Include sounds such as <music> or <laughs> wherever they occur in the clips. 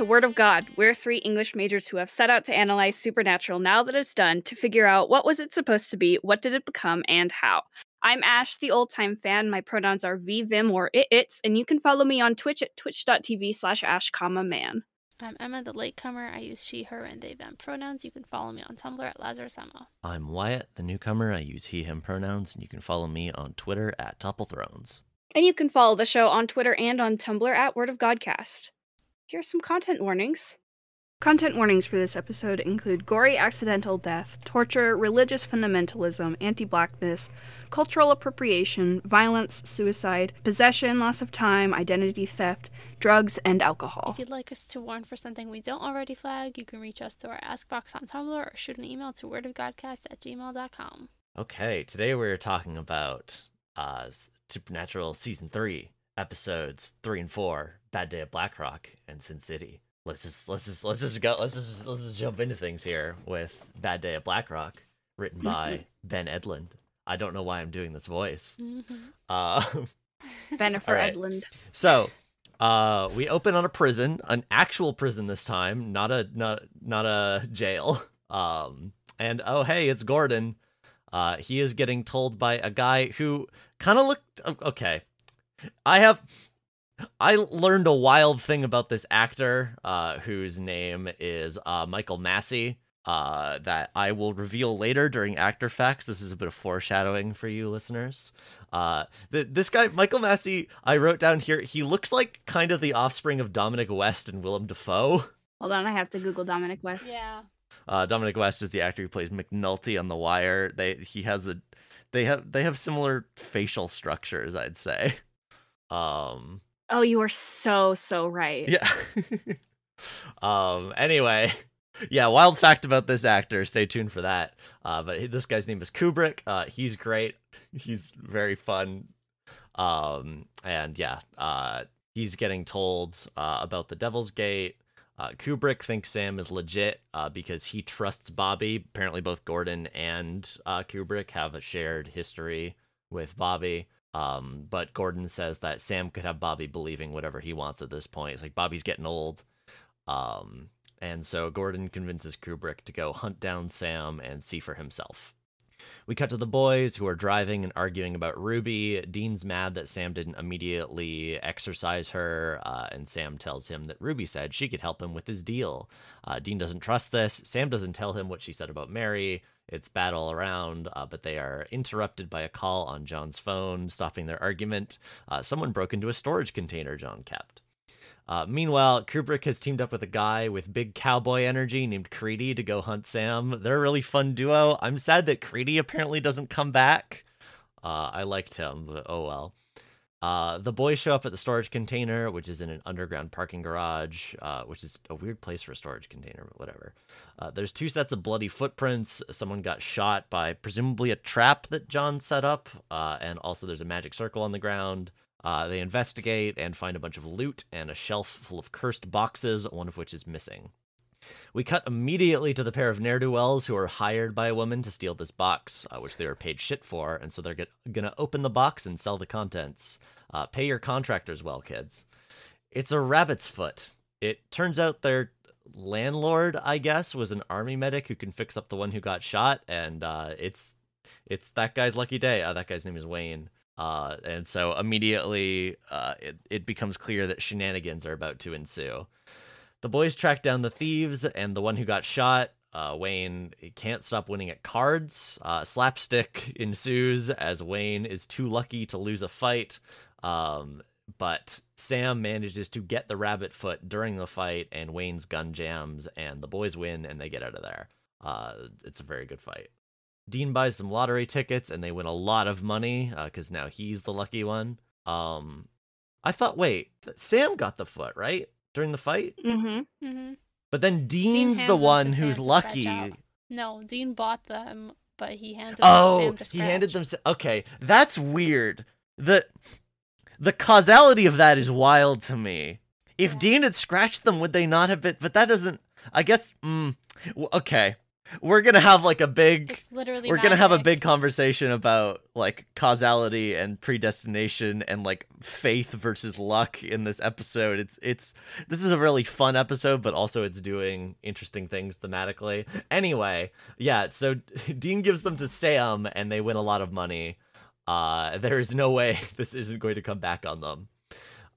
Welcome back to Word of God. We're three English majors who have set out to analyze Supernatural now that it's done to figure out what was it supposed to be, what did it become, and how. I'm Ash, the old time fan. My pronouns are V, Vim, or it, its, and you can follow me on Twitch at twitch.tv slash ash, comma, man. I'm Emma, the latecomer. I use she, her, and they, them pronouns. You can follow me on Tumblr at Lazarus Emma. I'm Wyatt, the newcomer. I use he, him pronouns, and you can follow me on Twitter at Topple Thrones. And you can follow the show on Twitter and on Tumblr at Word of Godcast. Here are some content warnings. Content warnings for this episode include gory accidental death, torture, religious fundamentalism, anti blackness, cultural appropriation, violence, suicide, possession, loss of time, identity theft, drugs, and alcohol. If you'd like us to warn for something we don't already flag, you can reach us through our Ask box on Tumblr or shoot an email to wordofgodcast at gmail.com. Okay, today we're talking about uh, Supernatural Season 3, Episodes 3 and 4, Bad Day at Black Rock, and Sin City let's just let's just let's just go let's just let's just jump into things here with Bad Day at Black Rock, written by Mm-hmm. Ben Edlund. I don't know why I'm doing this voice. Mm-hmm. <laughs> Uh, Bennifer <laughs> All right. Edlund. so uh, we open on a prison, an actual prison this time, not a not not a jail. Um, and oh hey, it's Gordon. Uh, he is getting told by a guy who kind of looked okay. I have I learned a wild thing about this actor, uh, whose name is uh, Michael Massee, uh, that I will reveal later during Actor Facts. This is a bit of foreshadowing for you listeners. Uh, th- this guy, Michael Massee, I wrote down here, he looks like kind of the offspring of Dominic West and Willem Dafoe. Hold on, I have to Google Dominic West. Yeah. Uh, Dominic West is the actor who plays McNulty on The Wire. They he has a they have they have similar facial structures, I'd say. Um, Oh, you are so, so right. Yeah. <laughs> um. Anyway, <laughs> yeah. Wild fact about this actor. Stay tuned for that. Uh, but this guy's name is Kubrick. Uh, he's great. He's very fun. Um. And yeah. Uh. He's getting told uh, about the Devil's Gate. Uh, Kubrick thinks Sam is legit uh, because he trusts Bobby. Apparently, both Gordon and uh, Kubrick have a shared history with Bobby. Um, but Gordon says that Sam could have Bobby believing whatever he wants at this point. It's like Bobby's getting old. Um, and so Gordon convinces Kubrick to go hunt down Sam and see for himself. We cut to the boys who are driving and arguing about Ruby. Dean's mad that Sam didn't immediately exorcise her, uh, and Sam tells him that Ruby said she could help him with his deal. Uh, Dean doesn't trust this. Sam doesn't tell him what she said about Mary. It's bad all around, uh, but they are interrupted by a call on John's phone, stopping their argument. Uh, someone broke into a storage container John kept. Uh, meanwhile, Kubrick has teamed up with a guy with big cowboy energy named Creedy to go hunt Sam. They're a really fun duo. I'm sad that Creedy apparently doesn't come back. Uh, I liked him, but oh well. Uh, the boys show up at the storage container, which is in an underground parking garage, uh, which is a weird place for a storage container, but whatever. Uh, there's two sets of bloody footprints. Someone got shot by presumably a trap that John set up, uh, and also there's a magic circle on the ground. Uh, they investigate and find a bunch of loot and a shelf full of cursed boxes, one of which is missing. We cut immediately to the pair of ne'er do wells who are hired by a woman to steal this box, uh, which they were paid shit for, and so they're get- gonna open the box and sell the contents. Uh, pay your contractors well, kids. It's a rabbit's foot. It turns out their landlord, I guess, was an army medic who can fix up the one who got shot, and uh, it's it's that guy's lucky day. Uh, that guy's name is Wayne. Uh, and so immediately uh, it, it becomes clear that shenanigans are about to ensue. The boys track down the thieves and the one who got shot. Uh, Wayne can't stop winning at cards. Uh, slapstick ensues as Wayne is too lucky to lose a fight. Um, but Sam manages to get the rabbit foot during the fight, and Wayne's gun jams, and the boys win, and they get out of there. Uh, it's a very good fight. Dean buys some lottery tickets, and they win a lot of money because now he's the lucky one. Um, I thought, wait, Sam got the foot right during the fight, Mm-hmm. Mm-hmm. but then Dean's hands the one who's lucky. No, Dean bought them, but he handed them to Oh, Sam to he handed them. Okay, that's weird. the The causality of that is wild to me. If Yeah. Dean had scratched them, would they not have been? But that doesn't. I guess. Mm, okay. We're gonna have like a big It's literally we're gonna have a big conversation about like causality and predestination and like faith versus luck in this episode. It's it's this is a really fun episode but also it's doing interesting things thematically. Anyway yeah so <laughs> dean gives them to sam and they win a lot of money. Uh there is no way <laughs> this isn't going to come back on them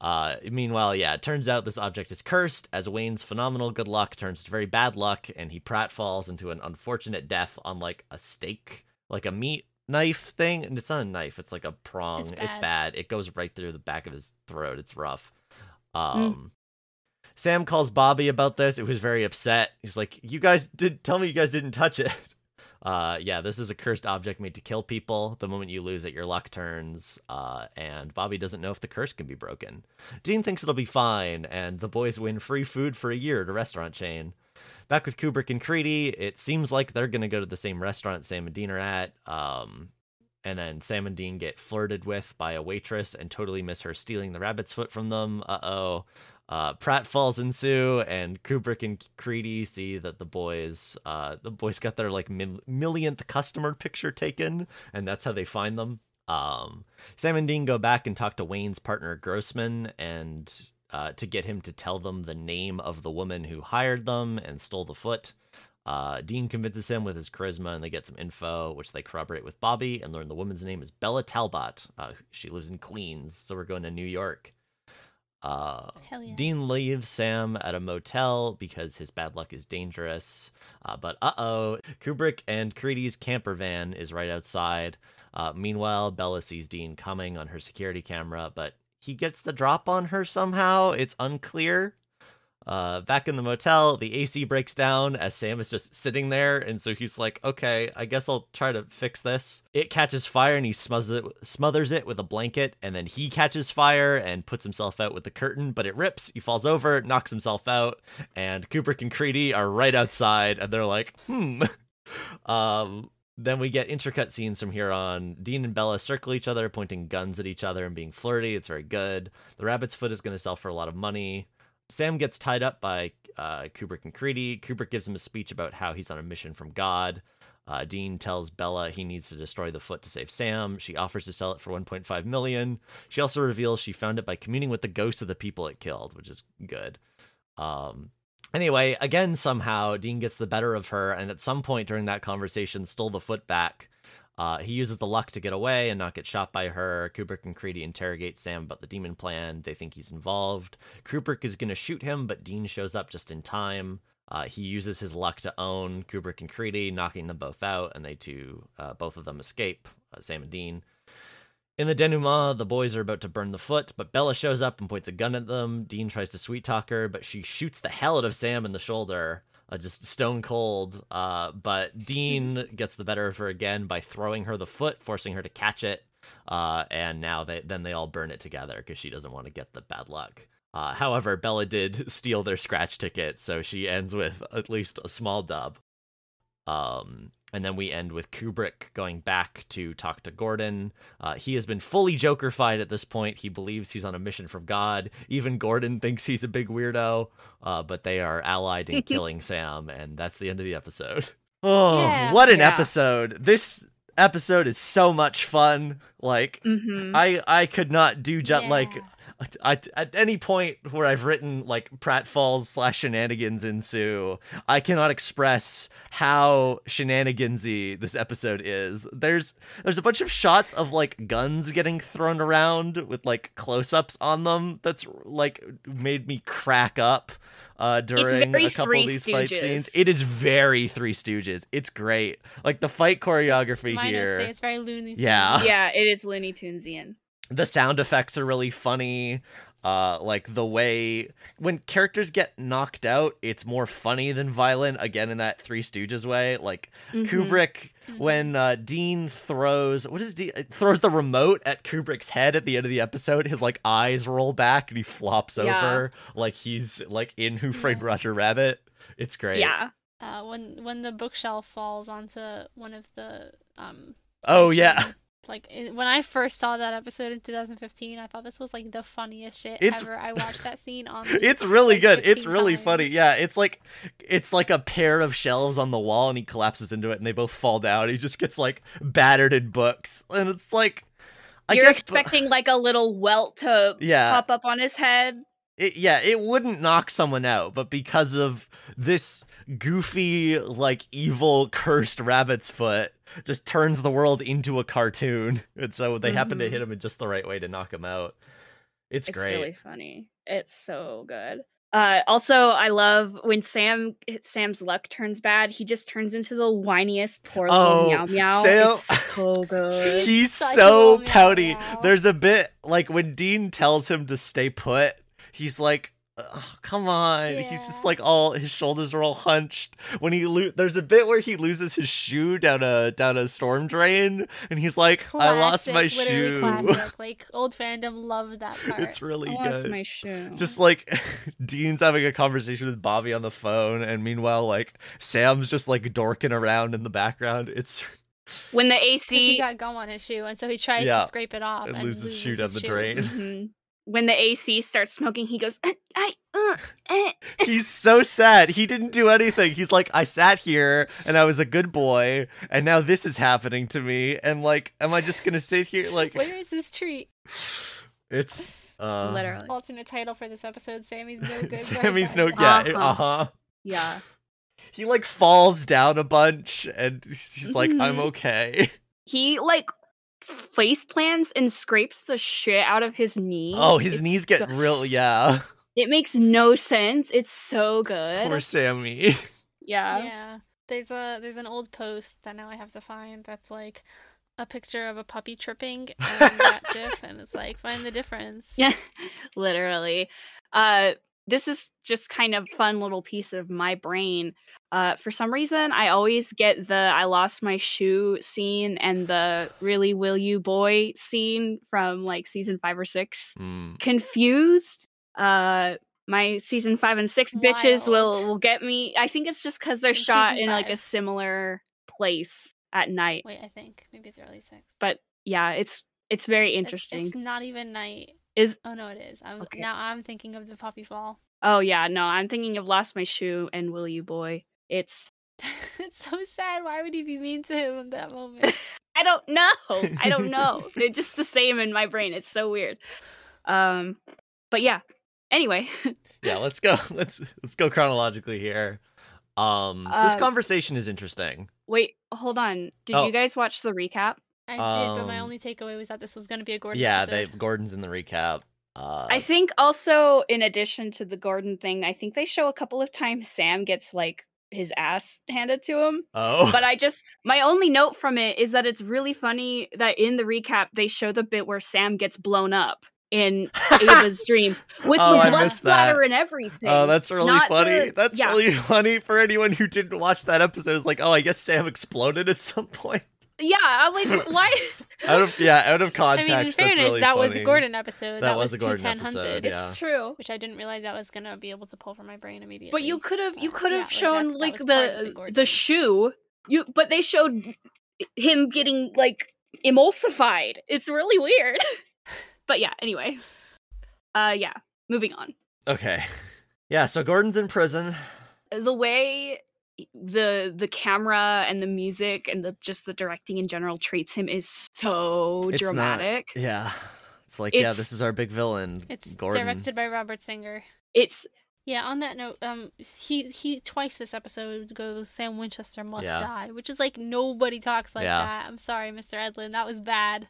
uh, meanwhile, yeah, it turns out this object is cursed as Wayne's phenomenal good luck turns to very bad luck, and he pratfalls into an unfortunate death on like a stake, like a meat knife thing. And it's not a knife; it's like a prong. It's It's bad. bad. It goes right through the back of his throat. It's rough. Um, Sam calls Bobby about this. It was very upset. He's like, "You guys did tell me you guys didn't touch it." Uh, yeah, this is a cursed object made to kill people. The moment you lose it, your luck turns. Uh, and Bobby doesn't know if the curse can be broken. Dean thinks it'll be fine, and the boys win free food for a year at a restaurant chain. Back with Kubrick and Creedy, it seems like they're gonna go to the same restaurant Sam and Dean are at. Um, and then Sam and Dean get flirted with by a waitress and totally miss her stealing the rabbit's foot from them. Uh oh. Uh, pratfalls ensue, and Kubrick and Creedy see that the boys, uh, the boys got their like mil- millionth customer picture taken, and that's how they find them. Um, Sam and Dean go back and talk to Wayne's partner Grossman, and uh, to get him to tell them the name of the woman who hired them and stole the foot. Uh, Dean convinces him with his charisma, and they get some info, which they corroborate with Bobby, and learn the woman's name is Bella Talbot. Uh, she lives in Queens, so we're going to New York. Uh, yeah. Dean leaves Sam at a motel because his bad luck is dangerous. Uh, but uh oh, Kubrick and Creedy's camper van is right outside. Uh, meanwhile, Bella sees Dean coming on her security camera, but he gets the drop on her somehow. It's unclear. Uh, back in the motel, the AC breaks down as Sam is just sitting there, and so he's like, "Okay, I guess I'll try to fix this." It catches fire, and he smothers it, smothers it with a blanket, and then he catches fire and puts himself out with the curtain, but it rips. He falls over, knocks himself out, and Kubrick and Creedy are right outside, and they're like, "Hmm." <laughs> um, then we get intercut scenes from here on. Dean and Bella circle each other, pointing guns at each other and being flirty. It's very good. The rabbit's foot is going to sell for a lot of money. Sam gets tied up by uh, Kubrick and Creedy. Kubrick gives him a speech about how he's on a mission from God. Uh, Dean tells Bella he needs to destroy the foot to save Sam. She offers to sell it for 1.5 million. She also reveals she found it by communing with the ghosts of the people it killed, which is good. Um, anyway, again, somehow Dean gets the better of her, and at some point during that conversation, stole the foot back. Uh, he uses the luck to get away and not get shot by her. Kubrick and Creedy interrogate Sam about the demon plan. They think he's involved. Kubrick is going to shoot him, but Dean shows up just in time. Uh, he uses his luck to own Kubrick and Creedy, knocking them both out, and they two, uh, both of them escape. Uh, Sam and Dean. In the denouement, the boys are about to burn the foot, but Bella shows up and points a gun at them. Dean tries to sweet talk her, but she shoots the hell out of Sam in the shoulder, uh, just stone cold. Uh, but Dean gets the better of her again by throwing her the foot, forcing her to catch it. Uh, and now they then they all burn it together because she doesn't want to get the bad luck. Uh, however, Bella did <laughs> steal their scratch ticket, so she ends with at least a small dub. Um, and then we end with Kubrick going back to talk to Gordon. Uh, he has been fully Jokerfied at this point. He believes he's on a mission from God. Even Gordon thinks he's a big weirdo, uh, but they are allied in <laughs> killing Sam, and that's the end of the episode. Oh, Yeah. what an Yeah. episode! This episode is so much fun. Like, Mm-hmm. I I could not do just like Yeah. I, at any point where I've written like pratfalls slash shenanigans ensue, I cannot express how shenanigansy this episode is. There's there's a bunch of shots of like guns getting thrown around with like close-ups on them. That's like made me crack up uh, during a couple of these fight scenes. It is very Three Stooges. It's great. Like the fight choreography My notes here say it's very Looney Tunes. Yeah. yeah, it is Looney Tunesian. The sound effects are really funny uh like the way when characters get knocked out it's more funny than violent again in that three stooges way like Mhm. kubrick Mhm. when uh dean throws what is dean throws the remote at kubrick's head at the end of the episode his like eyes roll back and he flops Yeah. over like he's like in who framed Yeah. roger rabbit it's great Yeah. Uh, when when the bookshelf falls onto one of the um. oh yeah Like when I first saw that episode in 2015, I thought this was like the funniest shit It's- ever. I watched that scene on. <laughs> It's really like, good. It's 15 really funny. Yeah, it's like it's like a pair of shelves on the wall and he collapses into it and they both fall down. He just gets like battered in books. And it's like I You're guess expecting like a little welt to Yeah. pop up on his head. it, yeah, it wouldn't knock someone out, but because of this goofy, like evil, cursed rabbit's foot, just turns the world into a cartoon, <laughs> and so they happen to hit him in just the right way to knock him out. It's, It's great. really funny. It's so good. Uh, also, I love when Sam Sam's luck turns bad. He just turns into the whiniest poor Oh, meow meow. Sam- It's so good. <laughs> He's so little pouty. meow. There's a bit like when Dean tells him to stay put, he's like, "Ugh, "Come on!" He's just like all his shoulders are all hunched. When he lo- there's a bit where he loses his shoe down a down a storm drain, and he's like, "I lost my shoe." Classic. <laughs> Like old fandom loved that part. it's really I lost good. my shoe. Just like <laughs> Dean's having a conversation with Bobby on the phone, and meanwhile, like Sam's just like dorking around in the background. It's when the <laughs> 'Cause he AC got gum on his shoe, and so he tries Yeah. to scrape it off and and, loses shoe down the drain. Mhm. When the AC starts smoking, he goes, "Eh, I, uh, eh." <laughs> He's so sad. He didn't do anything. He's like, I sat here and I was a good boy, and now this is happening to me. And like, am I just gonna sit here? Like, Where is this treat? <sighs> it's uh, literally. Alternate title for this episode: Sammy's no <laughs> good. but Sammy's no, bad. yeah, Uh-huh. uh. Yeah. He like falls down a bunch, and he's like, I'm Mhm. okay. He like face plants and scrapes the shit out of his knees. Oh, his It's knees get so- real, yeah. it makes no sense. It's so good. Poor Sammy. <laughs> Yeah. Yeah. There's a there's an old post that now I have to find that's like a picture of a puppy tripping and that <laughs> gif and it's like find the difference. Yeah. <laughs> Literally. Uh this is just kind of fun little piece of my brain. Uh for some reason I always get the I lost my shoe scene and the really will you boy scene from like season 5 or 6 Mm. confused. Uh my season 5 and 6 bitches will will get me. I think it's just cuz they're In shot season in like a similar place at night. Wait, I think maybe it's early six. But yeah, it's it's very It- interesting. It's not even night. Is Oh no, it is. I'm Okay. now I'm thinking of the Poppy fall. Oh yeah, no, I'm thinking of Lost My Shoe and Will You Boy. It's <laughs> it's so sad. Why would he be mean to him in that moment? <laughs> I don't know. I don't know. <laughs> They're just the same in my brain. It's so weird. Um but yeah. Anyway, Yeah, let's go. Let's let's go chronologically here. Um, this Um, conversation is interesting. wait, hold on. Did Oh. you guys watch the recap? I did, but my Um, only takeaway was that this was going to be a Gordon. yeah, they. Gordon's in the recap. Uh, I think also in addition to the Gordon thing, I think they show a couple of times Sam gets like his ass handed to him. oh, But I just my only note from it is that it's really funny that in the recap they show the bit where Sam gets blown up in <laughs> Ava's dream with Oh, the blood missed splatter that. and everything. Oh, that's really Not funny. the- that's yeah. really <laughs> funny for anyone who didn't watch that episode. It's like, oh, I guess Sam exploded at some point. Yeah, I'm like, <laughs> why? Out of yeah, out of context. <laughs> I context. mean, in that's fairness, really that was a Gordon episode. That That, was was, a Gordon 210 episode, hunted, yeah. It's true. which I didn't realize I was going to be able to pull from my brain immediately. But you could have you But, could yeah, have like, that- shown that like was part of the the the, shoe. You but they showed him getting like emulsified. It's really weird. <laughs> but yeah, anyway. Uh yeah, moving on. Okay. Yeah, so Gordon's in prison. the way the the camera and the music and the just the directing in general treats him is so It's not- dramatic. Yeah. It's like, yeah, this is our big villain. It's Gordon. directed by Robert Singer. It's Yeah, on that note, um, he he twice this episode goes Sam Winchester must Yeah. die, which is like nobody talks like Yeah. that. I'm sorry, Mr. Edlund, that was bad.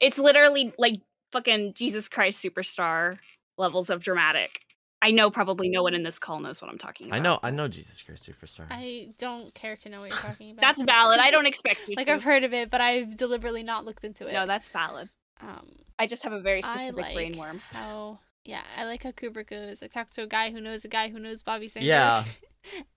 it's literally like fucking Jesus Christ superstar levels of dramatic. I know probably no one in this call knows what I'm talking about. I know, I know Jesus Christ Superstar. I don't care to know what you're <laughs> talking about. That's valid. I don't expect <laughs> you like to. I've heard of it, but I've deliberately not looked into it. No, that's valid. um, I just have a very I specific like brain worm. how yeah, I like how Kubrick goes. I talked to a guy who knows a guy who knows Bobby Singer. Yeah. <laughs>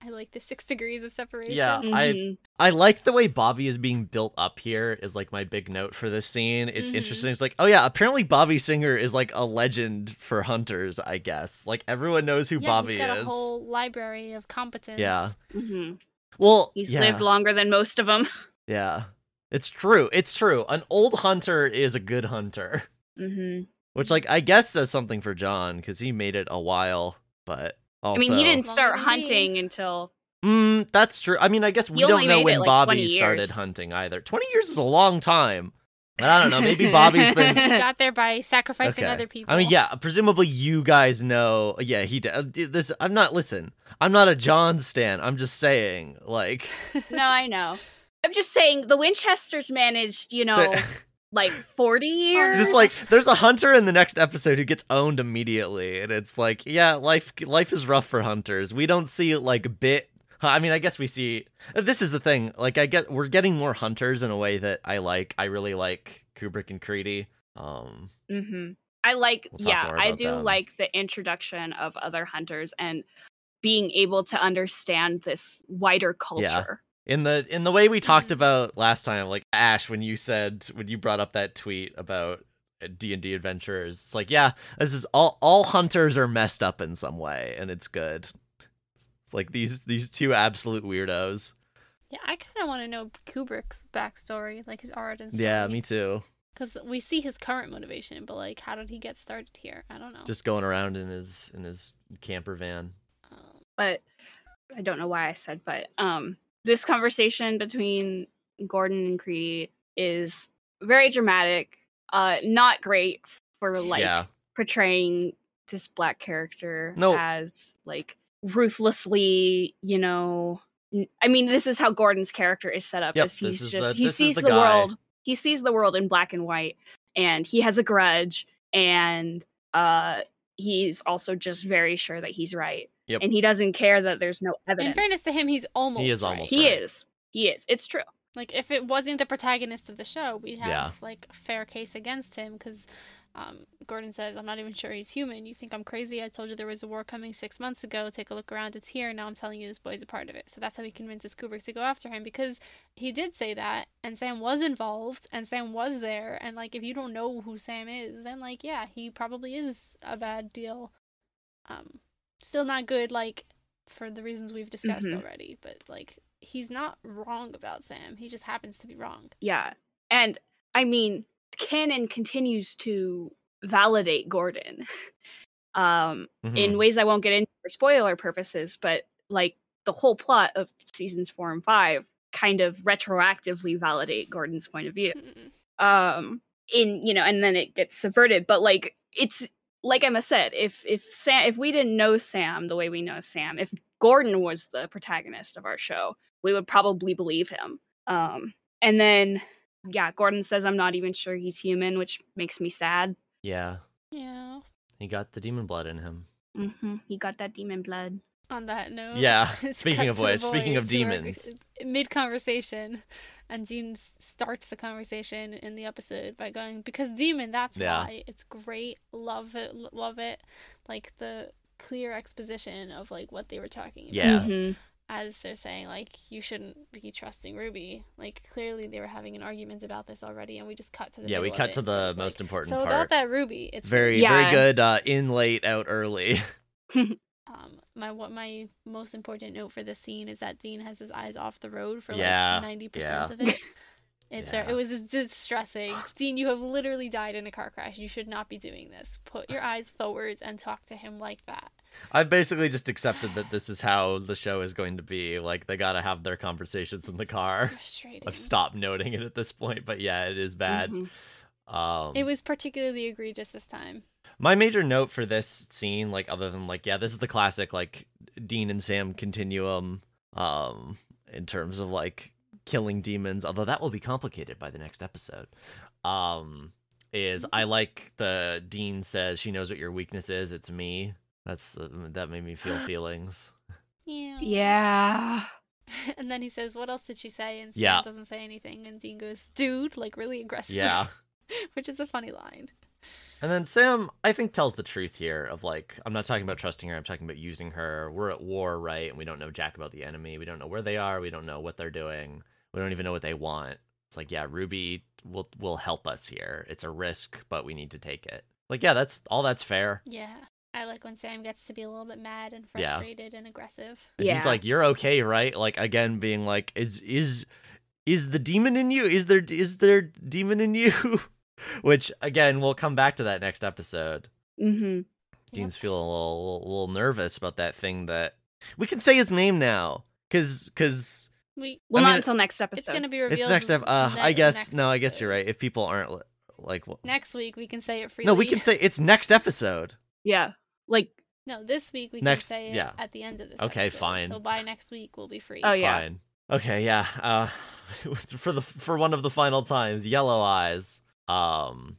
I like the six degrees of separation. Yeah. I- Mhm. I like the way Bobby is being built up here is like my big note for this scene. It's Mhm. interesting. It's like, oh yeah, apparently Bobby Singer is like a legend for hunters, I guess. Like everyone knows who yeah, Bobby he's got is. a whole library of competence. Yeah. Mhm. Well, He's yeah, lived longer than most of them. <laughs> Yeah. It's true. It's true. An old hunter is a good hunter. Mm-hmm. Which, like, I guess says something for John because he made it a while, but also. I mean, he didn't start hunting until Mm, that's true. I mean, I guess we don't know when like, Bobby started hunting either. 20 years is a long time. But I don't know. Maybe Bobby's <laughs> been. He got there by sacrificing Okay. other people. I mean, yeah, presumably you guys know. Yeah, he did. This, I'm not, listen, I'm not a John stan. I'm just saying, like. no, I know. I'm just saying the Winchesters managed, you <laughs> know, like 40 years. just like there's a hunter in the next episode who gets owned immediately and it's like yeah life life is rough for hunters we don't see like bit i mean i guess we see this is the thing like i get we're getting more hunters in a way that i like i really like kubrick and creedy um mm-hmm. I like, We'll yeah, I do them. like the introduction of other hunters and being able to understand this wider culture. In the in the way we talked Mhm. about last time like ash when you said when you brought up that tweet about uh, d&d adventurers it's like yeah this is all all hunters are messed up in some way and it's good it's like these these two absolute weirdos yeah, I kind of want to know Kubrick's backstory, like his origin story. yeah me too Because we see his current motivation, but like, how did he get started here? I don't know. just going around in his in his camper van Um, But I don't know why I said, but um, this conversation between Gordon and Creedy is very dramatic. Uh, not great for like yeah portraying this black character No. as like ruthlessly, you know. I mean, this is how Gordon's character is set up. Yep, is he's is just the- he sees the the, world. He sees the world in black and white, and he has a grudge, and uh, he's also just very sure that he's right, Yep. and he doesn't care that there's no evidence. in fairness to him, he's almost. is right. almost he right. is. He is. It's true. Like, if it wasn't the protagonist of the show, we'd have Yeah. like a fair case against him because. Um, Gordon says, I'm not even sure he's human. You think I'm crazy? I told you there was a war coming six months ago. Take a look around. It's here. Now I'm telling you this boy's a part of it. So that's how he convinces Kubrick to go after him because he did say that, and Sam was involved, and Sam was there. And, like, if you don't know who Sam is, then, like, yeah, he probably is a bad deal. Um, still not good, like, for the reasons we've discussed Mhm. already, but, like, he's not wrong about Sam. He just happens to be wrong. Yeah. And I mean, canon continues to validate Gordon <laughs> um Mhm. in ways I won't get into for spoiler purposes, but like the whole plot of seasons 4 and 5 kind of retroactively validate Gordon's point of view. Mm-mm. Um in, you know, and then it gets subverted, but like it's like Emma said, if if Sam if we didn't know Sam the way we know Sam, if Gordon was the protagonist of our show, we would probably believe him. Um, and then, yeah, Gordon says I'm not even sure he's human, which makes me sad. yeah Yeah. he got the demon blood in him Mm-hmm. He got that demon blood. On that note. Yeah, <laughs> speaking of to which, speaking of boys who are demons. Mid conversation, and Dean starts the conversation in the episode by going, Because demon, that's Yeah. why. It's great. Love it. l- Love it. Like the clear exposition of like what they were talking about. Yeah. Mhm. As they're saying, like, you shouldn't be trusting Ruby. Like, clearly they were having an argument about this already, and we just cut to the yeah we cut to instead the of, like, most important So part about that Ruby, it's very Yeah. very good uh in late out early <laughs> Um, my what my most important note for this scene is that Dean has his eyes off the road for Yeah, like ninety percent of it. <laughs> It's very, it was distressing. <laughs> Dean, you have literally died in a car crash. You should not be doing this. Put your eyes forwards and talk to him like that. I've basically just accepted that this is how the show is going to be. Like they gotta have their conversations in the It's car. Frustrating. I've stopped noting it at this point, but yeah, it is bad. Mhm. Um, It was particularly egregious this time. My major note for this scene, like other than like, yeah, this is the classic like Dean and Sam continuum, um, in terms of like killing demons. Although that will be complicated by the next episode. Um, is I like the Dean says she knows what your weakness is. It's me. That's the that made me feel <gasps> feelings. Yeah. Yeah. <laughs> And then he says, "What else did she say?" And Sam Yeah. doesn't say anything. And Dean goes, "Dude," like really aggressive. Yeah. <laughs> Which is a funny line. And then Sam, I think, tells the truth here of like, I'm not talking about trusting her, I'm talking about using her. We're at war, right? And we don't know jack about the enemy. We don't know where they are. We don't know what they're doing. We don't even know what they want. It's like, yeah, Ruby will will help us here. It's a risk, but we need to take it. Like, yeah, that's all that's fair. Yeah. I like when Sam gets to be a little bit mad and Yeah. frustrated and aggressive. And Dean's Yeah. like, you're okay, right? Like again, being like, is is is the demon in you? Is there is there demon in you? <laughs> <laughs> Which again, we'll come back to that next episode. Mm-hmm. Dean's feeling a little, little, little nervous about that thing that we can say his name now, cause cause We Well, I not mean, until next episode it's gonna be revealed. it's next. Ep- uh, ne- I guess no. I guess you're right. If people aren't li- like, wh- Next week we can say it freely. no, we can say it's next episode. Yeah. Like, no. This week we Next- can say it yeah. at the end of this. Okay, episode. fine. So by next week we'll be free. Oh, yeah. Fine. Okay, yeah. Uh <laughs> for the for one of the final times, Yellow Eyes. Um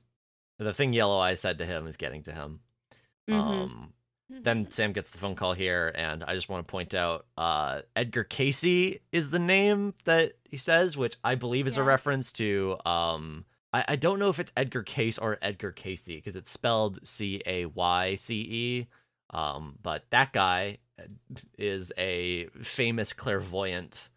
the thing Yellow Eyes said to him is getting to him. mhm. Um then Sam gets the phone call here and I just want to point out uh Edgar Casey is the name that he says, which I believe is a reference to um I, I don't know if it's Edgar Case or Edgar Casey because it's spelled C A Y C E. Um, but that guy is a famous clairvoyant,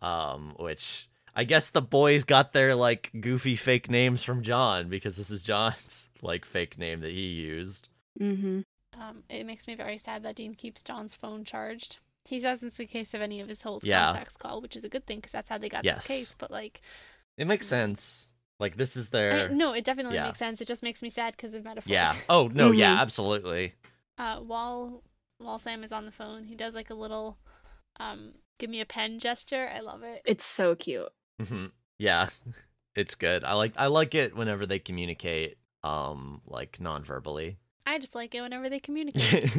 um, which I guess the boys got their like goofy fake names from John because this is John's like fake name that he used. Mm-hmm. Um, it makes me very sad that Dean keeps John's phone charged. He doesn't in case of any of his old Yeah. contacts call, which is a good thing because that's how they got Yes. this case. But like, It makes sense. Like this is I- their no, it definitely yeah. makes sense. It just makes me sad because of metaphors. yeah. Oh no, yeah, Mhm. absolutely. Uh, while while Sam is on the phone, he does like a little, um, give me a pen gesture. I love it. It's so cute. Hmm Yeah, <laughs> it's good. I like I like it whenever they communicate, um, like non-verbally. I just like it whenever they <laughs> communicate.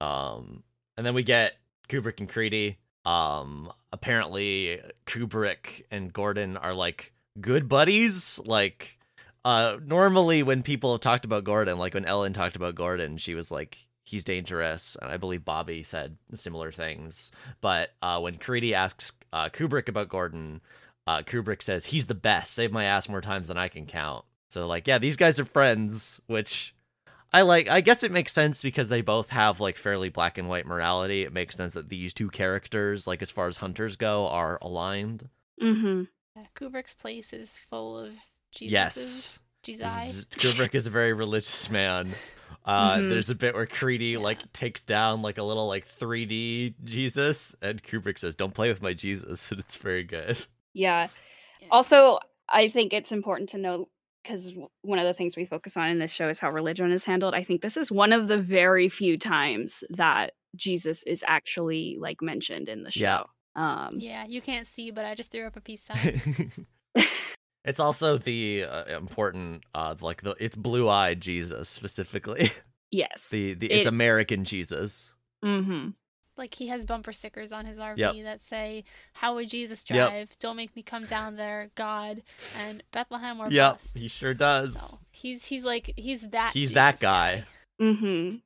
um, and then we get Kubrick and Creedy. Um, apparently Kubrick and Gordon are like good buddies. Like, uh, normally when people have talked about Gordon, like when Ellen talked about Gordon, she was like, he's dangerous. And I believe Bobby said similar things. But uh, when Creedy asks uh, Kubrick about Gordon, uh, Kubrick says he's the best. Save my ass more times than I can count. So like, yeah, these guys are friends, which I like. I guess it makes sense because they both have like fairly black and white morality. It makes sense that these two characters, like as far as hunters go, are aligned. Mm-hmm. Uh, Kubrick's place is full of Jesus. Yes, Jesus. Z- Kubrick is a very religious man. Uh, Mhm. There's a bit where Creedy Yeah. like takes down like a little like 3D Jesus, and Kubrick says, "Don't play with my Jesus," <laughs> and it's very good. Yeah. Yeah. Also, I think it's important to know because one of the things we focus on in this show is how religion is handled. I think this is one of the very few times that Jesus is actually like mentioned in the Yeah. show. Um, Yeah, you can't see, but I just threw up a peace sign. <laughs> <laughs> it's also the uh, important, uh, like the it's blue-eyed Jesus specifically. yes. the the it's It- American Jesus. mm-hmm. like he has bumper stickers on his RV Yep. that say, "How would Jesus Yep. drive? Don't make me come down there, God." And Bethlehem or Yep, bust. he sure does. So he's he's like he's that. He's that Jesus guy. Mm-hmm.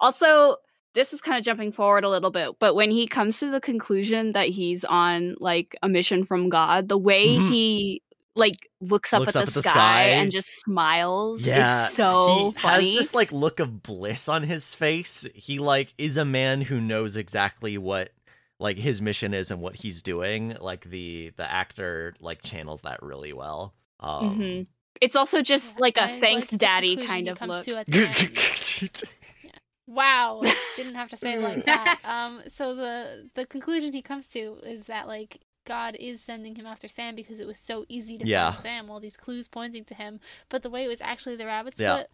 Also, this is kind of jumping forward a little bit, but when he comes to the conclusion that he's on like a mission from God, the way Mhm. he like looks up, Looks at, up the, at the sky, sky. and just smiles Yeah, is so he funny. has this like look of bliss on his face. He like is a man who knows exactly what like his mission is and what he's doing. Like the the actor like channels that really well. Um Mhm. It's also just Yeah, like a I thanks the daddy kind of look. to at the end. <laughs> Wow, <laughs> didn't have to say it like that. <laughs> Um, so the the conclusion he comes to is that like God is sending him after Sam because it was so easy to Yeah. find Sam, all these clues pointing to him. But the way it was actually the rabbit's Yeah. foot,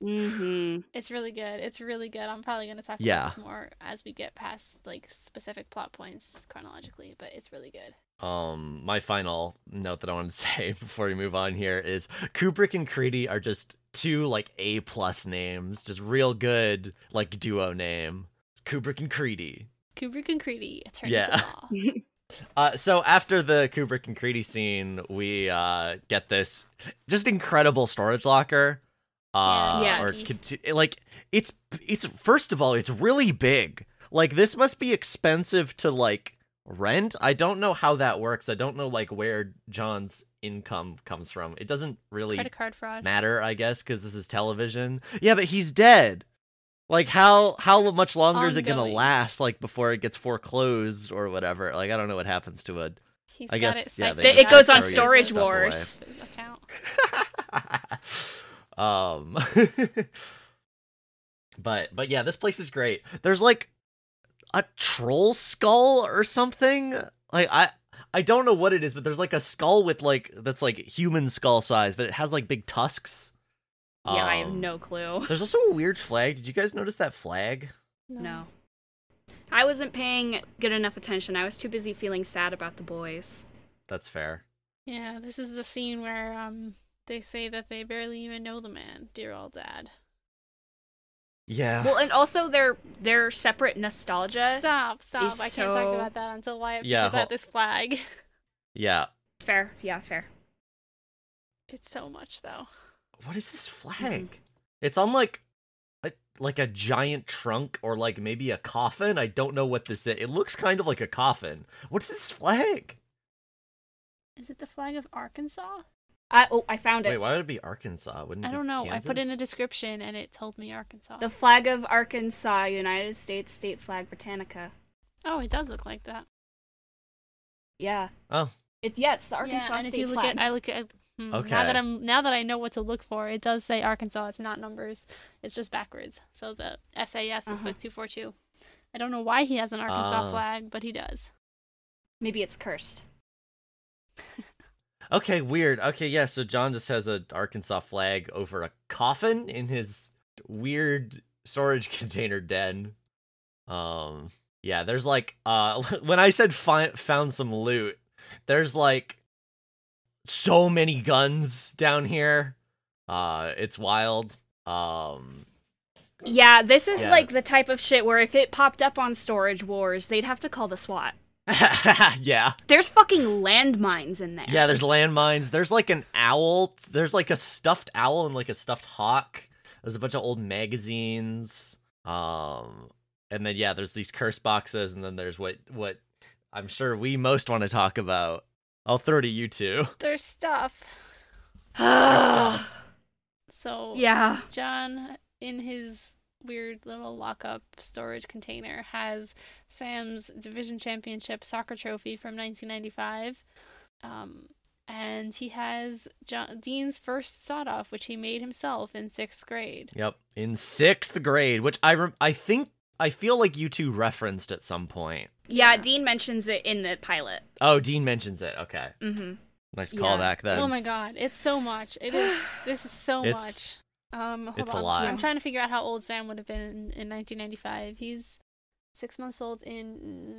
hmm it's really good. It's really good. I'm probably gonna talk Yeah. about this more as we get past like specific plot points chronologically, but it's really good. Um, my final note that I want to <laughs> say before we move on here is Kubrick and Creedy are just two like A plus names, just real good like duo name. Kubrick and Creedy. Kubrick and Creedy, attorneys Yeah. <laughs> Uh, so after the Kubrick and Creedy scene, we uh get this just incredible storage locker. Uh, Yeah, or conti- like it's it's first of all it's really big. Like this must be expensive to like rent. I don't know how that works. I don't know like where John's income comes from. It doesn't really Credit card fraud. matter, I guess, because this is television. Yeah, but he's dead. Like how how much longer is it gonna last? Like before it gets foreclosed or whatever. Like I don't know what happens to it. He's I got guess, it yeah, they siphoned just out goes on Storage Wars. <laughs> um, <laughs> but but yeah, this place is great. There's like a troll skull or something. Like I I don't know what it is, but there's like a skull with like that's like human skull size, but it has like big tusks. Yeah, I have Um, no clue. There's also a weird flag. Did you guys notice that flag? No. I wasn't paying good enough attention. I was too busy feeling sad about the boys. That's fair. Yeah, this is the scene where um they say that they barely even know the man, dear old dad. Yeah. Well, and also their their separate nostalgia. Stop, stop! is I can't talk about that until Wyatt Yeah, pulls hol- out this flag. <laughs> yeah. Fair, yeah, fair. It's so much though. What is this hmm. flag? It's on like a, like a giant trunk or like maybe a coffin. I don't know what this is. It looks kind of like a coffin. What is this flag? Is it the flag of Arkansas? I oh, I found it. Wait, why would it be Arkansas? Wouldn't it I don't know. I put in a description and it told me Arkansas. The flag of Arkansas, United States state flag Britannica. oh, it does look like that. Yeah. Oh. It yeah, it's the Arkansas yeah, and if state you look flag. at, I look at. Hmm, Now Okay. that I'm now that I know what to look for, it does say Arkansas. It's not numbers. It's just backwards. So the SAS looks Uh-huh. like two four two. I don't know why he has an Arkansas Ah. flag, but he does. Maybe it's cursed. <laughs> Okay, weird. Okay, yeah, so John just has an Arkansas flag over a coffin in his weird storage <laughs> container den. Um yeah, there's like uh <laughs> when I said fi- found some loot, there's like so many guns down here. Uh it's wild. Um Yeah, this is Yeah. like the type of shit where if it popped up on Storage Wars, they'd have to call the SWAT. <laughs> yeah. There's fucking landmines in there. Yeah, there's landmines. There's like an owl. There's like a stuffed owl and like a stuffed hawk. There's a bunch of old magazines. Um, and then yeah, there's these curse boxes, and then there's what what I'm sure we most want to talk about. I'll throw to you two. There's stuff. So <sighs> yeah. John, in his weird little lockup storage container, has Sam's division championship soccer trophy from 1995. Um, and he has John, Dean's first sawed off, which he made himself in sixth grade. Yep, in sixth grade, which I rem- I think I feel like you two referenced at some point. Yeah, Yeah. Dean mentions it in the pilot. Oh, Dean mentions it. Okay, Mm-hmm. nice Yeah. callback then. Oh my god, it's so much. It is. This is so It's- much. Um, hold it's a on. lot. I'm trying to figure out how old Sam would have been in, in 1995. He's six months old in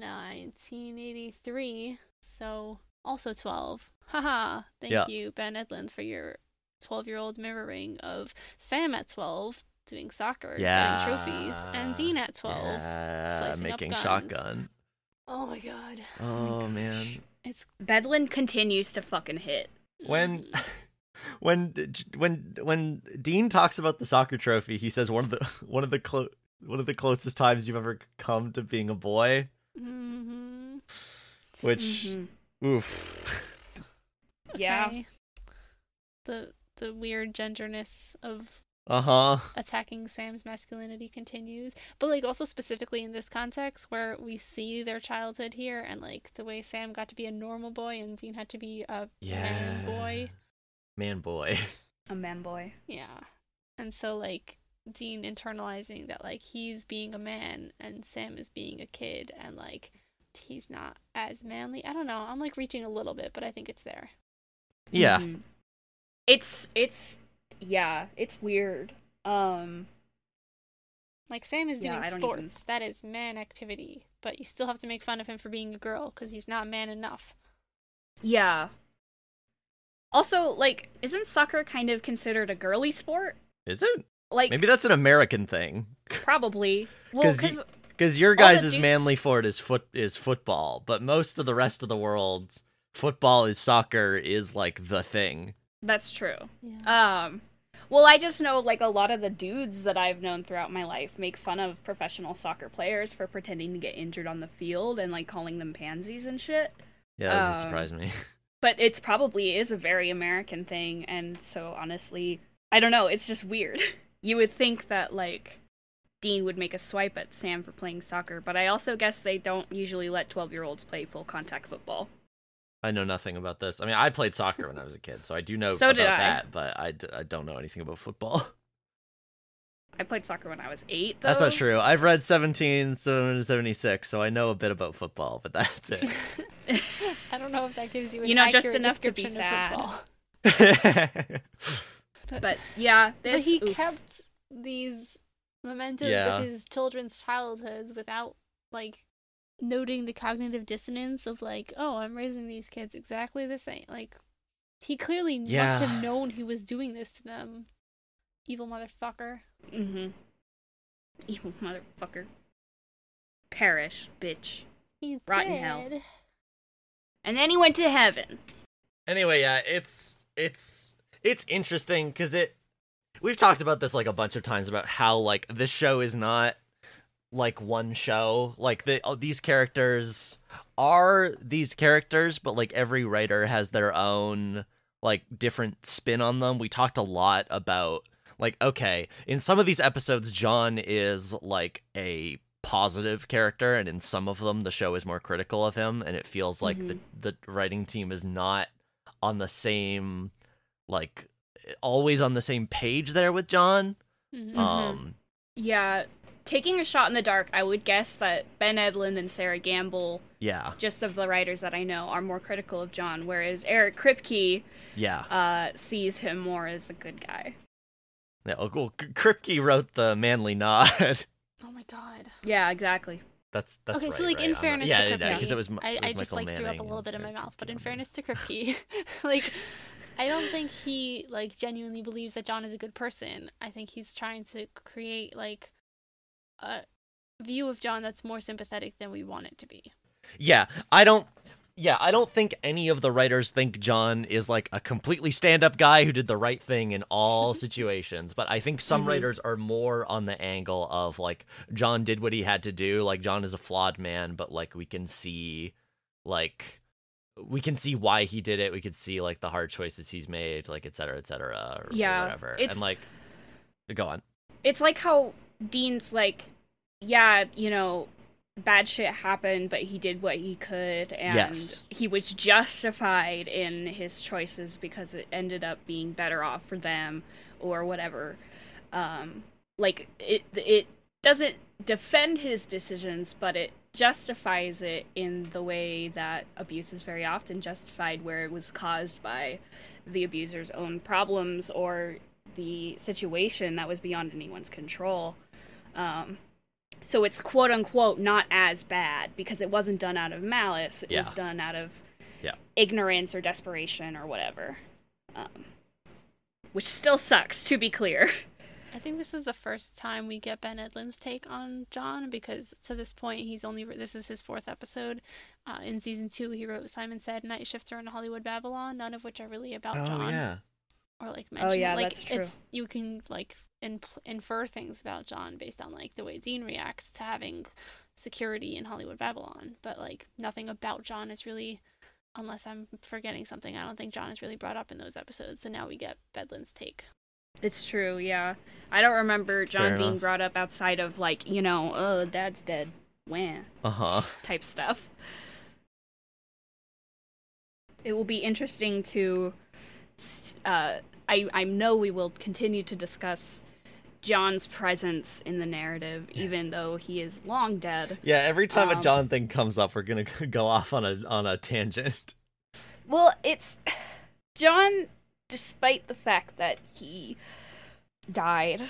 1983, so also 12. Haha. Thank Yeah. you, Ben Edlund, for your 12-year-old mirroring of Sam at 12 doing soccer, Yeah, getting trophies, and Dean at 12. Yeah, slicing up making guns. shotgun. Oh my god. Oh my man. It's Bedlin continues to fucking hit. when Mm. <laughs> when when when Dean talks about the soccer trophy, he says one of the <laughs> one of the clo- one of the closest times you've ever come to being a boy, Mhm. which Mhm. oof. Yeah. <laughs> Okay. The the weird genderness of Uh-huh. attacking Sam's masculinity continues. But like also specifically in this context where we see their childhood here and like the way Sam got to be a normal boy and Dean had to be a Yeah. man boy. Man boy. <laughs> A man boy. Yeah. And so like Dean internalizing that like he's being a man and Sam is being a kid and like he's not as manly. I don't know. I'm like reaching a little bit, but I think it's there. Yeah. Mhm. It's it's yeah, it's weird. Um Like Sam is Yeah, doing I don't sports. That is man activity. But you still have to make fun of him for being a girl because he's not man enough. yeah. Also, like, isn't soccer kind of considered a girly sport? Is it? Like Maybe that's an American thing. <laughs> probably. Well, 'Cause you- cuz Because your guys' dude- manly for it is foot is football, but most of the rest of the world, football is soccer is like the thing. that's true. Yeah. Um, well, I just know like a lot of the dudes that I've known throughout my life make fun of professional soccer players for pretending to get injured on the field and like calling them pansies and shit. Yeah, that doesn't Um, surprise me. <laughs> But it's probably is a very American thing, and so honestly, I don't know. It's just weird. <laughs> You would think that like Dean would make a swipe at Sam for playing soccer, but I also guess they don't usually let twelve-year-olds play full contact football. I know nothing about this. I mean, I played soccer when I was a kid, so I do know So about did I. that, but I, d- I don't know anything about football. <laughs> I played soccer when I was eight. That's not true. I've read 17, 76, so I know a bit about football, but that's it. <laughs> I don't know if that gives you an You know, just enough to be description of sad. football. <laughs> But yeah, But he oof. kept these mementos Yeah. of his children's childhoods without like noting the cognitive dissonance of like, oh, I'm raising these kids exactly the same. Like he clearly must have known he was doing this to them. Evil motherfucker. Mm-hmm. Evil motherfucker. Perish, bitch. He Rotten did. hell. And then he went to heaven. anyway, yeah, it's it's it's interesting because it we've talked about this like a bunch of times about how like this show is not like one show. Like the oh, these characters are these characters, but like every writer has their own like different spin on them. We talked a lot about like okay, in some of these episodes John is like a positive character and in some of them the show is more critical of him and it feels like the the writing team is not on the same like always on the same page there with John. Mhm. Mhm. Um Yeah, taking a shot in the dark, I would guess that Ben Edlund and Sera Gamble, yeah. just of the writers that I know, are more critical of John, whereas Eric Kripke Yeah. uh, sees him more as a good guy. Yeah, oh, cool. K- Kripke wrote the manly nod. <laughs> Oh my god. Yeah, exactly. that's that's okay, right, so like right? in I'm not- fairness yeah, to yeah, Kripke, because it was Mi- I, I just Michael like threw up a little bit in my Eric mouth. But in fairness to Kripke, <laughs> like I don't think he like genuinely believes that John is a good person. I think he's trying to create like a view of John that's more sympathetic than we want it to be. Yeah, I don't. Yeah, I don't think any of the writers think John is like a completely stand-up guy who did the right thing in all <laughs> situations. But I think some Mhm. writers are more on the angle of like John did what he had to do. Like John is a flawed man, but like we can see, like we can see why he did it. We could see like the hard choices he's made, like et cetera, et cetera, or, or Yeah, whatever. it's- And like, go on. It's like how Dean's like, yeah, you know, bad shit happened, but he did what he could, and Yes. he was justified in his choices because it ended up being better off for them or whatever. Um, like it, it doesn't defend his decisions, but it justifies it in the way that abuse is very often justified, where it was caused by the abuser's own problems or the situation that was beyond anyone's control. Um, so it's quote unquote not as bad because it wasn't done out of malice. It was done out of Yeah. ignorance or desperation or whatever. Um, which still sucks, to be clear. <laughs> I think this is the first time we get Ben Edlund's take on John because to this point he's only this is his fourth episode. Uh, in season two, he wrote Simon Said, Night Shifter, and Hollywood Babylon, none of which are really about John or like mentioned. Oh, yeah, like that's true. it's you can like in, infer things about John based on like the way Dean reacts to having security in Hollywood Babylon, but like nothing about John is really. Unless I'm forgetting something, I don't think John is really brought up in those episodes. So now we get Bedlin's take. It's true, yeah. I don't remember John Fair being enough. brought up outside of like, you know, oh, dad's dead. Wah. Uh huh. <laughs> type stuff. It will be interesting to. Uh, I I know we will continue to discuss John's presence in the narrative, even though he is long dead. Yeah, every time a Um, John thing comes up, we're gonna <laughs> go off on a on a tangent. Well, it's John, despite the fact that he died,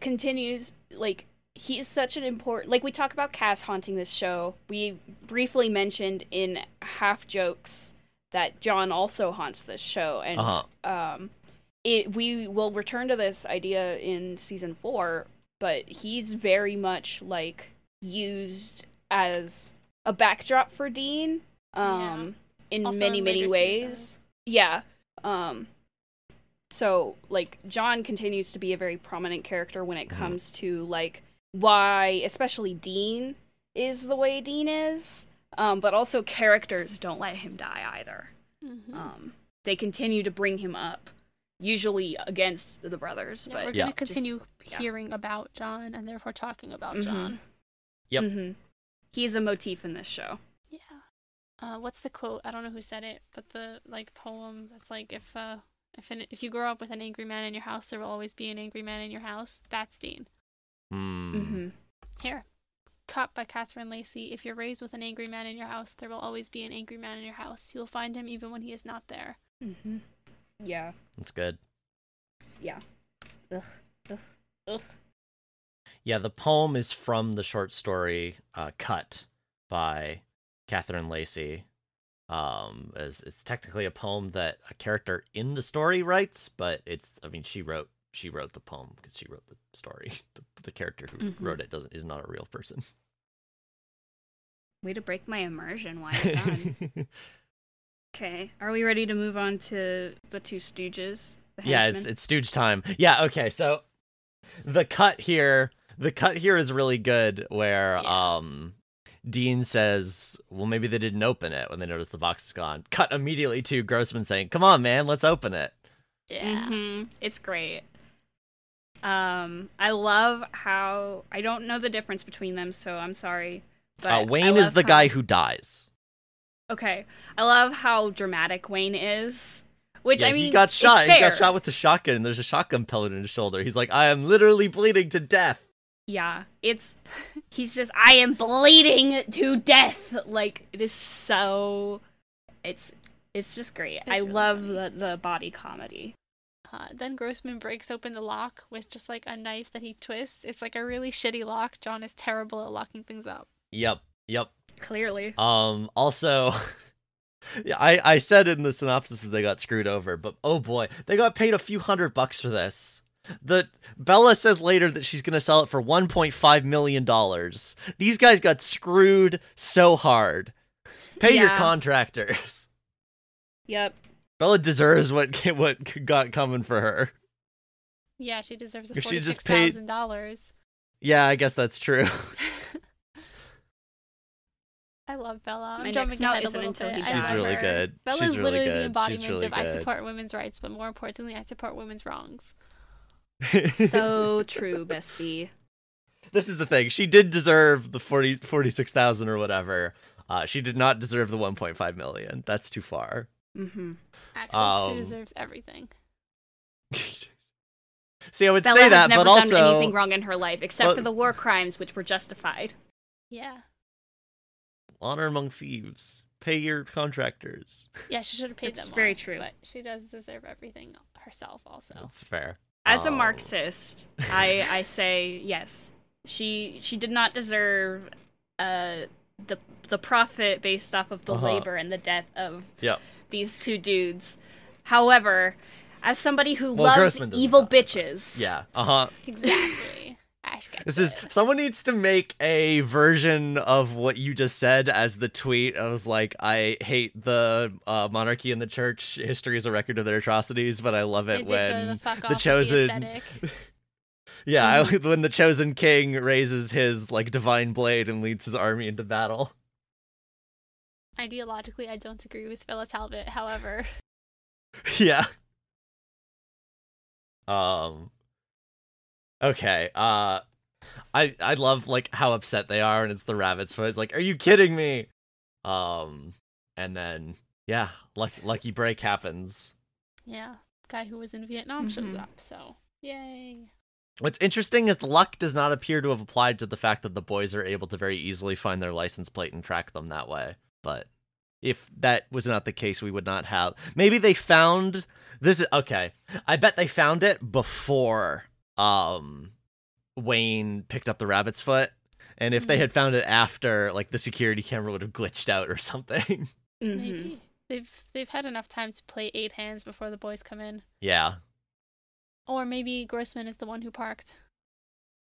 continues like he's such an important like we talk about Cass haunting this show. We briefly mentioned in half jokes that John also haunts this show and Uh huh. um it we will return to this idea in season 4, but he's very much like used as a backdrop for Dean um in Also many in many ways. seasons. Yeah. Um so like John continues to be a very prominent character when it Mhm. comes to like why especially Dean is the way Dean is. Um but also characters don't let him die either. Mhm. Um they continue to bring him up usually against the brothers, Yeah, but we're going to continue yeah. hearing about John and therefore talking about Mhm. John. Yep. Mhm. he's a motif in this show. Yeah. Uh, what's the quote? I don't know who said it, but the like poem that's like if uh if an, if you grow up with an angry man in your house, there will always be an angry man in your house. That's Dean. Hmm. Mm-hmm. Here. caught by Catherine Lacey. If you're raised with an angry man in your house, there will always be an angry man in your house. You will find him even when he is not there. Mm-hmm. Yeah. That's good. Yeah. Ugh. Ugh. Ugh. Yeah, the poem is from the short story uh, "Cut" by Catherine Lacey. Um, as it's technically a poem that a character in the story writes, but it's I mean she wrote she wrote the poem because she wrote the story. <laughs> The, the character who Mhm. wrote it doesn't is not a real person. Way to break my immersion. Why <laughs> done? Okay. Are we ready to move on to the two stooges? The yeah, it's it's Stooge time. Yeah, okay. So the cut here, the cut here is really good. Where Yeah. um, Dean says, "Well, maybe they didn't open it when they noticed the box is gone." Cut immediately to Grossman saying, "Come on, man, let's open it." Yeah. Mhm. It's great. Um, I love how I don't know the difference between them, so I'm sorry. But Uh, Wayne is the how- guy who dies. Okay, I love how dramatic Wayne is. Which yeah, I mean, he got it's shot. He got shot with the shotgun. and There's a shotgun pellet in his shoulder. He's like, "I am literally bleeding to death." Yeah, it's he's just I am bleeding to death. Like it is so it's it's just great. I really love funny. the the body comedy. Uh, then Grossman breaks open the lock with just like a knife that he twists. It's like a really shitty lock. John is terrible at locking things up. Yep, yep. Clearly. Um. Also, <laughs> yeah, I I said in the synopsis that they got screwed over, but oh boy, they got paid a few hundred bucks for this. The Bela says later that she's gonna sell it for 1.5 million dollars. These guys got screwed so hard. Pay your contractors. <laughs> Yep. Bela deserves what <laughs> what got coming for her. Yeah, she deserves the If she forty just six paid- thousand dollars. Yeah, I guess that's true. I love Bela. I'm My jumping next note ahead a isn't little until bit. She's really her. good. Bela's She's really literally good. the embodiment really of I support women's rights, but more importantly, I support women's wrongs. <laughs> So true, bestie. this is the thing. She did deserve the 40 46,000 or whatever. Uh, she did not deserve the 1.5 million. That's too far. Mm-hmm. Actually, Um, she deserves everything. <laughs> See, I would Bela say has that, never but also done anything wrong in her life except but- for the war crimes, which were justified. Yeah. Honor among thieves. Pay your contractors. Yeah, she should have paid them. That's them very all, true. But she does deserve everything herself also. That's fair. As a Um, Marxist, I I say yes. She she did not deserve uh the the profit based off of the Uh-huh. labor and the death of Yep. these two dudes. However, as somebody who Well, loves evil bitches, Yeah. Uh huh. Exactly. This is someone needs to make a version of what you just said as the tweet. I was like, I hate the uh, monarchy and the church. History is a record of their atrocities, but I love They it when the, the chosen- aesthetic. <laughs> yeah, I, Mm-hmm. when the chosen king raises his like divine blade and leads his army into battle. Ideologically, I don't agree with Bela Talbot. However, <laughs> yeah. Um. Okay. Uh, I I love like how upset they are, and it's the rabbits. So it's like, are you kidding me? Um, and then yeah, lucky lucky break happens. yeah, guy who was in Vietnam shows Mhm. up. So yay. What's interesting is the luck does not appear to have applied to the fact that the boys are able to very easily find their license plate and track them that way. But if that was not the case, we would not have. Maybe they found this. Is, okay, I bet they found it before um Wayne picked up the rabbit's foot. And if they Mhm. had found it after, like the security camera would have glitched out or <laughs> something. Maybe they've they've had enough time to play eight hands before the boys come in. yeah, Or maybe Grossman is the one who parked.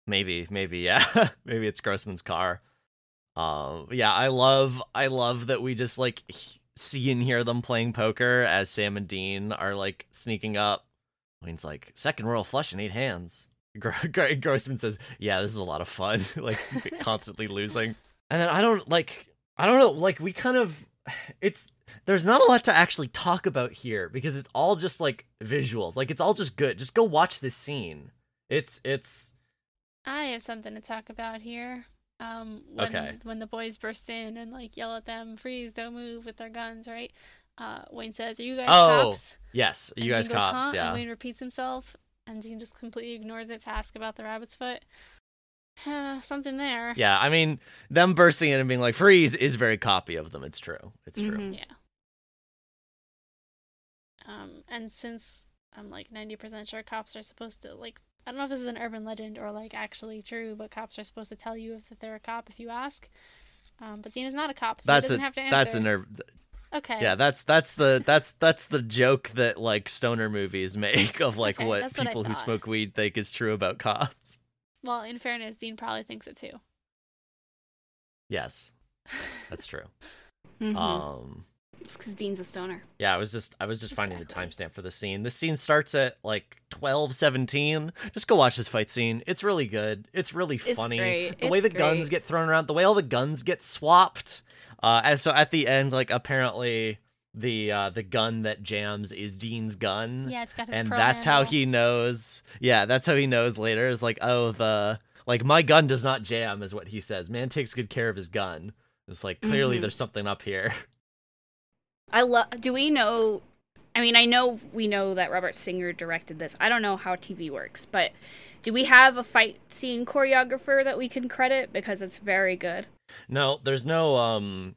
Maybe, maybe, yeah. <laughs> maybe it's Grossman's car. Um, yeah, I love, I love that we just like h- see and hear them playing poker as Sam and Dean are like sneaking up. Wayne's like second royal flush in eight hands. <laughs> Gro- Gro- Grossman says, "Yeah, this is a lot of fun. <laughs> like <laughs> constantly losing." And then I don't like, I don't know, like we kind of, it's there's not a lot to actually talk about here because it's all just like visuals. Like it's all just good. Just go watch this scene. It's it's I have something to talk about here. Um, when, Okay. when the boys burst in and like yell at them, "Freeze! Don't move!" with their guns, right? Uh, Wayne says, "Are you guys Oh, cops?" Yes, you And guys Dean goes, cops, "Huh?" yeah. And Wayne repeats himself, and Dean just completely ignores it to ask about the rabbit's foot. Uh, <sighs> something there. Yeah, I mean, them bursting in and being like freeze is very copy of them. It's true. It's true. Mhm. Yeah. Um, and since I'm like 90% sure cops are supposed to like I don't know if this is an urban legend or like actually true, but cops are supposed to tell you if they're a cop if you ask. Um, but Dean is not a cop, so That's he a doesn't have to answer. that's a nerve. Okay. Yeah, that's that's the that's that's the joke that like stoner movies make of like Okay, what that's what people who smoke weed think is true about cops. Well, in fairness, Dean probably thinks it too. Yes, <laughs> that's true. Mhm. Um, It's because Dean's a stoner. yeah, I was just I was just finding the timestamp for the scene. This scene starts at like twelve seventeen. Just go watch this fight scene. It's really good. It's really It's funny. great. The way the It's guns get thrown around, the way all the guns get swapped. Uh, and so at the end, like apparently the uh, the gun that jams is Dean's gun. Yeah, it's got his and that's how he knows. Yeah, that's how he knows later. Is like, oh, the like my gun does not jam, is what he says. Man takes good care of his gun. It's like clearly Mhm. there's something up here. <laughs> I love. Do we know? I mean, I know we know that Robert Singer directed this. I don't know how TV works, but do we have a fight scene choreographer that we can credit because it's very good? No, there's no um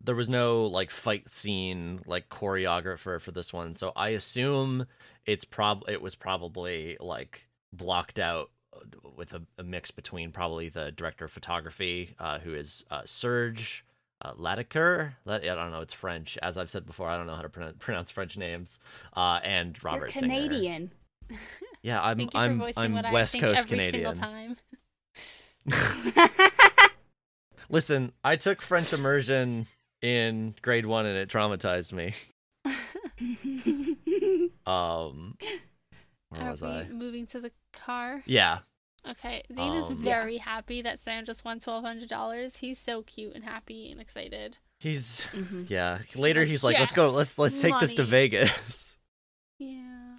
there was no like fight scene like choreographer for this one. So I assume it's prob it was probably like blocked out uh, with a, a mix between probably the director of photography uh, who is uh, Serge uh, Latiker. Let, I don't know, it's French. As I've said before, I don't know how to pronounce, pronounce French names. Uh, and Robert You're Singer. Canadian. Yeah, <laughs> I'm Thank you I'm for voicing I'm what I West think Coast every Canadian. <laughs> <laughs> single time. Listen, I took French immersion in grade one and it traumatized me. <laughs> Um, where Are was we I? moving to the car? Yeah, Okay, Dean is Um, very happy that Sam just won twelve hundred dollars. He's so cute and happy and excited. he's Mhm. yeah. Later, like, he's like, "Let's go. Let's let's take this to. Vegas." <laughs> Yeah.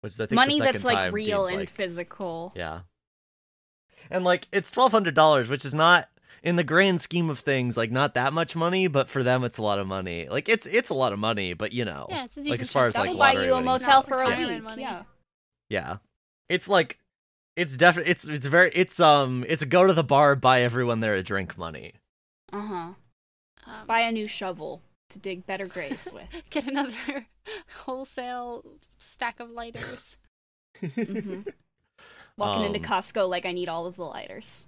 Which is, I think Money the that's second like real Dean's and like, physical. yeah. And like it's twelve hundred dollars, which is not in the grand scheme of things like not that much money, but for them it's a lot of money. Like it's it's a lot of money, but you know, Yeah, it's a like as far as like That'll buy lottery you a motel for a retirement week. money. Yeah. Yeah. It's like it's definitely it's it's very it's um it's go to the bar buy everyone there a drink money. Uh huh. Um, Buy a new shovel to dig better graves with. <laughs> get another <laughs> wholesale stack of lighters. hmm <laughs> Walking into Um, Costco like I need all of the lighters.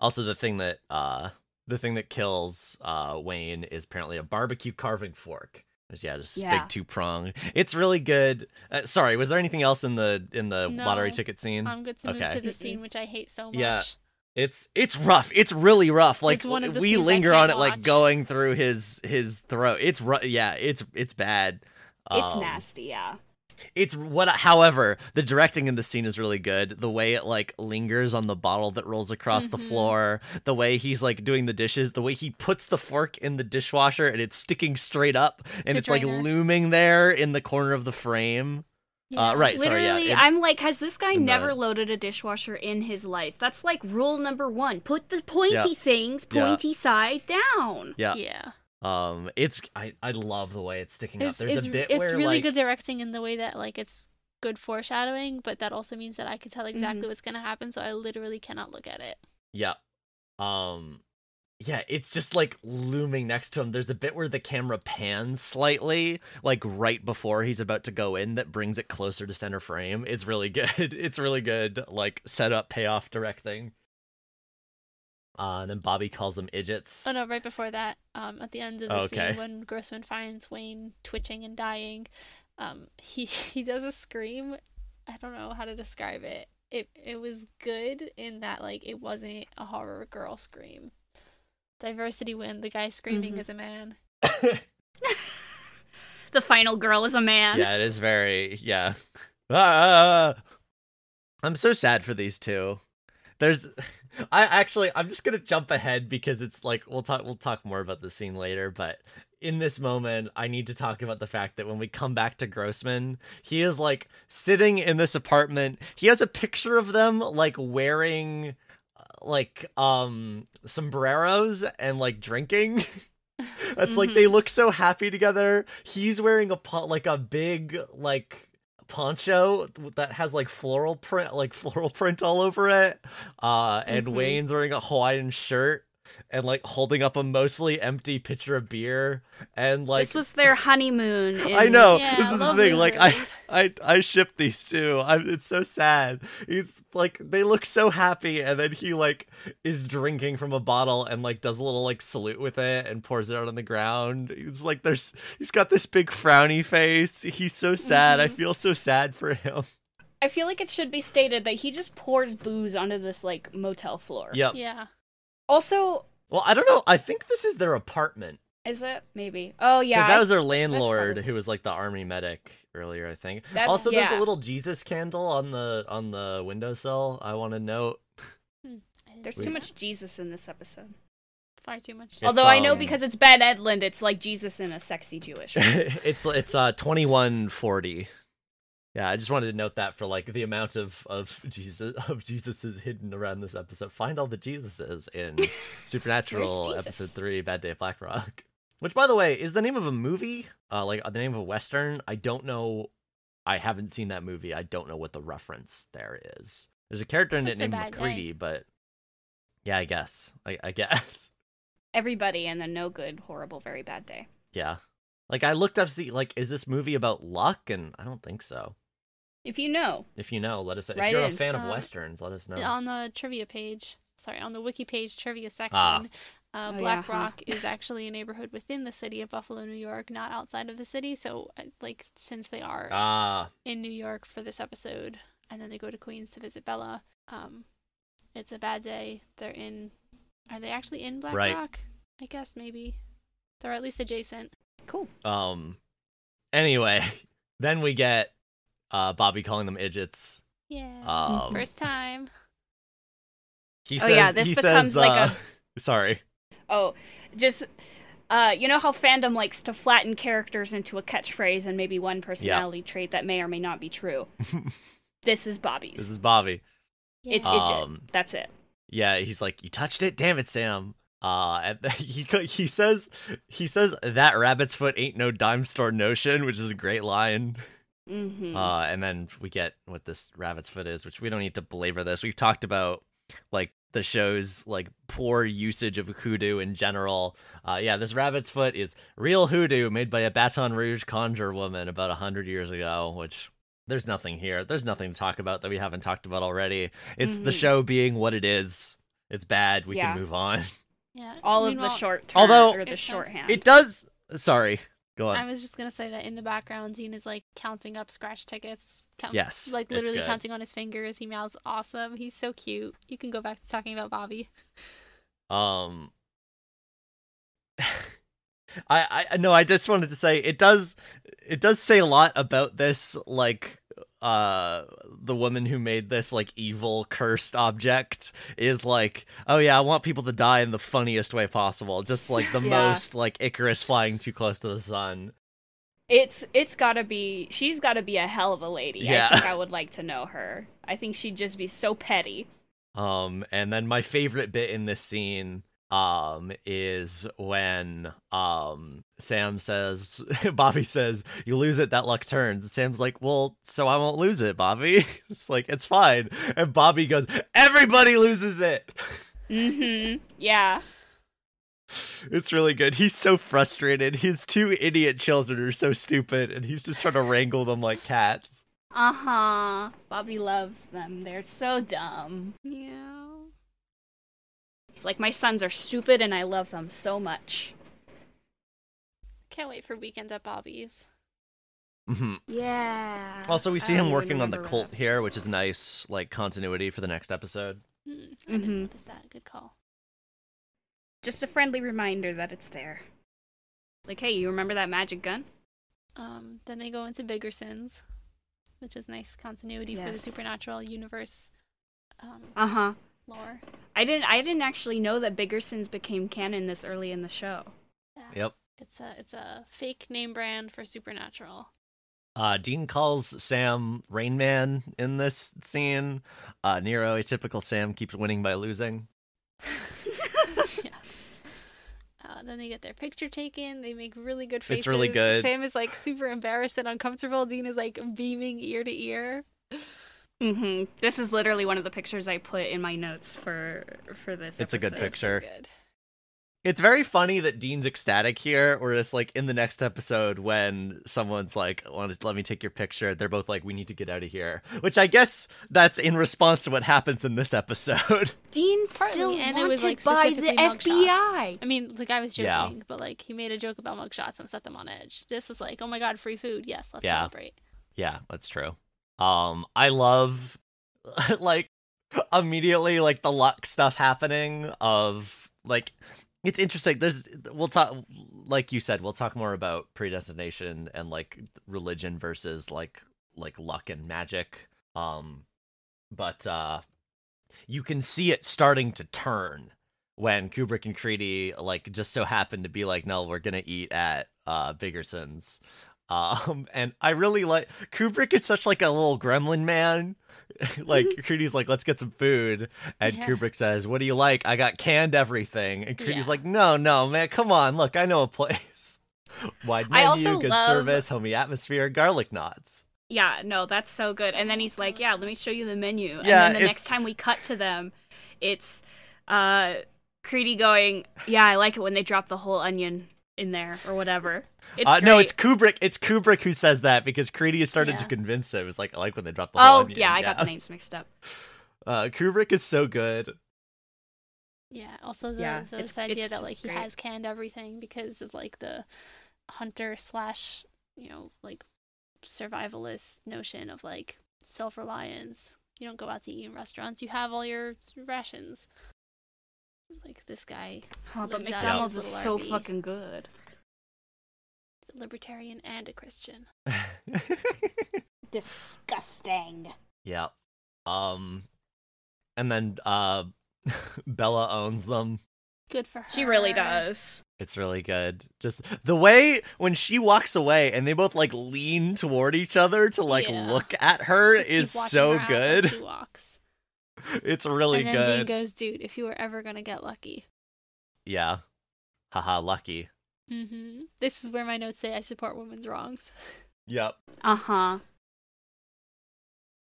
Also the thing that uh the thing that kills uh Wayne is apparently a barbecue carving fork. There's yeah, just Yeah. big two prong. It's really good. Uh, sorry, was there anything else in the in the lottery ticket scene? I'm good to move to the scene which I hate so much. Yeah. It's it's rough. It's really rough. Like It's one of the we linger on can't it like going through his his throat. It's ru- yeah, it's it's bad. It's Um, nasty, yeah. It's what however, the directing in the scene is really good. The way it like lingers on the bottle that rolls across the Mhm. floor, the way he's like doing the dishes, the way he puts the fork in the dishwasher and it's sticking straight up and The it's like looming there in the corner of the frame. Yeah. Uh, right, sorry, yeah. Literally, it- I'm like, has this guy in the- never loaded a dishwasher in his life? That's like rule number one. Put the pointy Yeah. things Yeah. pointy side down. Yeah. Yeah. Um it's I I love the way it's sticking up. There's it's, a bit it's where really like good directing in the way that like it's good foreshadowing, but that also means that I can tell exactly Mm-hmm. what's gonna happen, so I literally cannot look at it. Yeah. Um yeah, it's just like looming next to him. There's a bit where the camera pans slightly, like right before he's about to go in, that brings it closer to center frame. It's really <laughs> good. It's really good, like setup, payoff directing. Uh, and then Bobby calls them idiots. Oh no, right before that, um, at the end of the Oh, okay. scene when Grossman finds Wayne twitching and dying, um, he <laughs> he does a scream. I don't know how to describe it. It it was good in that like it wasn't a horror girl scream. Diversity win. The guy screaming Mhm. is a man. <laughs> <laughs> The final girl is a man. yeah, it is very yeah. Ah! I'm so sad for these two. There's I actually I'm just gonna jump ahead because it's like we'll talk we'll talk more about the scene later, but in this moment I need to talk about the fact that when we come back to Grossman, he is like sitting in this apartment. He has a picture of them like wearing uh, like um sombreros and like drinking. <laughs> That's like Mhm. they look so happy together. He's wearing a pot like a big like poncho that has like floral print, like floral print all over it. Uh, and Mhm. Wayne's wearing a Hawaiian shirt and like holding up a mostly empty pitcher of beer. And like, this was their honeymoon. <laughs> I know Yeah, this is the love thing. Like, I. I, I ship these two. I'm, it's so sad. He's like, they look so happy, and then he like is drinking from a bottle and like does a little like salute with it and pours it out on the ground. He's like, there's, he's got this big frowny face. He's so sad. I Mhm. feel so sad for him. I feel like it should be stated that he just pours booze onto this like motel floor. Yep. Yeah. Also, Well, I don't know. I think this is their apartment is it maybe? Oh yeah. because that was their landlord, probably- who was like the army medic earlier. I think. That- also, there's a little Jesus candle on the on the windowsill. I want to note. There's too much Jesus in this episode. Far too much. It's, Although I know um, because it's Ben Edlund, it's like Jesus in a sexy Jewish. <laughs> it's it's uh 2140. Yeah, I just wanted to note that for like the amount of of Jesus <laughs> of Jesus's hidden around this episode. Find all the Jesuses in <laughs> Supernatural episode 3 Bad Day at Black Rock. Which by the way is the name of a movie, uh like the name of a western. I don't know I haven't seen that movie. I don't know what the reference there is. There's a character in it named bad day. But yeah, I guess. I, I guess. <laughs> Everybody and the no good, horrible, very bad day. Yeah. Like I looked up to see like is this movie about luck and I don't think so. If you know, If you know, let us. Write if you're a fan of Uh, westerns, let us know. On the trivia page, sorry, on the wiki page trivia section, Ah. uh, Oh, Black yeah, huh. Rock is actually a neighborhood within the city of Buffalo, New York, not outside of the city. So, uh, like, since they are Ah, in New York for this episode, and then they go to Queens to visit Bela, um, it's a bad day. They're in. Are they actually in Black Right. Rock? I guess maybe. They're at least adjacent. cool. um. Anyway, <laughs> then we get uh Bobby calling them idiots. Yeah. Um, First time. He Oh, says. yeah, this he becomes says, like uh, <laughs> Sorry. Oh, just uh, you know how fandom likes to flatten characters into a catchphrase and maybe one personality trait that may or may not be true. <laughs> this is Bobby's. This is Bobby. It's Yeah. Idjit. Um, That's it. Yeah, he's like, "You touched it, damn it, Sam." Uh, and <laughs> he he says he says that rabbit's foot ain't no dime store notion, which is a great line. Hmm Uh, and then we get what this rabbit's foot is, which we don't need to belabor this. We've talked about like the show's like poor usage of hoodoo in general. Uh, yeah, this rabbit's foot is real hoodoo made by a Baton Rouge conjure woman about a hundred years ago. Which there's nothing here. There's nothing to talk about that we haven't talked about already. It's the Mhm. show being what it is. It's bad. We Yeah. can move on. Yeah. All of the short term Although- or the shorthand. It does. Sorry. Go I was just gonna say that in the background, Dean is like counting up scratch tickets. Count, Yes, Like literally counting on his fingers. He mouths awesome. He's so cute. You can go back to talking about Bobby. Um, <laughs> I I no, I just wanted to say it does it does say a lot about this like uh the woman who made this like evil cursed object is like oh yeah i want people to die in the funniest way possible just like the <laughs> Yeah. most like icarus flying too close to the sun It's it's gotta be she's gotta be a hell of a lady. Yeah. I think I <laughs> would like to know her. I think she'd just be so petty. Um, and then my favorite bit in this scene um is when um Sam says <laughs> Bobby says you lose it that luck turns Sam's like well so I won't lose it Bobby <laughs> it's like it's fine and Bobby goes everybody loses it Mm-hmm. Yeah. it's really good he's so frustrated his two idiot children are so stupid and he's just trying to wrangle them like cats Uh-huh. Bobby loves them. They're so dumb. Yeah. He's like, my sons are stupid and I love them so much. Can't wait for weekend at Bobby's. hmm Yeah. also we see don't him working on the Colt here which is nice like continuity for the next episode Hmm, I didn't Mhm. notice that. A good call. Just a friendly reminder that it's there. Like, hey, you remember that magic gun? Um, then they go into Biggerson's, which is nice continuity for the supernatural universe um, Uh-huh. Lore. I didn't I didn't actually know that Biggerson's became canon this early in the show. Yeah. yep It's a it's a fake name brand for supernatural. Uh, Dean calls Sam Rain Man in this scene. Uh, Nero, a typical Sam, keeps winning by losing. <laughs> yeah. Uh, Uh, then they get their picture taken. They make really good faces. It's really good. Sam is like super embarrassed and uncomfortable. Dean is like beaming ear to ear. Hmm This is literally one of the pictures I put in my notes for for this. It's a good episode. It's so Picture. good. It's very funny that Dean's ecstatic here, or just like in the next episode when someone's like, "Want to let me take your picture?" They're both like, "We need to get out of here," which I guess that's in response to what happens in this episode. <laughs> Dean Partly, still and it wanted was, like, by the specifically mugshots. FBI. I mean, the guy was joking, Yeah. but like he made a joke about mugshots and set them on edge. This is like, oh my god, free food. Yes, let's Yeah. celebrate. Yeah, that's true. Um, I love <laughs> like immediately like the luck stuff happening of like it's interesting. There's we'll talk like you said, we'll talk more about predestination and like religion versus like like luck and magic. Um but uh you can see it starting to turn when Kubrick and Creedy like just so happen to be like, no, we're gonna eat at uh Biggerson's. Um, and I really like Kubrick is such like a little gremlin man. <laughs> like Creedy's like, let's get some food, and Yeah. Kubrick says, "What do you like? I got canned everything." And Creedy's Yeah. like, "No, no, man, come on, look, I know a place. <laughs> Wide menu, good love- service, homey atmosphere, garlic knots." Yeah, no, that's so good. And then he's like, "Yeah, let me show you the menu." Yeah, and then the it's- next time we cut to them, it's uh Creedy going, "Yeah, I like it when they drop the whole onion in there or whatever." It's uh, no, it's Kubrick. It's Kubrick who says that because Creedy has started to convince him. It's like I like when they drop the whole Oh, onion. yeah, I got the <laughs> names mixed up. Uh, Kubrick is so good. Yeah. Also, the Yeah, the- it's- this idea it's that like just he great. has canned everything because of like the hunter slash you know like survivalist notion of like self reliance. You don't go out to eat in restaurants. You have all your rations. It's like this guy, Oh, but lives out in McDonald's is so RV. fucking good. Is a libertarian and a Christian. <laughs> Disgusting. yeah. Um, and then uh, <laughs> Bela owns them. Good for her. She really does. It's really good. Just the way when she walks away and they both like lean toward each other to like Yeah. look at her Keep is so her good. She <laughs> walks. It's really and then Dean good. goes, dude, if you were ever gonna get lucky. yeah. Haha, lucky. Hmm This is where my notes say I support women's wrongs. Yep. Uh huh.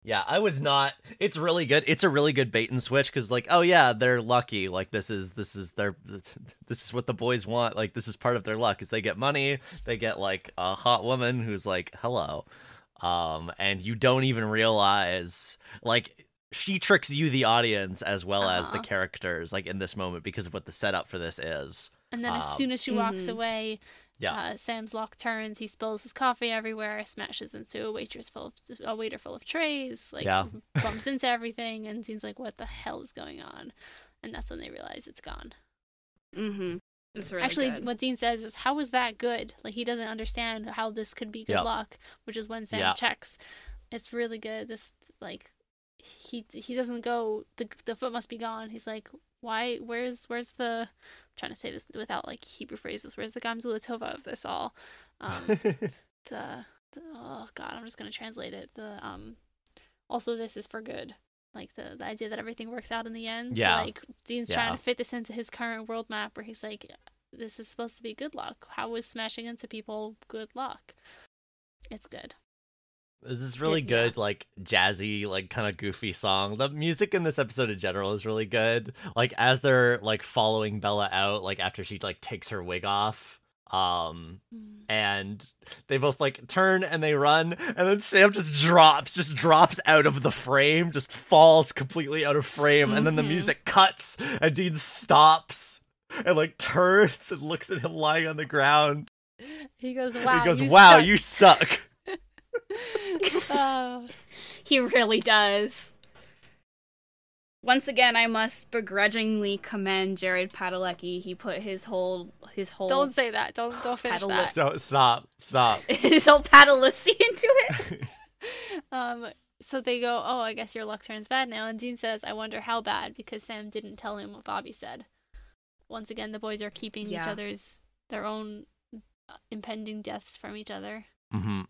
Yeah, I was not. It's really good. It's a really good bait and switch because, like, oh yeah, they're lucky. Like this is this is their this is what the boys want. Like this is part of their luck is they get money, they get like a hot woman who's like hello, um, and you don't even realize like she tricks you, the audience, as well as the Uh-huh. characters, like in this moment because of what the setup for this is. And then as Um, soon as she walks Mhm. away, Yeah. uh, Sam's lock turns. He spills his coffee everywhere, smashes into a waitress full of a waiter full of trays, like Yeah. bumps into <laughs> everything, and seems like, "What the hell is going on?" And that's when they realize it's gone. Mm-hmm. It's really Actually, good. what Dean says is, "How was that good?" Like he doesn't understand how this could be good Yeah. luck, which is when Sam Yeah. checks. It's really good. This like he he doesn't go. the The foot must be gone. He's like, "Why? Where's where's the?" I'm trying to say this without like Hebrew phrases. Where's the Gamzula Tova of this all? Um, <laughs> the, the oh god, I'm just gonna translate it. The um, also this is for good. Like the the idea that everything works out in the end. Yeah. So, like Dean's Yeah. trying to fit this into his current world map, where he's like, this is supposed to be good luck. How is smashing into people good luck? It's good. This is really Yeah. good, like jazzy, like kind of goofy song. The music in this episode in general is really good. Like as they're like following Bela out, like after she like takes her wig off, um, and they both like turn and they run, and then Sam just drops, just drops out of the frame, just falls completely out of frame, and then the Mhm. music cuts, and Dean stops and like turns and looks at him lying on the ground. He goes, wow. he goes, you "Wow, suck." you suck." Oh, <laughs> He really does. Once again, I must begrudgingly commend Jared Padalecki. He put his whole his whole don't say that. Don't don't finish Paddle that. Don't stop, stop. <laughs> his whole Padalecki into it. <laughs> Um. So they go, oh, I guess your luck turns bad now. And Dean says, I wonder how bad because Sam didn't tell him what Bobby said. Once again, the boys are keeping each other's their own uh, impending deaths from each other. hmm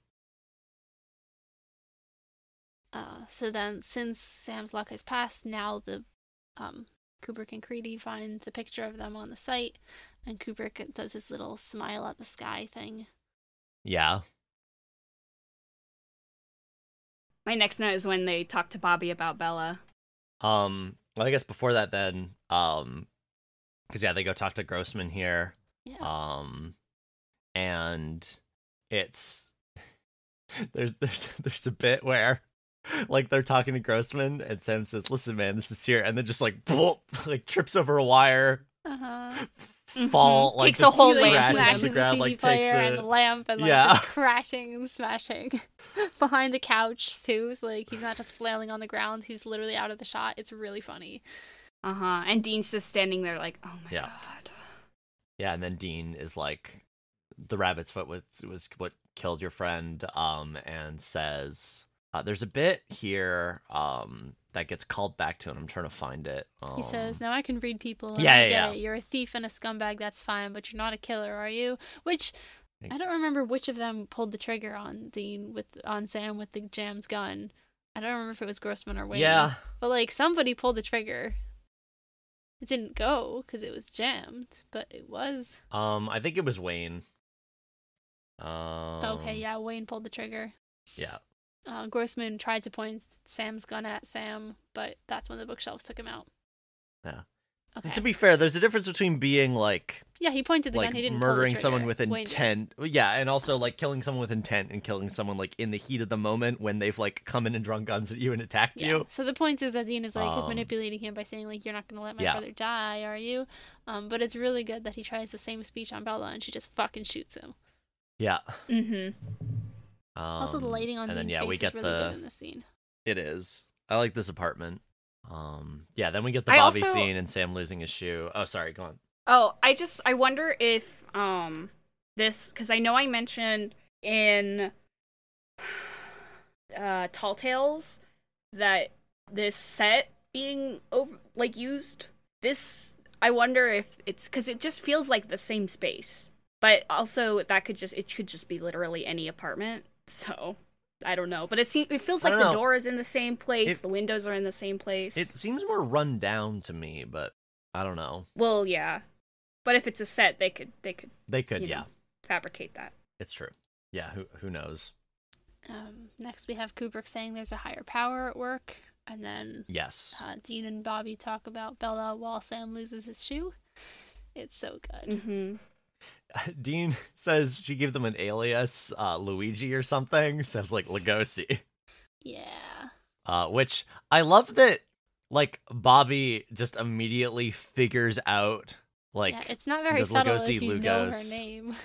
Uh, so then, since Sam's luck has passed, now the um, Kubrick and Creedy find the picture of them on the site, and Kubrick does his little smile at the sky thing. Yeah. My next note is when they talk to Bobby about Bela. Um. Well, I guess before that, then, um, because yeah, they go talk to Grossman here. Yeah. Um, and it's <laughs> there's there's there's a bit where <laughs> like they're talking to Grossman and Sam says, "Listen, man, this is here," and then just like boop, <laughs> like trips over a wire, Uh huh. <laughs> fall, Mhm. like Takes a whole he, like, lamp crashes into smashes the the ground, CD like player and it. the lamp and like Yeah. just crashing and smashing behind the couch too. So like he's not just flailing on the ground; he's literally out of the shot. It's really funny. Uh huh. And Dean's just standing there like, oh my Yeah. god. Yeah, and then Dean is like, "The rabbit's foot was was what killed your friend," um, and says, uh, "There's a bit here, um, that gets called back to, and I'm trying to find it." Um, He says, "Now I can read people. And Yeah, I yeah, get yeah. You're a thief and a scumbag. That's fine, but you're not a killer, are you?" Which I don't remember which of them pulled the trigger on Dean with on Sam with the jam's gun. I don't remember if it was Grossman or Wayne. "Yeah, but like somebody pulled the trigger. It didn't go because it was jammed, but it was. um, I think it was Wayne." Um, okay, yeah, Wayne pulled the trigger. yeah, Uh, Grossman tried to point Sam's gun at Sam, but that's when the bookshelves took him out. Yeah. Okay. And to be fair, there's a difference between being like yeah, he pointed the like gun. He didn't murdering someone with intent. Yeah, and also like killing someone with intent and killing someone like in the heat of the moment when they've like come in and drawn guns at you and attacked Yeah. you. So the point is that Dean is like Um, manipulating him by saying like you're not gonna let my yeah. brother die, are you? Um, but it's really good that he tries the same speech on Bela and she just fucking shoots him. Yeah. Mm-hmm. Um, also, the lighting on and then Dean's yeah, face we get is really the good in this scene. it is. I like this apartment. Um, yeah. Then we get the I Bobby also- scene and Sam losing his shoe. Oh, sorry. Go on. Oh, I just I wonder if um this because I know I mentioned in <sighs> uh Tall Tales that this set being over like used this I wonder if it's because it just feels like the same space, but also that could just it could just be literally any apartment. So I don't know, but it seems it feels like the know. door is in the same place, It- the windows are in the same place. It seems more run down to me, but I don't know. well, yeah, but if it's a set, they could they could They could. You know. yeah, fabricate that. it's true. Yeah. Who who knows? Um, next, we have Kubrick saying there's a higher power at work, and then Yes. uh, Dean and Bobby talk about Bela while Sam loses his shoe. It's so good. Mm-hmm. <laughs> Dean says she gave them an alias, uh, Luigi or something. Sounds like Lugosi. Yeah. Uh, which I love that, like Bobby just immediately figures out, like, yeah, it's not very subtle Lugosi if you know her name.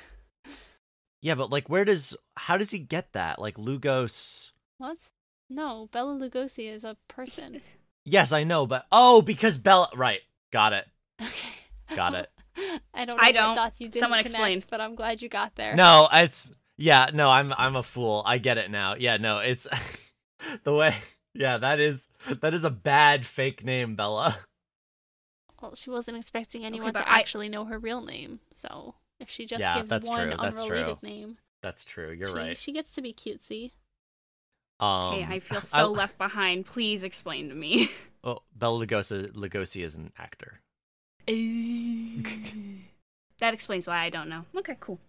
<laughs> yeah, but like, where does, how does he get that? Like, Lugos. What? No, Bela Lugosi is a person. Yes, I know, but oh, because Bela. Right, got it. <laughs> Okay. Got it. <laughs> I don't know I what don't. dots you didn't Someone connect, explain. but I'm glad you got there. No, it's yeah, no, I'm I'm a fool. I get it now. Yeah, no, it's <laughs> the way. Yeah, that is that is a bad fake name, Bela. Well, she wasn't expecting anyone but to I- actually know her real name. So if she just Yeah, gives that's one true, that's unrelated true. name, That's true. You're she, right. she gets to be cutesy. Um, Okay, I feel <laughs> so left behind. Please explain to me. Oh, Bela Lugosi, Lugosi is an actor. That explains why I don't know. Okay, cool.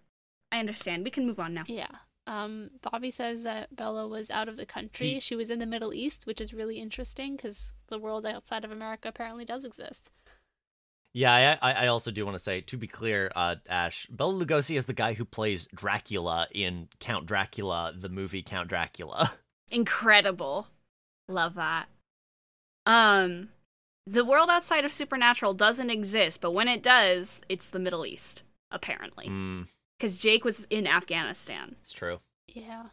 I understand. We can move on now. Yeah. Um, Bobby says that Bela was out of the country. He- She was in the Middle East, which is really interesting because the world outside of America apparently does exist. Yeah, I, I I also do want to say, to be clear, uh, Ash, Bela Lugosi is the guy who plays Dracula in Count Dracula, the movie Count Dracula. <laughs> Incredible. Love that. Um the world outside of supernatural doesn't exist, but when it does, it's the Middle East, apparently. Mm, Cuz Jake was in Afghanistan. it's true. Yeah.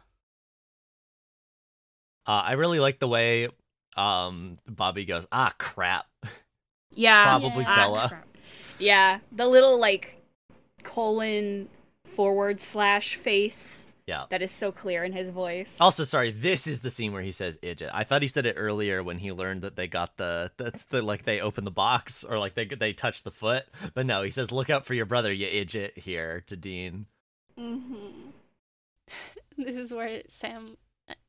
Uh, I really like the way um Bobby goes, ah, crap. Yeah. Probably Yeah. Ah, Bela. crap. Yeah, the little like colon forward slash face Yeah. that is so clear in his voice. Also, sorry, this is the scene where he says "idjit." I thought he said it earlier when he learned that they got the, the, the like they open the box or like they they touch the foot, but no, he says, "Look out for your brother, you idjit." Here to Dean. Mm-hmm. <laughs> This is where Sam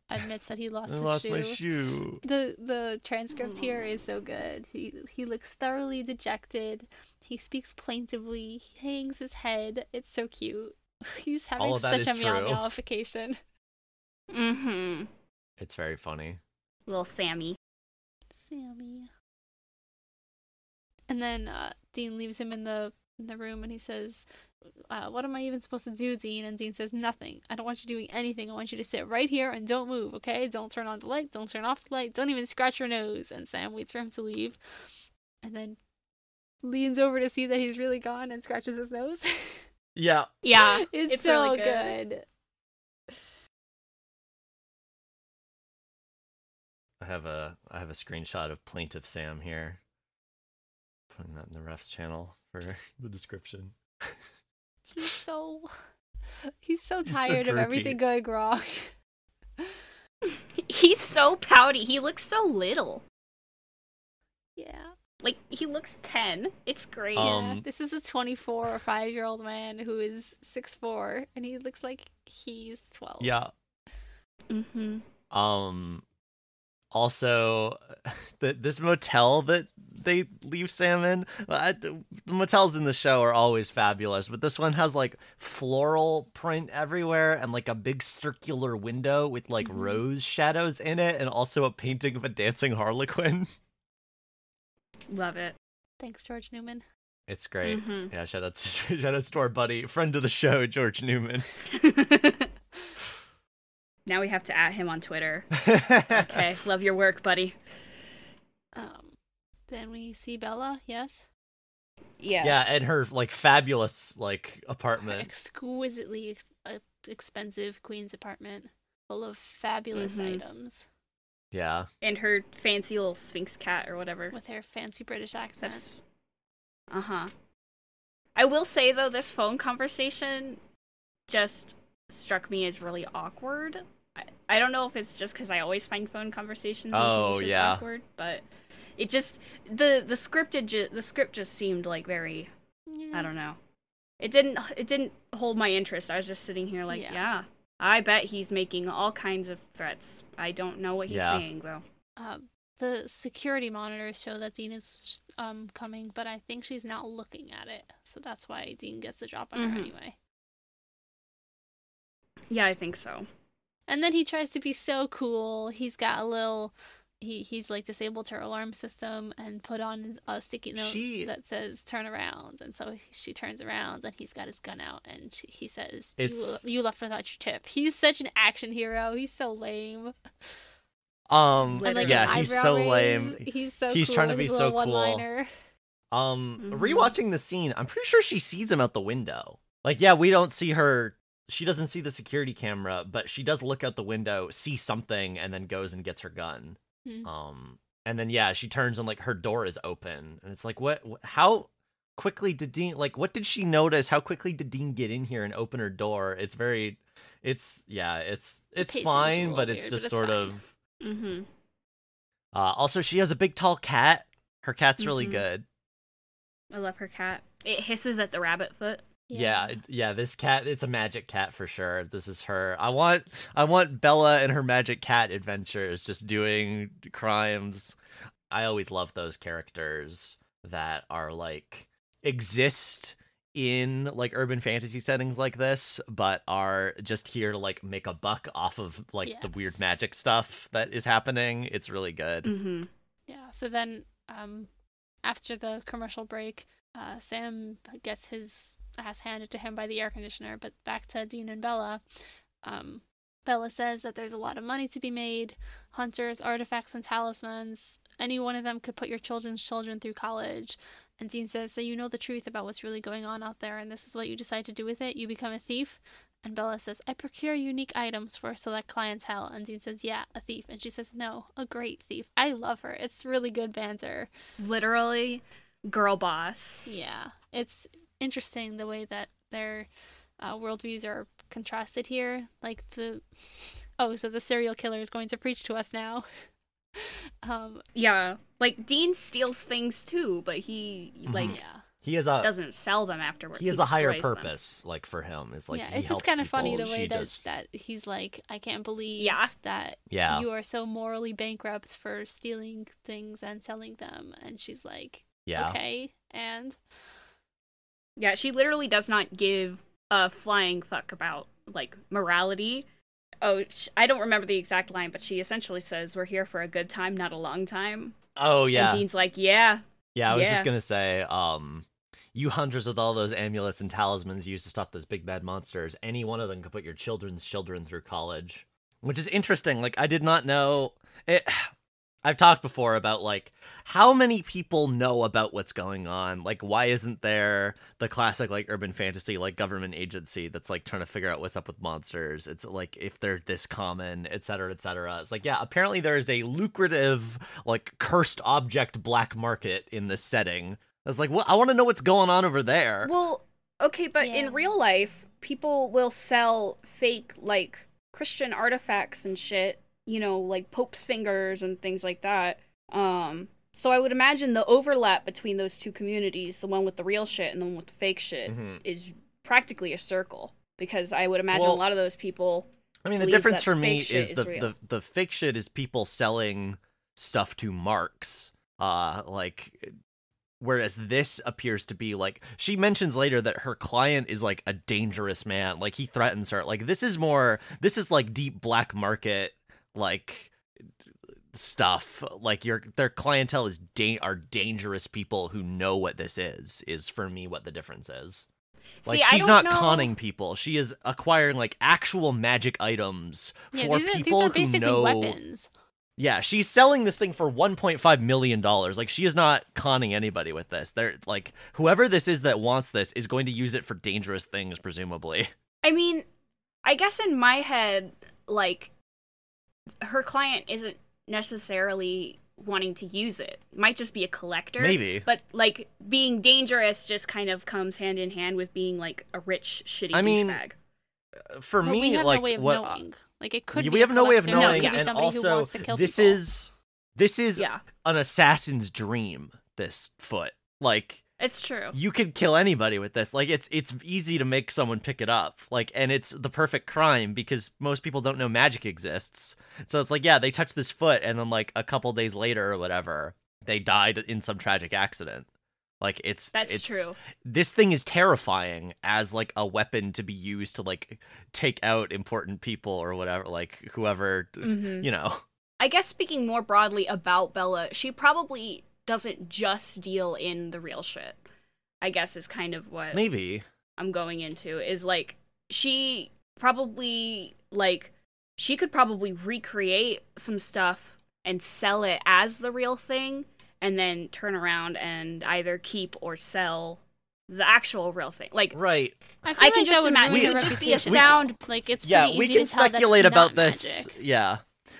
admits that he lost I his lost shoe. my shoe. The the transcript here is so good. He he looks thoroughly dejected. He speaks plaintively. He hangs his head. It's so cute. <laughs> He's having such a meow true. meowification. <laughs> Mm-hmm. It's very funny. Little Sammy. Sammy. And then uh, Dean leaves him in the in the room, and he says, uh, "What am I even supposed to do, Dean?" And Dean says, "Nothing. I don't want you doing anything. I want you to sit right here and don't move. Okay? Don't turn on the light. Don't turn off the light. Don't even scratch your nose." And Sam waits for him to leave, and then leans over to see that he's really gone and scratches his nose. <laughs> Yeah. Yeah, <laughs> it's, it's so really good. good. I have a I have a screenshot of plaintiff Sam here. Putting that in the refs channel for the description. <laughs> He's so <laughs> he's so He's so tired of everything going wrong. He's so pouty. He looks so little. yeah. Like he looks ten. It's great. Um, yeah, this is a 24 or 5 year old man who is six-four, and he looks like he's 12. Yeah. mm-hmm. Um also <laughs> the, this motel that they leave Sam in I, the motels in the show are always fabulous but this one has like floral print everywhere and like a big circular window with like Mhm. rose shadows in it and also a painting of a dancing harlequin <laughs> Love it. Thanks, George Newman. it's great Mhm. yeah shout out to, <laughs> shout out to our buddy friend of the show George Newman <laughs> now we have to at him on Twitter. <laughs> Okay, love your work, buddy. Um, then we see Bela, yes? Yeah. yeah and her like fabulous like Her apartment exquisitely uh, expensive queen's apartment full of fabulous Mhm. items yeah And her fancy little Sphynx cat or whatever. with her fancy British accent. Uh huh. I will say though, this phone conversation just struck me as really awkward. I, I don't know if it's just because I always find phone conversations Oh, yeah. awkward, but it just the the scripted ju- the script just seemed like very Yeah. I don't know. It didn't it didn't hold my interest. I was just sitting here like, Yeah. yeah, I bet he's making all kinds of threats. I don't know what he's Yeah. saying though. Um, the security monitors show that Dean is um coming, but I think she's not looking at it, so that's why Dean gets the drop on her Mhm. anyway. Yeah, I think so. And then he tries to be so cool. He's got a little. He he's like disabled her alarm system and put on a sticky note She- that says "turn around," and so she turns around and he's got his gun out and she, he says, It's- you, "You left without your tip." He's such an action hero. He's so lame. um like yeah he's so raise, lame He's so He's cool trying to be so cool. one-liner. Um, Mhm. rewatching the scene, I'm pretty sure she sees him out the window. Like, yeah, we don't see her. She doesn't see the security camera, but she does look out the window, see something, and then goes and gets her gun. Hmm. Um, and then yeah, she turns and like her door is open, and it's like, what? wh- How quickly did Dean? Like, what did she notice? How quickly did Dean get in here and open her door? It's very, it's yeah, it's it's pacing is a fine, but it's weird, just but it's sort fine. of. Mm-hmm. Uh, also, she has a big tall cat. Her cat's really Mhm. good. I love her cat. It hisses at the rabbit foot. Yeah. yeah, this cat it's a magic cat for sure. This is her. I want I want Bela and her magic cat adventures just doing crimes. I always love those characters that are like exist in like urban fantasy settings like this but are just here to like make a buck off of like the weird magic stuff that is happening. It's really good. Mm-hmm. Yeah. So then, um, after the commercial break, uh, Sam gets his ass handed to him by the air conditioner. But back to Dean and Bela. Um, Bela says that there's a lot of money to be made. Hunters, artifacts, and talismans. Any one of them could put your children's children through college. And Dean says, So you know the truth about what's really going on out there, and this is what you decide to do with it? You become a thief? And Bela says, I procure unique items for a select clientele. And Dean says, Yeah, a thief. And she says, No, a great thief. I love her. It's really good banter. Literally, girl boss. Yeah. It's interesting the way that their uh, worldviews are contrasted here. Like the. Oh, so the serial killer is going to preach to us now. <laughs> um, Yeah, like Dean steals things too, but he like yeah. he has a doesn't sell them afterwards. he has a higher destroys them. purpose like for him it's like yeah, it's just kind of funny the way that just- that he's like, I can't believe Yeah. that yeah you are so morally bankrupt for stealing things and selling them, and she's like, yeah okay, and Yeah, she literally does not give a flying fuck about like morality. Oh, sh- I don't remember the exact line, but she essentially says, "We're here for a good time, not a long time." oh yeah And Dean's like, "Yeah, Yeah, I was Yeah. just gonna say, um, you hunters with all those amulets and talismans used to stop those big bad monsters. Any one of them could put your children's children through college, which is interesting. Like I did not know it. I've talked before about like how many people know about what's going on. Like, why isn't there the classic like urban fantasy like government agency that's like trying to figure out what's up with monsters? It's like if they're this common, et cetera, et cetera. It's like yeah, apparently there is a lucrative like cursed object black market in this setting. It's like, well, I want to know what's going on over there. Well, okay, but Yeah. in real life, people will sell fake like Christian artifacts and shit, you know, like Pope's fingers and things like that. Um so I would imagine the overlap between those two communities, the one with the real shit and the one with the fake shit, Mhm. is practically a circle because I would imagine Well- a lot of those people I mean, the difference for me is is the, the the fake shit is people selling stuff to marks. Uh, like, whereas this appears to be like she mentions later that her client is like a dangerous man. Like he threatens her. Like this is more. This is like deep black market like stuff. Like your their clientele is da- are dangerous people who know what this is. Is for me what the difference is. Like See, she's don't know- conning people. She is acquiring like actual magic items yeah, for these are, these people are who know. weapons. Yeah, she's selling this thing for 1.5 million dollars. Like she is not conning anybody with this. They're like whoever this is that wants this is going to use it for dangerous things presumably. I mean, I guess in my head, like, her client isn't necessarily wanting to use it. Might just be a collector. Maybe. But, like, being dangerous just kind of comes hand in hand with being, like, a rich, shitty I mean, douchebag. Uh, for But me we have like no way of what knowing. Like it could. we be a have no way of collector, it knowing could be and somebody who also wants to kill this people. is this is Yeah, an assassin's dream this foot. Like it's true. you could kill anybody with this like it's it's easy to make someone pick it up like and it's the perfect crime because most people don't know magic exists so it's like yeah they touch this foot and then like a couple days later or whatever they died in some tragic accident like it's That's it's, true. this thing is terrifying as like a weapon to be used to like take out important people or whatever like whoever Mhm. you know I guess speaking more broadly about Bela, she probably doesn't just deal in the real shit. I guess is kind of what maybe I'm going into is like she probably like she could probably recreate some stuff and sell it as the real thing and then turn around and either keep or sell the actual real thing. Like right I, feel I can that just imagine it the would just be a reputation. sound Like it's yeah pretty we easy can to speculate about this magic. yeah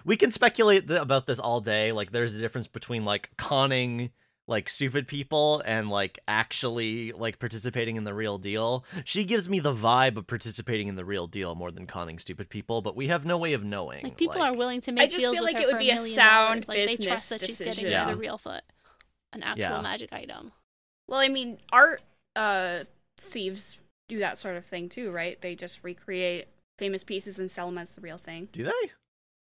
we can speculate th- about this all day like there's a difference between like conning like stupid people and like actually like participating in the real deal she gives me the vibe of participating in the real deal more than conning stupid people but we have no way of knowing Like people are willing to make I just deals feel like it would be a million sound dollars. Like they business trust that she's getting decision. Yeah. the real foot, an actual Yeah. magic item. well, I mean, art uh thieves do that sort of thing too, right? They just recreate famous pieces and sell them as the real thing. do they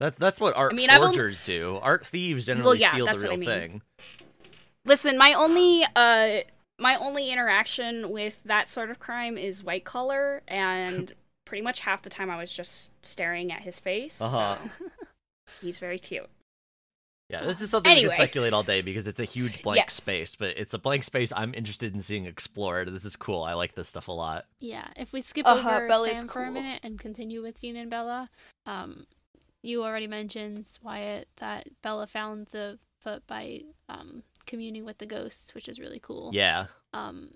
that's that's what art I mean, I've only- forgers do art thieves generally yeah, steal the that's what real I mean. thing Listen, my only uh my only interaction with that sort of crime is white collar and <laughs> pretty much half the time I was just staring at his face. uh-huh so he's very cute. Yeah, this is something we can speculate all day because it's a huge blank Yes. space, but it's a blank space I'm interested in seeing explored. This is cool. I like this stuff a lot. Yeah, if we skip Uh-huh, over Bela's Sam for a minute and continue with Dean and Bela, um, you already mentioned Wyatt that Bela found the foot by um communing with the ghosts, which is really cool. Yeah. Um,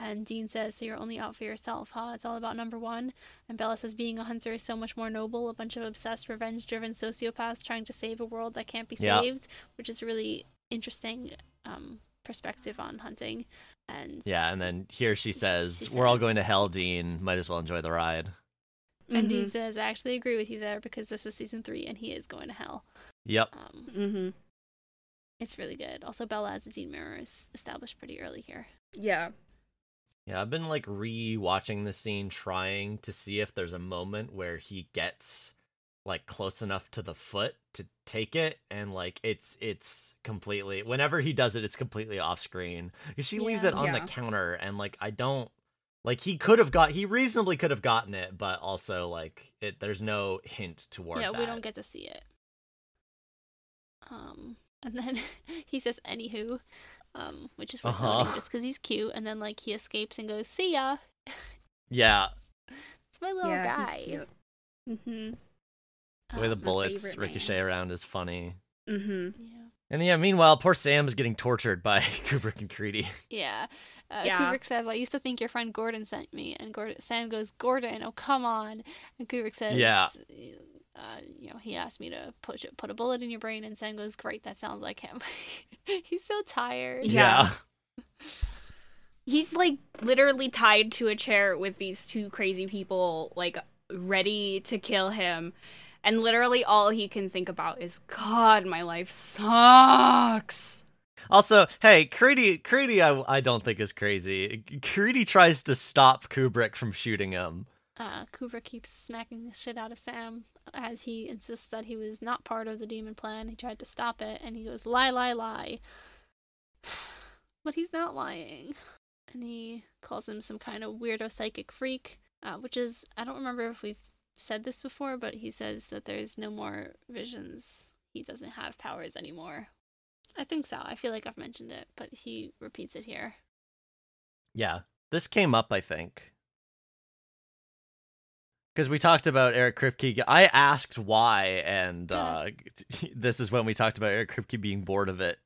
and Dean says, "So you're only out for yourself, huh? It's all about number one." And Bela says, "Being a hunter is so much more noble. A bunch of obsessed, revenge-driven sociopaths trying to save a world that can't be Yeah. saved," which is really interesting um perspective on hunting. And Yeah, and then here she <laughs> says, She "We're all going to hell, Dean. Might as well enjoy the ride." And Dean Mhm. says, I actually agree with you there because this is season three and he is going to hell. Yep. Um, Mhm. it's really good. Also, Bela as a Dean mirror is established pretty early here. Yeah. Yeah, I've been like re-watching the scene, trying to see if there's a moment where he gets like close enough to the foot to take it, and like it's it's completely. Whenever he does it, it's completely off screen because she leaves it on Yeah. the counter, and like I don't like he could have got he reasonably could have gotten it, but also like it. There's no hint toward yeah, that. we don't get to see it. Um, and then <laughs> he says "anywho," um, which is worth Uh-huh. noting just because he's cute. And then like he escapes and goes, "See ya." Yeah, <laughs> It's my little yeah, guy. he's cute. Mm-hmm. the way the Um, bullets ricochet man. around is funny. Mm-hmm. Yeah. And yeah, meanwhile, poor Sam is getting tortured by <laughs> Kubrick and Creedy. Yeah. Uh, Yeah. Kubrick says, I used to think your friend Gordon sent me. And Gordon, Sam goes, Gordon, oh, come on. And Kubrick says, Yeah. Uh, you know, he asked me to put put a bullet in your brain, and Sam goes, "Great, that sounds like him." <laughs> He's so tired. Yeah. <laughs> He's like literally tied to a chair with these two crazy people, like ready to kill him. And literally all he can think about is, God, my life sucks. Also, hey, Creedy, Creedy, I, I don't think is crazy. Creedy tries to stop Kubrick from shooting him. Uh, Kubrick keeps smacking the shit out of Sam as he insists that he was not part of the demon plan. He tried to stop it, and he goes, lie, lie, lie. <sighs> But he's not lying. And he calls him some kind of weirdo psychic freak, uh, which is, I don't remember if we've said this before, but he says that there's no more visions. He doesn't have powers anymore. I think so. I feel like I've mentioned it, but he repeats it here. Yeah, this came up, I think. Because we talked about Eric Kripke. I asked why, and uh, <laughs> this is when we talked about Eric Kripke being bored of it.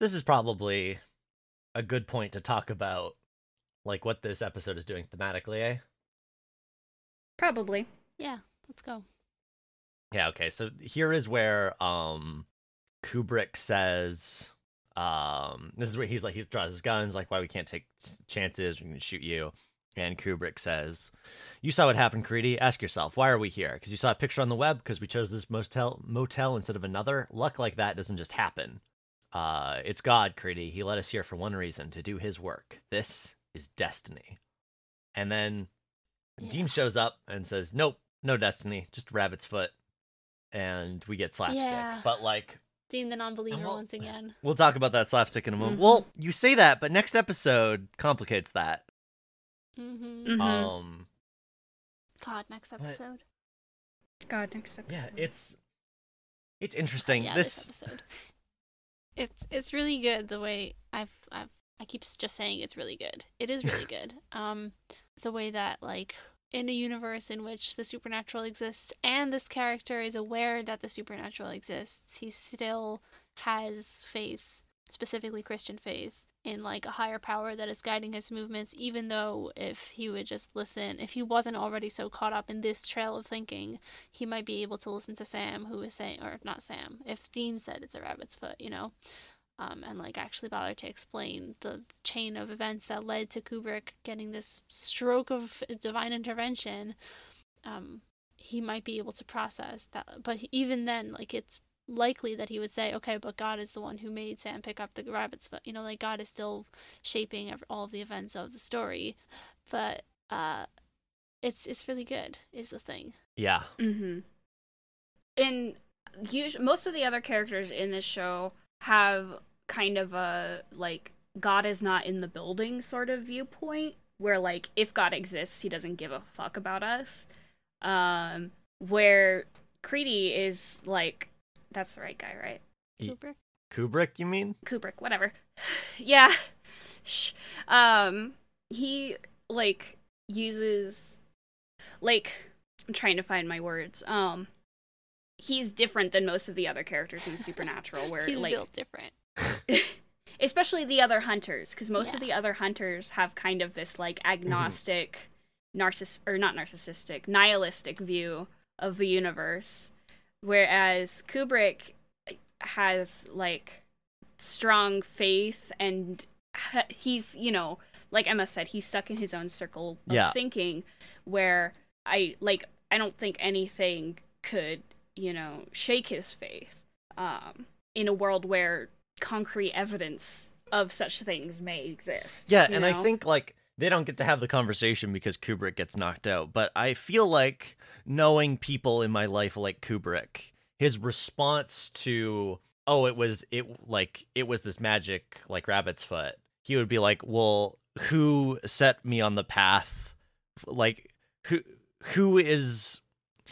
This is probably a good point to talk about, like, what this episode is doing thematically, eh? Probably. Yeah, let's go. Yeah, okay. So here is where um Kubrick says um this is where he's like he draws his guns like why we can't take chances, we can shoot you. And Kubrick says, "You saw what happened, Creedy. Ask yourself, why are we here? Because you saw a picture on the web because we chose this motel motel instead of another. Luck like that doesn't just happen. Uh, it's God, Creedy. He led us here for one reason, to do his work. This is destiny." And then Dean shows up and says, "Nope, no destiny, just rabbit's foot." And we get slapstick. Yeah. But like Dean the non-believer well- once again. we'll talk about that slapstick in a moment. Mhm. Well, you say that, but next episode complicates that. hmm Mhm. Um God, next But- episode. God, next episode. yeah, it's it's interesting. yeah, this episode. It's it's really good the way I've I've I keep just saying it's really good. It is really <laughs> good. Um, the way that like in a universe in which the supernatural exists and this character is aware that the supernatural exists, he still has faith, specifically Christian faith, in like a higher power that is guiding his movements. Even though if he would just listen, if he wasn't already so caught up in this trail of thinking, he might be able to listen to Sam, who is saying, or not Sam, if Dean said it's a rabbit's foot, you know, um, and like actually bother to explain the chain of events that led to Kubrick getting this stroke of divine intervention, um, he might be able to process that. But even then, like it's likely that he would say, okay, but God is the one who made Sam pick up the rabbit's foot. You know, like God is still shaping all of the events of the story, but uh, it's it's really good. Is the thing. yeah. Mm-hmm. In us- most of the other characters in this show have kind of a like God is not in the building sort of viewpoint, where like if God exists, he doesn't give a fuck about us. Um, where Creedy is like, that's the right guy, right? Kubrick. Kubrick, you mean? Kubrick, whatever. <sighs> yeah. Shh. Um he like uses like I'm trying to find my words. Um he's different than most of the other characters in Supernatural where <laughs> He's like built different. <laughs> especially the other hunters because most of the other hunters have kind of this like agnostic narciss or not narcissistic nihilistic view of the universe. Whereas kubrick has like strong faith and he's you know like emma said he's stuck in his own circle of Yeah. thinking where i like i don't think anything could you know shake his faith um in a world where concrete evidence of such things may exist. Yeah, and I think like they don't get to have the conversation because Kubrick gets knocked out, but I feel like knowing people in my life like Kubrick, his response to oh it was it like it was this magic like rabbit's foot. He would be like, "Well, who set me on the path? Like who who is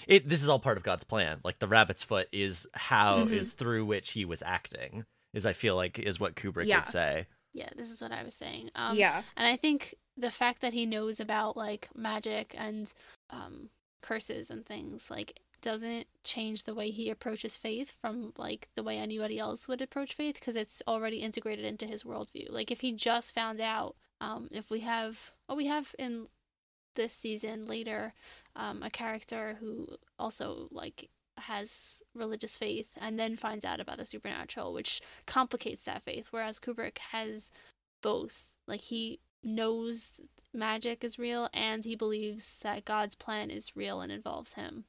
it this is all part of God's plan. Like the rabbit's foot is how is Mhm. through which he was acting." Is I feel like is what Kubrick Yeah. would say. Yeah, this is what I was saying. Um, yeah. And I think the fact that he knows about like magic and um, curses and things like doesn't change the way he approaches faith from like the way anybody else would approach faith because it's already integrated into his worldview. Like if he just found out, um, if we have, oh, we have in this season later, um, a character who also like has religious faith and then finds out about the supernatural, which complicates that faith. Whereas Kubrick has both. Like he knows magic is real and he believes that God's plan is real and involves him.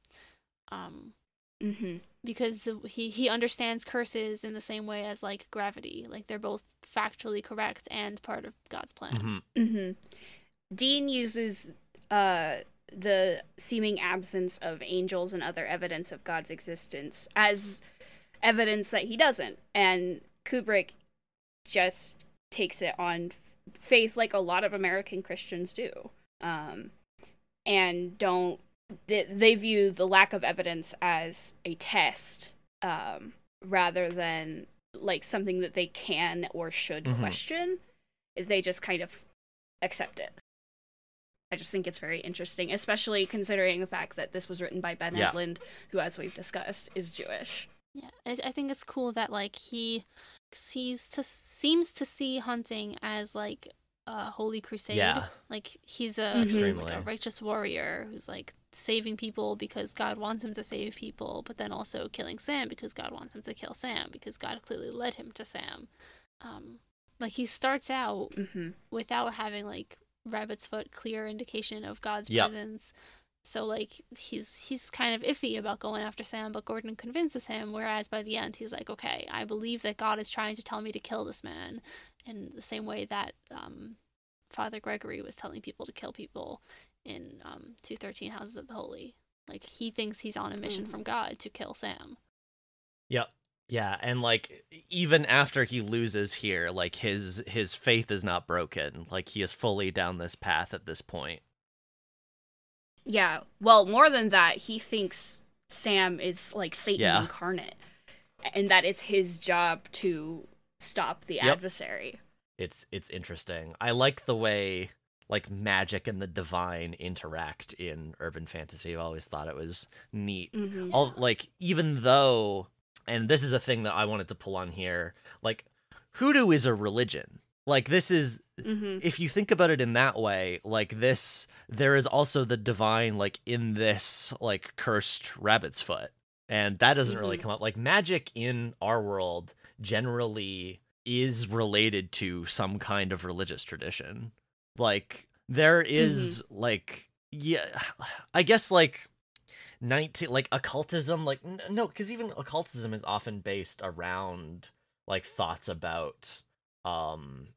Um Mm-hmm. because the- he he understands curses in the same way as like gravity. Like they're both factually correct and part of God's plan. Mhm. Mm-hmm. Dean uses uh, the seeming absence of angels and other evidence of God's existence as evidence that he doesn't. And Kubrick just takes it on faith like a lot of American Christians do. Um, and don't, they, they view the lack of evidence as a test um, rather than like something that they can or should Mhm. question. Is they just kind of accept it. I just think it's very interesting, especially considering the fact that this was written by Ben Yeah. Edlund, who, as we've discussed, is Jewish. Yeah, I, I think it's cool that like he sees to seems to see hunting as like a holy crusade. Yeah. Like he's a, Mhm. Extremely. like a righteous warrior who's like saving people because God wants him to save people, but then also killing Sam because God wants him to kill Sam because God clearly led him to Sam. Um, like he starts out Mm-hmm. without having like rabbit's foot clear indication of God's Yep. presence. So like he's he's kind of iffy about going after Sam, but Gordon convinces him. Whereas by the end, he's like, okay, I believe that God is trying to tell me to kill this man, in the same way that um, Father Gregory was telling people to kill people in um, two thirteen Houses of the Holy. Like he thinks he's on a mission Mhm. from God to kill Sam. Yep. Yeah, and like even after he loses here, like his his faith is not broken. Like he is fully down this path at this point. Yeah. Well, more than that, he thinks Sam is like Satan Yeah. incarnate, and that it's his job to stop the Yep. adversary. It's it's interesting. I like the way like magic and the divine interact in urban fantasy. I've always thought it was neat. Mm-hmm. All like even though and this is a thing that I wanted to pull on here, like hoodoo is a religion. Like this is Mm-hmm. if you think about it in that way, like this, there is also the divine, like in this, like cursed rabbit's foot, and that doesn't really Mhm. come up. Like magic in our world generally is related to some kind of religious tradition. Like there is, like yeah, I guess like. 19 like occultism like n- no because even occultism is often based around like thoughts about um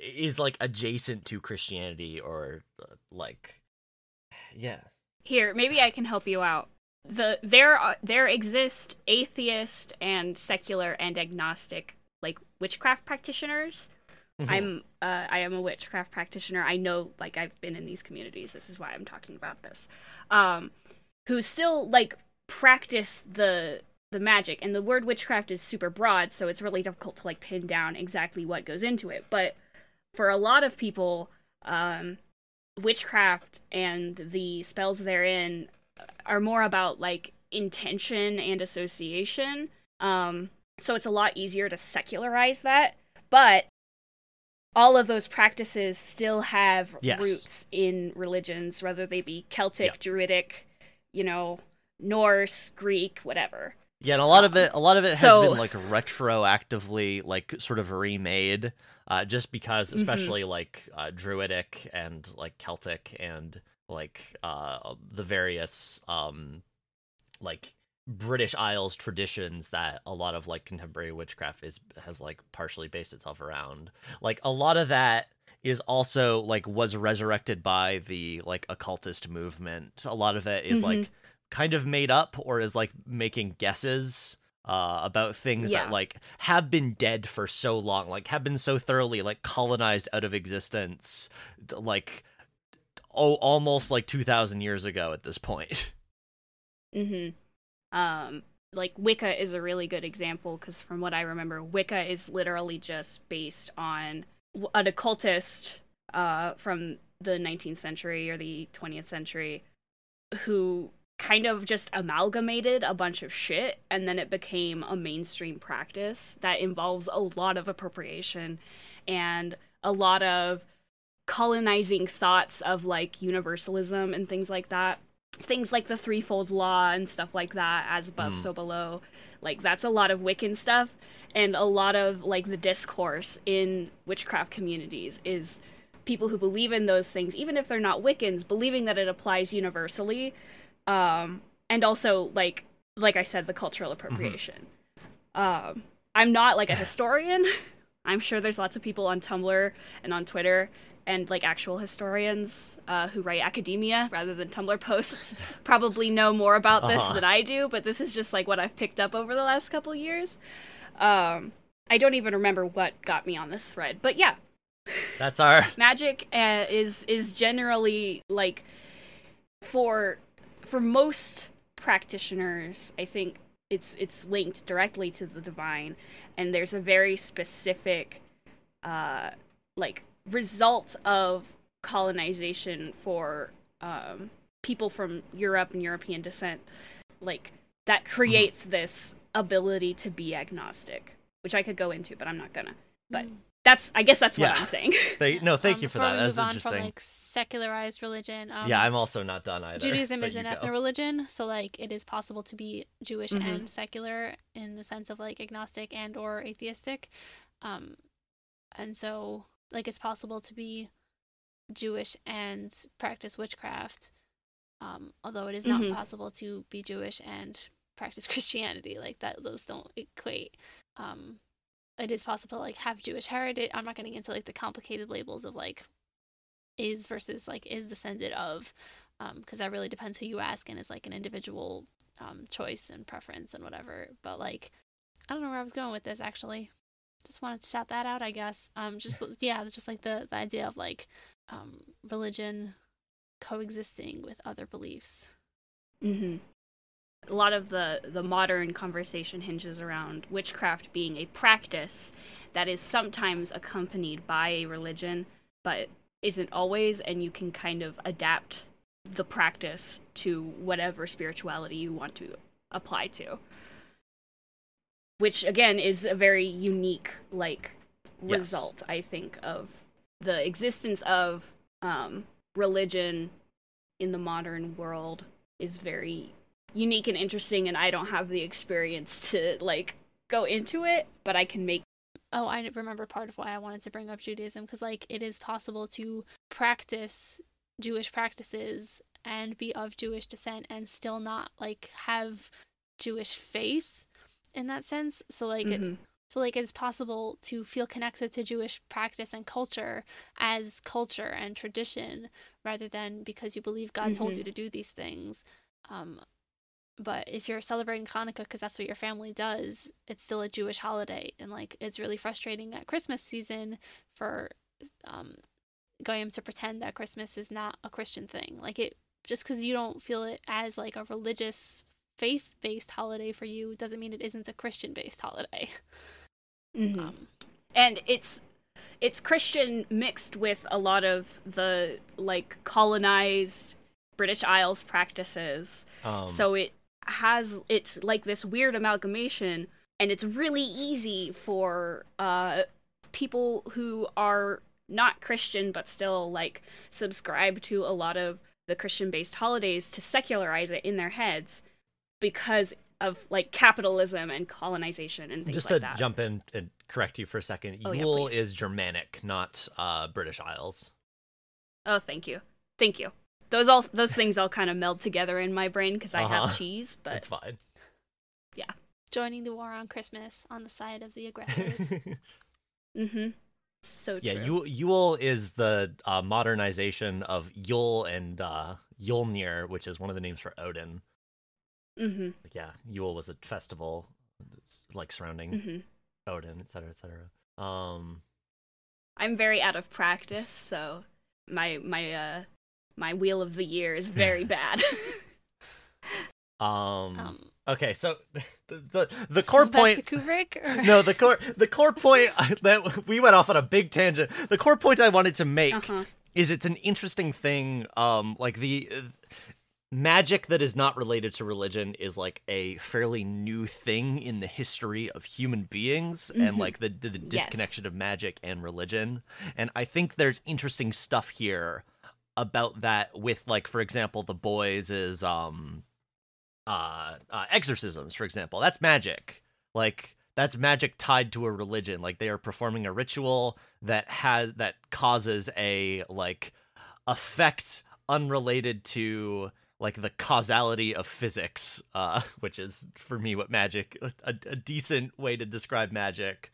is like adjacent to Christianity or uh, like yeah Here, maybe I can help you out. The there are, there exist atheist and secular and agnostic like witchcraft practitioners. Mhm. I'm uh, I am a witchcraft practitioner. I know like I've been in these communities. This is why I'm talking about this. Um, who still like practice the the magic and the word witchcraft is super broad, so it's really difficult to like pin down exactly what goes into it. But for a lot of people, um, witchcraft and the spells therein are more about like intention and association. Um, so it's a lot easier to secularize that. But all of those practices still have Yes. roots in religions, whether they be Celtic, Yeah. Druidic, you know, Norse, Greek, whatever. yeah and a lot of it a lot of it has So- been like retroactively like sort of remade uh just because Mhm. especially like uh druidic and like celtic and like uh the various um like British Isles traditions that a lot of like contemporary witchcraft is has like partially based itself around. Like a lot of that is also like was resurrected by the like occultist movement. A lot of it is, Mhm. like kind of made up or is like making guesses uh, about things Yeah. that like have been dead for so long, like have been so thoroughly like colonized out of existence, like oh almost like two thousand years ago at this point. <laughs> Mm-hmm. Um, like Wicca is a really good example because from what I remember, Wicca is literally just based on an occultist uh, from the 19th century or the 20th century who kind of just amalgamated a bunch of shit and then it became a mainstream practice that involves a lot of appropriation and a lot of colonizing thoughts of like universalism and things like that things like the threefold law and stuff like that as above Mm. so below. Like that's a lot of wiccan stuff and a lot of like the discourse in witchcraft communities is people who believe in those things even if they're not wiccans believing that it applies universally um and also like like i said the cultural appropriation. Um i'm not like a <laughs> historian. I'm sure there's lots of people on tumblr and on twitter and like actual historians uh, who write academia rather than tumblr posts <laughs> probably know more about this Uh-huh. than i do but this is just like what i've picked up over the last couple years um i don't even remember what got me on this thread but yeah That's our <laughs> magic uh, is is generally like for for most practitioners i think it's it's linked directly to the divine and there's a very specific uh like result of colonization for um people from europe and european descent like that creates this ability to be agnostic which i could go into but i'm not gonna but that's i guess that's what Yeah. i'm <laughs> saying They, no, thank Um, you for before that. we That's interesting. From, like secularized religion. Um, yeah, I'm also not done either. Judaism <laughs> is an ethno religion, so like it is possible to be Jewish Mhm. and secular in the sense of like agnostic and or atheistic. Um and so like it's possible to be Jewish and practice witchcraft. Um although it is not Mhm. possible to be Jewish and practice <laughs> Christianity like that those don't equate. Um it is possible to like have Jewish heritage. I'm not getting into like the complicated labels of like is versus like is descended of because that really depends who you ask and is like an individual um, choice and preference and whatever. But like, I don't know where I was going with this actually. Just wanted to shout that out, I guess. Um, just <laughs> yeah, just like the the idea of like um religion coexisting with other beliefs. hmm A lot of the the modern conversation hinges around witchcraft being a practice that is sometimes accompanied by a religion, but isn't always, and you can kind of adapt the practice to whatever spirituality you want to apply to. Which again is a very unique like Yes. result, I think, of the existence of um, religion in the modern world is very unique and interesting and I don't have the experience <laughs> to like go into it, but I can make Oh, I remember part of why I wanted to bring up Judaism because, like, it is possible to practice Jewish practices and be of Jewish descent and still not like have Jewish faith in that sense. So, like, it, Mhm. so like it's possible to feel connected to Jewish practice and culture as culture and tradition rather than because you believe God told Mhm. you to do these things. Um, but if you're celebrating Hanukkah because that's what your family does, it's still a Jewish holiday, and like it's really frustrating at Christmas season for um, going to pretend that Christmas is not a Christian thing. Like it just because you don't feel it as like a religious faith based holiday for you doesn't mean it isn't a Christian based holiday. Mhm. Um, and it's it's Christian mixed with a lot of the like colonized British Isles practices. Um, so it has it's like this weird amalgamation and it's really easy for uh people who are not Christian but still like subscribe to a lot of the Christian based holidays to secularize it in their heads because of like capitalism and colonization and things just like that. Just to jump in and correct you for a second, Oh, Yule please. is Germanic, not uh, British Isles. Oh, thank you. Thank you. Those all those things all kind of meld together in my brain because I Uh-huh. have cheese, but it's fine. Yeah, joining the war on Christmas on the side of the aggressors. <laughs> Mm-hmm. So yeah, true. Yule, Yule is the uh, modernization of Yule and uh, Yulnir, which is one of the names for Odin. Mm-hmm. Like, yeah, Yule was a festival like surrounding Mm-hmm. Odin, etc., etc. Um, I'm very out of practice, so my my uh my wheel of the year is very <laughs> bad. <laughs> um, Um, okay, so <laughs> the the, the so core back point. to Kubrick. Or... no, the core the core point that we went off on a big tangent. The core point I wanted to make uh-huh. is it's an interesting thing. Um, like the uh, magic that is not related to religion is like a fairly new thing in the history of human beings, and Mhm. like the the, the Yes. disconnection of magic and religion. And I think there's interesting stuff here about that. With like, for example, the boys is um, uh, uh exorcisms, for example. That's magic. Like that's magic tied to a religion like they are performing a ritual that has that causes a like effect unrelated to like the causality of physics uh <laughs> which is for me what magic a, a decent way to describe magic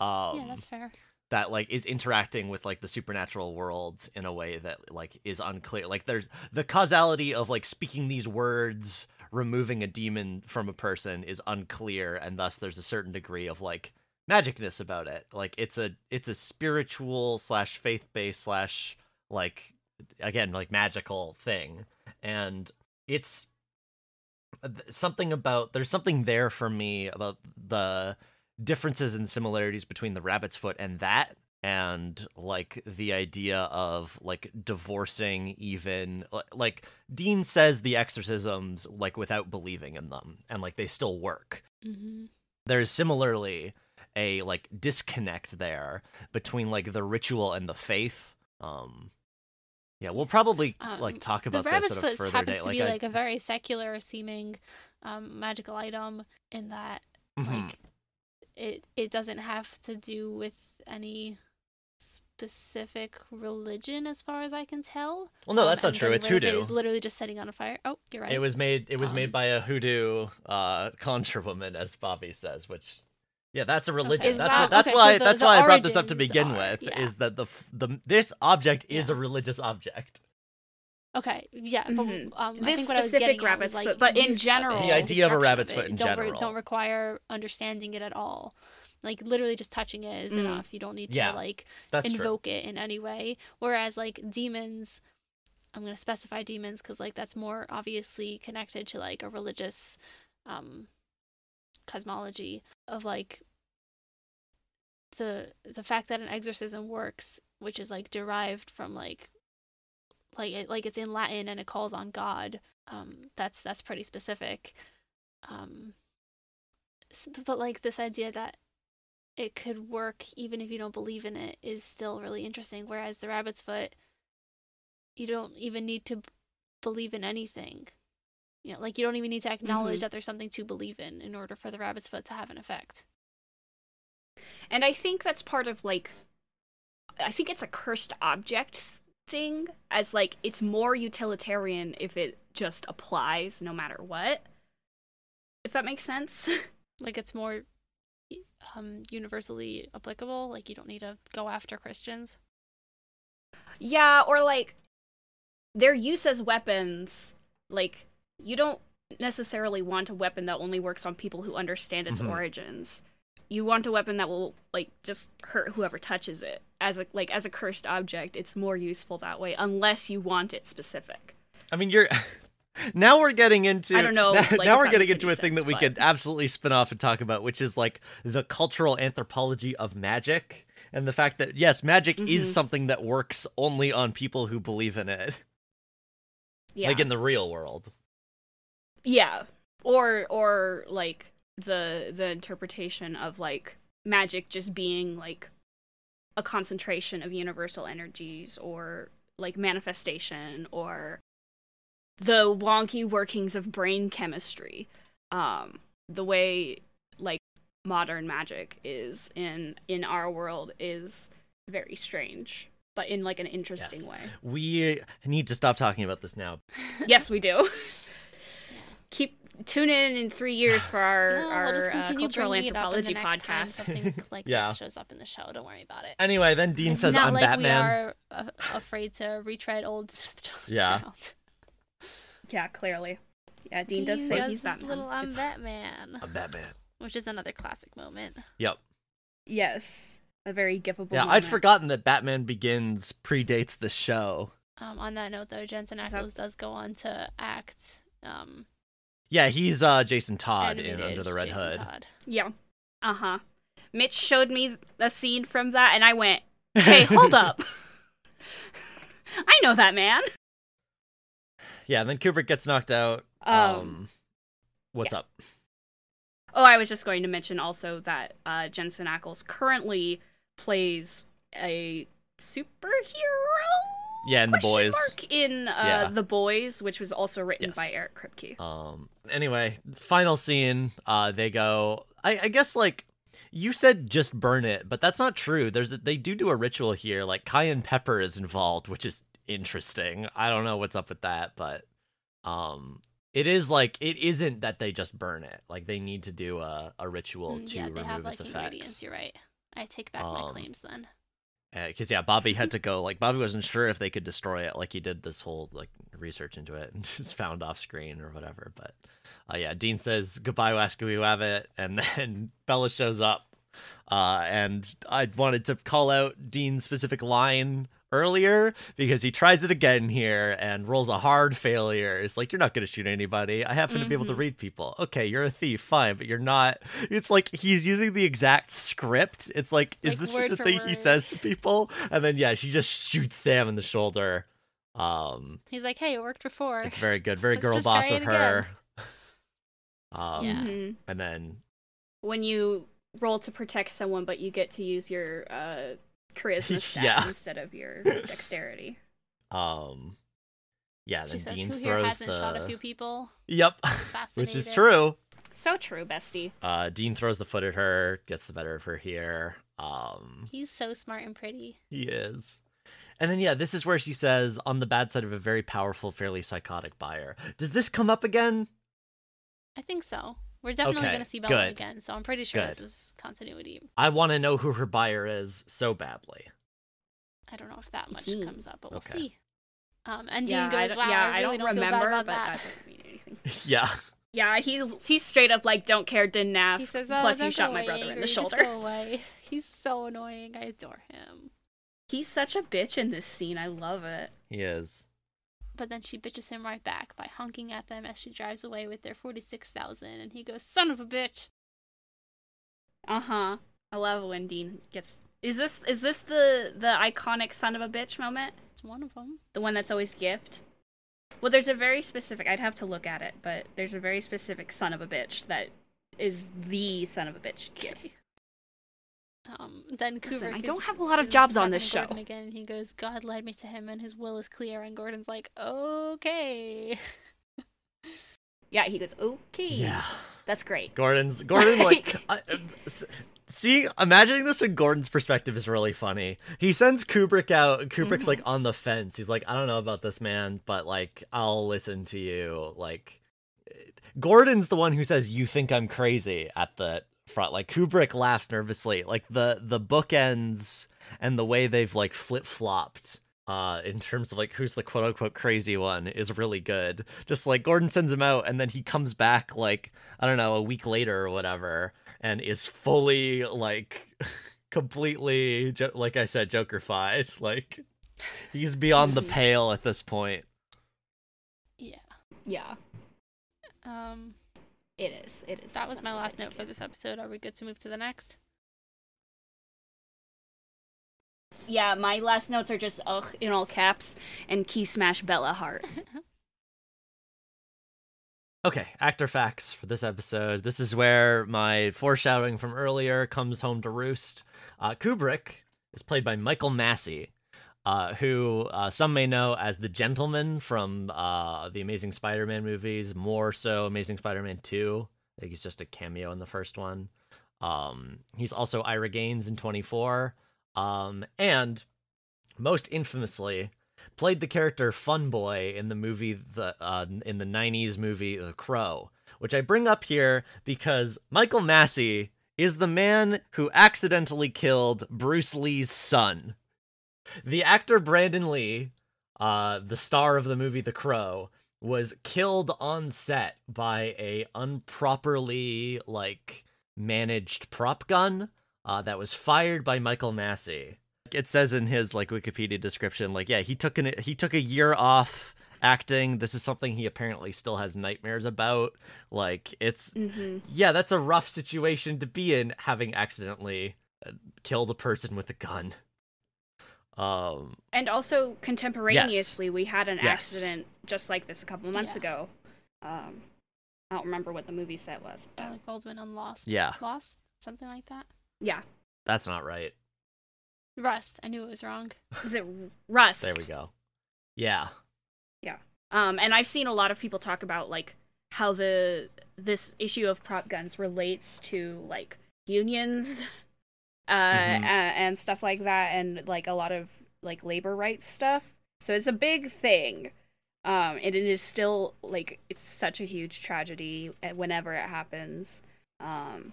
um yeah, that's fair. that like is interacting with like the supernatural world in a way that like is unclear. Like there's the causality of like speaking these words removing a demon from a person is unclear and thus there's a certain degree of like magicness about it. Like it's a it's a spiritual slash faith-based slash like again like magical thing and it's something about there's something there for me about the differences and similarities between the rabbit's foot and that and like the idea of like divorcing even like dean says the exorcisms like without believing in them and like they still work. Hmm there's similarly a like disconnect there between like the ritual and the faith um yeah we'll probably Um, like talk about The this at a further happens date to like be I- like a very secular seeming um, magical item in that Mhm. like it it doesn't have to do with any specific religion as far as I can tell. well no Um, that's not true it's hoodoo It is literally just setting on a fire. Oh, you're right. It was made. It was made Um, by a hoodoo uh, <laughs> conjure woman, as Bobby says. Which, yeah, that's a religion. Is that's that- what. That's okay, why. so the- that's the why I brought this up to begin are- with. yeah. Is that the the this object is Yeah. a religious object. Okay, yeah, but um, I This think what I was specific getting rabbit's was, like, but in general- The idea of a rabbit's it. foot in don't general. don't require understanding it at all. Like literally just touching it is Mm. enough. You don't need to Yeah, like That's true. invoke it in any way. Whereas like demons, I'm gonna specify demons because like that's more obviously connected to like a religious um cosmology of like the the fact that an exorcism works, which is like derived from like like it, like it's in Latin and it calls on God. Um, that's that's pretty specific. Um, but like this idea that it could work even if you don't believe in it is still really interesting. Whereas the rabbit's foot, you don't even need to believe in anything. You know, like you don't even need to acknowledge Mhm. that there's something to believe in in order for the rabbit's foot to have an effect. And I think that's part of like I think it's a cursed object thing as like it's more utilitarian if it just applies no matter what. If that makes sense. <laughs> Like it's more um universally applicable. Like you don't need to go after Christians. yeah, or like their use as weapons like you don't necessarily want a weapon that only works on people who understand its Mhm. origins. You want a weapon that will like just hurt whoever touches it. As a like as a cursed object, it's more useful that way unless you want it specific. I mean, you're. <laughs> Now we're getting into. I don't know, Now, <laughs> like, now we're getting into a thing that we but- could absolutely spin off and talk about, which is like the cultural anthropology of magic and the fact that yes, magic Mhm. is something that works only on people who believe in it, Yeah. like in the real world. Yeah. Or or like the the interpretation of like magic just being like a concentration of universal energies or like manifestation or the wonky workings of brain chemistry. Um the way like modern magic is in in our world is very strange, but in like an interesting Yes. way. We need to stop talking about this now. Yes, we do. <laughs> Keep tune in in three years for our, <sighs> No, our we'll just uh, cultural bringing up anthropology the next time podcast. something <laughs> like Yeah. this shows up in the show. Don't worry about it. Anyway, then Dean it's says, not "I'm like Batman." we are uh, afraid to retread old <laughs> Yeah. Yeah, clearly. Yeah, Dean, does say does he's Batman. Little I'm It's- Batman, I'm Batman. which is another classic moment. Yep. Yes, a very gifable. Yeah, I'd forgotten that Batman Begins predates the show. Um, on that note, though, Jensen Is that- Ackles does go on to act um, Yeah, he's uh, Jason Todd in Under the Red Jason Hood. Todd. Yeah. Uh huh. Mitch showed me a scene from that, and I went, <laughs> "Hey, hold up! <laughs> I know that man." yeah, and then Kubrick gets knocked out. Um, Um, what's up? Oh, I was just going to mention also that uh, Jensen Ackles currently plays a superhero. Yeah, in The Boys. In uh, Yeah. The Boys, which was also written Yes. by Eric Kripke. Um. Anyway, final scene. Uh, they go. I, I guess like you said, just burn it, but that's not true. There's a, they do do a ritual here. Like cayenne pepper is involved, which is interesting. I don't know what's up with that, but um, it is like it isn't that they just burn it. Like they need to do a a ritual Mm, to yeah, they remove have like its ingredients. effects. You're right. I take back my Um, claims then. Because yeah, Bobby had to go. Like Bobby wasn't sure if they could destroy it. Like he did this whole like research into it and <laughs> just found off screen or whatever. But uh, yeah, Dean says goodbye, Wascui Wabbit, and <laughs> then Bela shows up. Uh, and I wanted to call out Dean's specific line earlier because he tries it again here and rolls a hard failure. It's like you're not going to shoot anybody. I happen to be able to Mhm. read people. Okay, you're a thief, fine, but you're not. It's like he's using the exact script. It's like, is Like, this just a for thing he says to people? And then yeah, she just shoots Sam in the shoulder. Um, He's like, "Hey, it worked before." it's very good, very Let's girl boss of her. <laughs> Um, Yeah. Mhm. and then When you roll to protect someone, but you get to use your uh, charisma <laughs> stat Yeah. instead of your <laughs> dexterity. um, yeah, She then says, Dean "Who here hasn't the. shot a few people?" Yep, <laughs> which is true. So true, bestie. Uh, Dean throws the foot at her, gets the better of her here. Um, He's so smart and pretty. he is. And then yeah, this is where she says, "On the bad side of a very powerful, fairly psychotic buyer." Does this come up again? I think so. We're definitely Okay, going to see Bela good. again, so I'm pretty sure this is continuity. I want to know who her buyer is so badly. I don't know if that much comes up, but we'll Okay. see. Um, and yeah, Dean I goes, don't, "Wow, yeah, I really don't, don't, remember, feel bad about but that." that doesn't mean anything. <laughs> <laughs> yeah. Yeah, he's he's straight up like, don't care, didn't ask. He says, "Oh, Plus, don't you shot go my away, brother in Angry, the just shoulder. go away." <laughs> He's so annoying. I adore him. He's such a bitch in this scene. I love it. He is. But then she bitches him right back by honking at them as she drives away with their forty-six thousand, and he goes, "Son of a bitch!" Uh huh. I love when Dean gets. Is this is this the the iconic son of a bitch moment? It's one of them. The one that's always gift. Well, there's a very specific. I'd have to look at it, but there's a very specific son of a bitch that is the son of a bitch gift. Um, then Kubrick Listen, I don't is- have a lot of jobs on this to Gordon show. Again, and he goes, "God led me to him, and his will is clear." And Gordon's like, "Okay." <laughs> Yeah, he goes, okay. Yeah. That's great. Gordon's Gordon <laughs> like I, uh, see imagining this in Gordon's perspective is really funny. He sends Kubrick out. Kubrick's like on the fence. He's like, I don't know about this man, but like I'll listen to you. Like Gordon's the one who says you think I'm crazy at the front. Like Kubrick laughs nervously. Like the the bookends and the way they've like flip flopped. Uh, in terms of like who's the quote unquote crazy one is really good. Just like Gordon sends him out, and then he comes back like I don't know, a week later or whatever, and is fully like <laughs> completely, like I said, Jokerfied. <laughs> Like he's beyond the <laughs> pale at this point. Yeah. Yeah, Um, it is. It is. that was my last note for this episode. Are we good to move to the next? Yeah, my last notes are just ugh in all caps and key smash Bela heart. <laughs> Okay, actor facts for this episode. This is where my foreshadowing from earlier comes home to roost. Uh, Kubrick is played by Michael Massee, uh, who uh, some may know as the gentleman from uh, the Amazing Spider Man movies, more so Amazing Spider Man 2. I think he's just a cameo in the first one. Um, he's also Ira Gaines in 24. Um, and most infamously, played the character Fun Boy in the movie the uh, in the 90s movie The Crow, which I bring up here because Michael Massee is the man who accidentally killed Bruce Lee's son. The actor Brandon Lee, uh, the star of the movie The Crow, was killed on set by a improperly like managed prop gun uh, that was fired by Michael Massee. It says in his like Wikipedia description, like yeah, he took an he took a year off acting. This is something he apparently still has nightmares about. Like it's Mm-hmm. yeah, that's a rough situation to be in, having accidentally uh, killed a person with a gun. Um, And also contemporaneously, we had an Yes. accident just like this a couple months Yeah. ago. Um, I don't remember what the movie set was, but Alec Baldwin on Lost. yeah, Lost? Something like that. yeah, that's not right. Rust. I knew it was wrong. <laughs> is it Rust? There we go. Yeah. Yeah, Um, and I've seen a lot of people talk about like how the this issue of prop guns relates to like unions, <laughs> uh, Mhm. a- and stuff like that, and like a lot of like labor rights stuff. So it's a big thing. Um, and it is still like it's such a huge tragedy uh, whenever it happens. Um,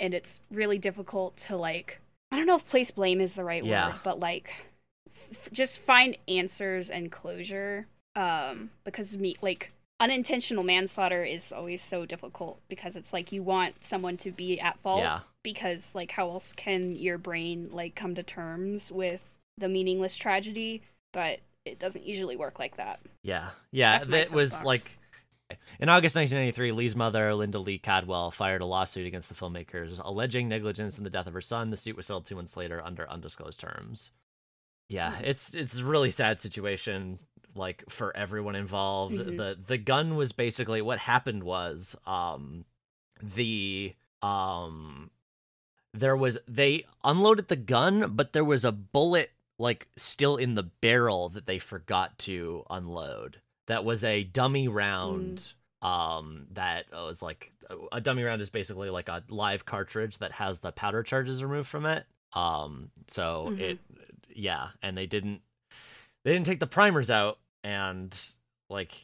and it's really difficult to like I don't know if place blame is the right Yeah. word, but like f- just find answers and closure um because me like unintentional manslaughter is always so difficult because it's like you want someone to be at fault yeah, because like how else can your brain like come to terms with the meaningless tragedy but it doesn't usually work like that yeah, yeah. That was soapbox. like in August 1993. Lee's mother, Linda Lee Cadwell, fired a lawsuit against the filmmakers alleging negligence in the death of her son. The suit was settled two months later under undisclosed terms. Yeah, Mhm. it's it's a really sad situation like for everyone involved. Mhm. The the gun was basically what happened was um the um there was they unloaded the gun but there was a bullet like still in the barrel that they forgot to unload. That was a dummy round um that was like a dummy round is basically like a live cartridge that has the powder charges removed from it. Um so Mhm. it yeah, and they didn't they didn't take the primers out and like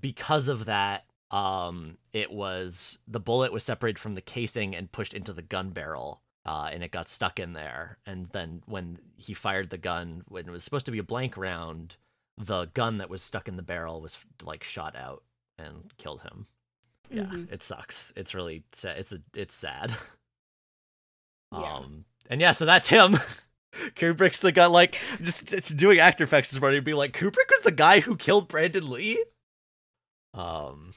because of that um it was the bullet was separated from the casing and pushed into the gun barrel uh and it got stuck in there. And then when he fired the gun when it was supposed to be a blank round the gun that was stuck in the barrel was like shot out and killed him. Yeah Mhm. it sucks. It's really sad it's a it's sad. Yeah. um and yeah so that's him <laughs> kubrick's the guy like just, doing actor effects this morning be like kubrick was the guy who killed brandon lee? Um.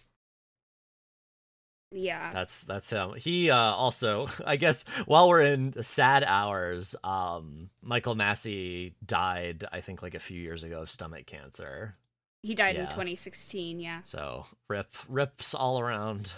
Yeah. That's that's him. He uh also <laughs> i guess while we're in sad hours um michael massee died i think like a few years ago of stomach cancer. He died in 2016 yeah. So rip rips all around.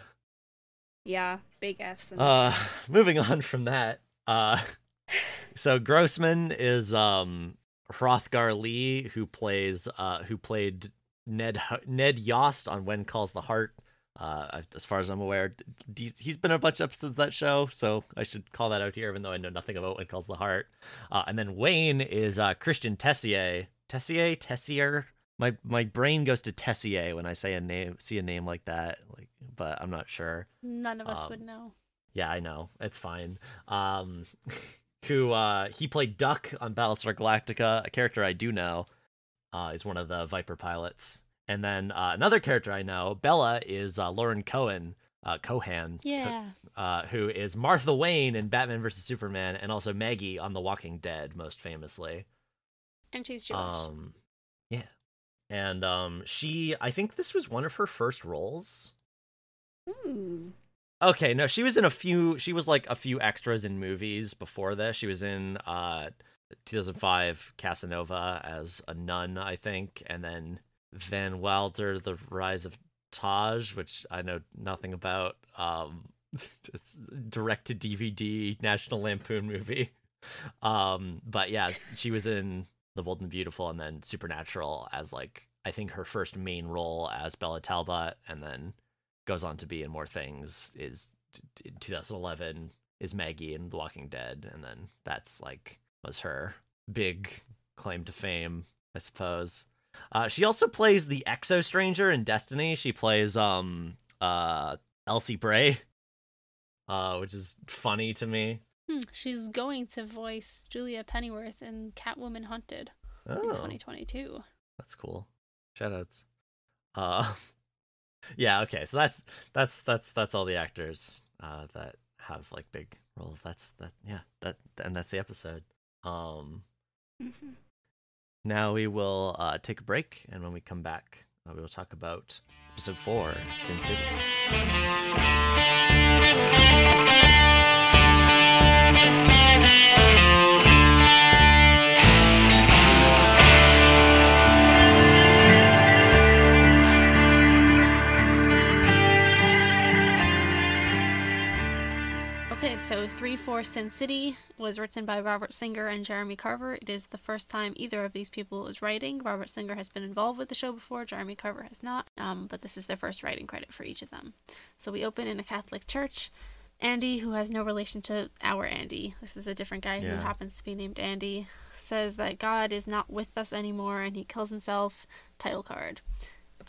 Yeah big f's Uh, moving on from that. Uh, <laughs> so Grossman is um Hrothgar Lee, who plays uh who played Ned Ned Yost on When Calls the Heart. Uh, as far as I'm aware, he's been a bunch of episodes of that show, so I should call that out here, even though I know nothing about When Calls the Heart. Uh, and then Wayne is uh Christian Tessier. Tessier, Tessier. My my brain goes to Tessier when I say a name, see a name like that, like, but I'm not sure. None of us Um, would know. Yeah, I know. It's fine. Um <laughs> who uh he played Duck on Battlestar Galactica, a character I do know. Uh is one of the Viper pilots. And then uh, another character I know, Bela, is uh, Lauren Cohen, uh, Cohan, Yeah. uh, who is Martha Wayne in Batman vs Superman, and also Maggie on The Walking Dead, most famously. And she's Jewish. Um, yeah, and um, she, I think this was one of her first roles. Ooh. Okay, no, she was in a few. She was like a few extras in movies before this. She was in uh 2005 Casanova as a nun, I think, and then Van Wilder, The Rise of Taj, which I know nothing about. Um, <laughs> direct to DVD National Lampoon movie. Um, but yeah, she was in The Bold and the Beautiful, and then Supernatural as like I think her first main role as Bela Talbot, and then goes on to be in more things is in 2011 is Maggie in The Walking Dead and then that's like was her big claim to fame I suppose. Uh, she also plays the Exo Stranger in Destiny. She plays um uh, Elsie Bray, uh, which is funny to me. Hmm, she's going to voice Julia Pennyworth in Catwoman Hunted in Oh, 2022. that's cool. Shoutouts. Uh, <laughs> yeah. Okay. So that's that's that's that's all the actors uh, that have like big roles. That's that. Yeah. That and that's the episode. Um. Mhm. Now we will uh, take a break, and when we come back, uh, we will talk about episode four, Sin City. <laughs> 3 4 Sin City was written by Robert Singer and Jeremy Carver. It is the first time either of these people is writing. Robert Singer has been involved with the show before, Jeremy Carver has not, um, but this is their first writing credit for each of them. So we open in a Catholic church. Andy, who has no relation to our Andy, this is a different guy who Yeah. happens to be named Andy, says that God is not with us anymore and he kills himself. Title card.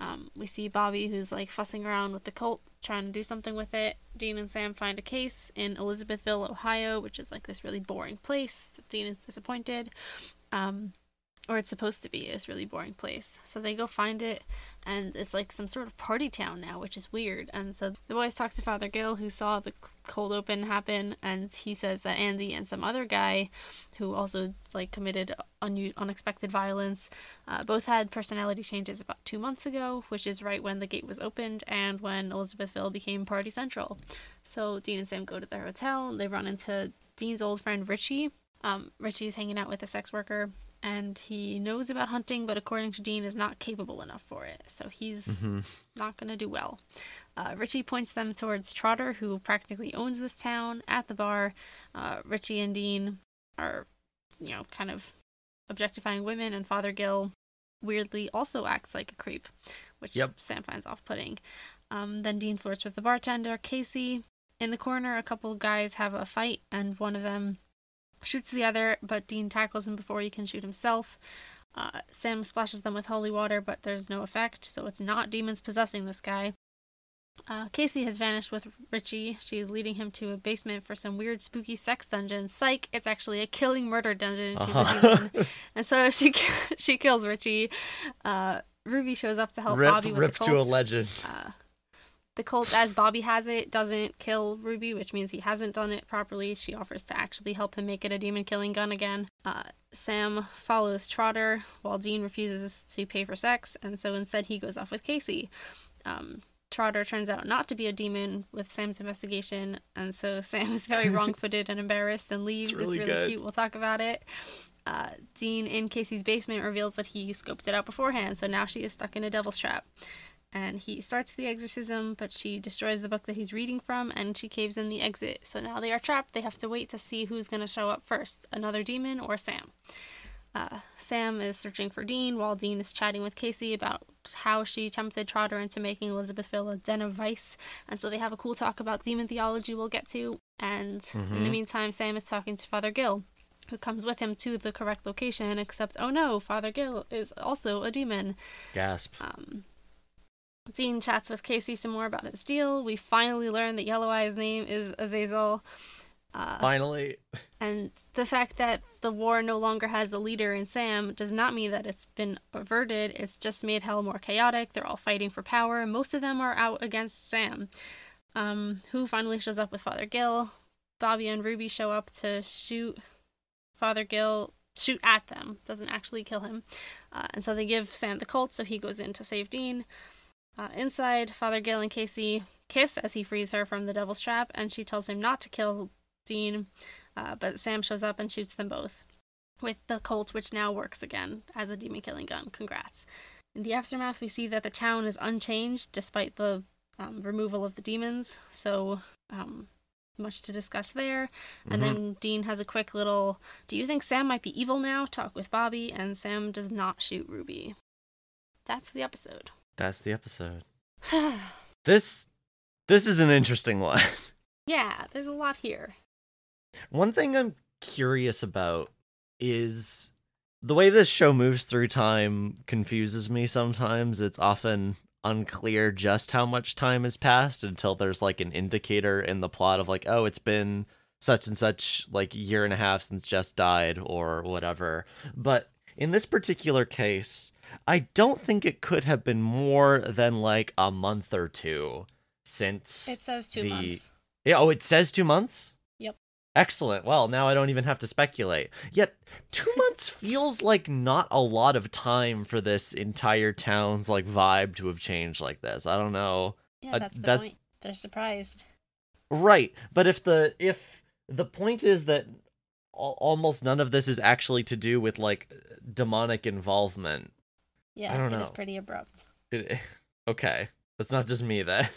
Um, we see Bobby, who's like fussing around with the Colt, trying to do something with it. Dean and Sam find a case in Elizabethville, Ohio, which is like this really boring place. Dean is disappointed. Um, or it's supposed to be this really boring place. So they go find it, and it's like some sort of party town now, which is weird. And so the boys talk to Father Gill, who saw the cold open happen, and he says that Andy and some other guy, who also like committed un- unexpected violence, uh, both had personality changes about two months ago, which is right when the gate was opened and when Elizabethville became Party Central. So Dean and Sam go to their hotel. They run into Dean's old friend Richie. Um, Richie's hanging out with a sex worker, and he knows about hunting, but according to Dean, is not capable enough for it. So he's Mhm. not going to do well. Uh, Richie points them towards Trotter, who practically owns this town. At the bar, uh, Richie and Dean are, you know, kind of objectifying women, and Father Gill weirdly also acts like a creep, which Yep. Sam finds off putting. Um, then Dean flirts with the bartender, Casey. In the corner, a couple guys have a fight, and one of them shoots the other, but Dean tackles him before he can shoot himself. Uh, Sam splashes them with holy water, but there's no effect, so it's not demons possessing this guy. Uh, Casey has vanished with Richie. She is leading him to a basement for some weird, spooky sex dungeon. Psych! It's actually a killing murder dungeon. She's Uh-huh. demon. <laughs> And so <laughs> she she kills Richie. Uh, Ruby shows up to help rip Bobby with rip the to a Colt. legend. The Colt, as Bobby has it, doesn't kill Ruby, which means he hasn't done it properly. She offers to actually help him make it a demon killing gun again. Uh, Sam follows Trotter while Dean refuses to pay for sex, and so instead he goes off with Casey. Um, Trotter turns out not to be a demon with Sam's investigation, and so <laughs> Sam is very <laughs> wrong footed and embarrassed and leaves. It's really really, cute. We'll talk about it. Uh, Dean in Casey's basement reveals that he scoped it out beforehand, so now she is stuck in a devil's trap. And he starts the exorcism, but she destroys the book that he's reading from, and she caves in the exit. So now they are trapped. They have to wait to see who's going to show up first another demon or Sam. Uh, Sam is searching for Dean while Dean is chatting with Casey about how she tempted Trotter into making Elizabethville a den of vice. And so they have a cool talk about demon theology we'll get to. And in the Mhm. meantime, Sam is talking to Father Gill, who comes with him to the correct location, except, oh no, Father Gill is also a demon. Gasp. Um, Dean chats with Casey some more about his deal. We finally learn that Yellow Eye's name is Azazel. Uh, Finally. and the fact that the war no longer has a leader in Sam does not mean that it's been averted. It's just made hell more chaotic. They're all fighting for power. Most of them are out against Sam, um, who finally shows up with Father Gill. Bobby and Ruby show up to shoot Father Gill, shoot at them, doesn't actually kill him. Uh, and so they give Sam the Colt, so he goes in to save Dean. Uh, inside, Father Gill and Casey kiss as he frees her from the devil's trap, and she tells him not to kill Dean. Uh, but Sam shows up and shoots them both with the Colt, which now works again as a demon killing gun. Congrats. In the aftermath, we see that the town is unchanged despite the um, removal of the demons. So, um, much to discuss there. And Mhm. then Dean has a quick little Do you think Sam might be evil now? Talk with Bobby, and Sam does not shoot Ruby. That's the episode. That's the episode. <sighs> This this is an interesting one. <laughs> yeah, there's a lot here. One thing I'm curious about is the way this show moves through time confuses me sometimes. It's often unclear just how much time has passed until there's like an indicator in the plot of like, oh, it's been such and such like year and a half since Jess died or whatever. But in this particular case, I don't think it could have been more than like a month or two since It says two the- months. Yeah, oh, it says two months? Yep. Excellent. Well, now I don't even have to speculate. Yet, two <laughs> months feels like not a lot of time for this entire town's like vibe to have changed like this. I don't know. Yeah, Uh, that's the that's- point. They're surprised. Right, but if the if the point is that almost none of this is actually to do with like demonic involvement. Yeah, don't it is pretty abrupt. It, eh, okay, that's not just me then.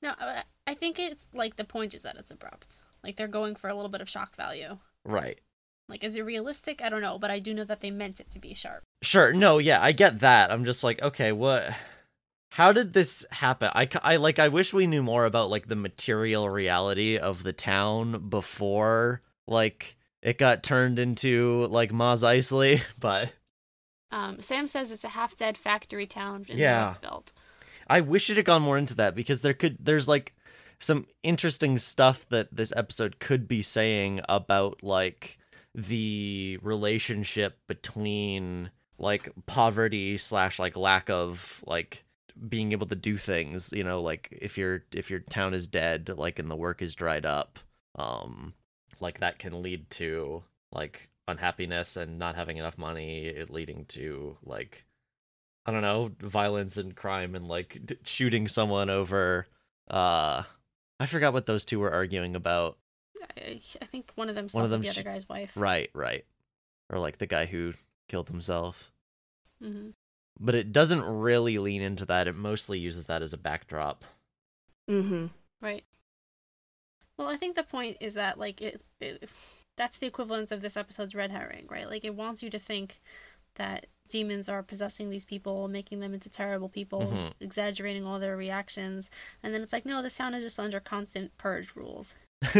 No, I I think it's like the point is that it's abrupt. Like they're going for a little bit of shock value. Right. Like, is it realistic? I don't know, but I do know that they meant it to be sharp. Sure. No, yeah, I get that. I'm just like, okay, what how did this happen? I, I like I wish we knew more about like the material reality of the town before like it got turned into like Mos Eisley, <laughs> but Um, Sam says it's a half-dead factory town in Yeah. the Rust Belt. I wish it had gone more into that because there could there's like some interesting stuff that this episode could be saying about like the relationship between like poverty slash like lack of like being able to do things you know like if your if your town is dead like and the work is dried up um like that can lead to like unhappiness and not having enough money it leading to like I don't know, violence and crime and like d- shooting someone over uh I forgot what those two were arguing about. I, I think one of them One of them the other guy's wife. Right, right. Or like the guy who killed himself. mm-hmm. But it doesn't really lean into that. It mostly uses that as a backdrop. Mm-hmm. Right. Well, I think the point is that like it, it that's the equivalent of this episode's red herring, right? Like it wants you to think that demons are possessing these people, making them into terrible people, Mhm. exaggerating all their reactions, and then it's like, no, this town is just under constant purge rules. <laughs>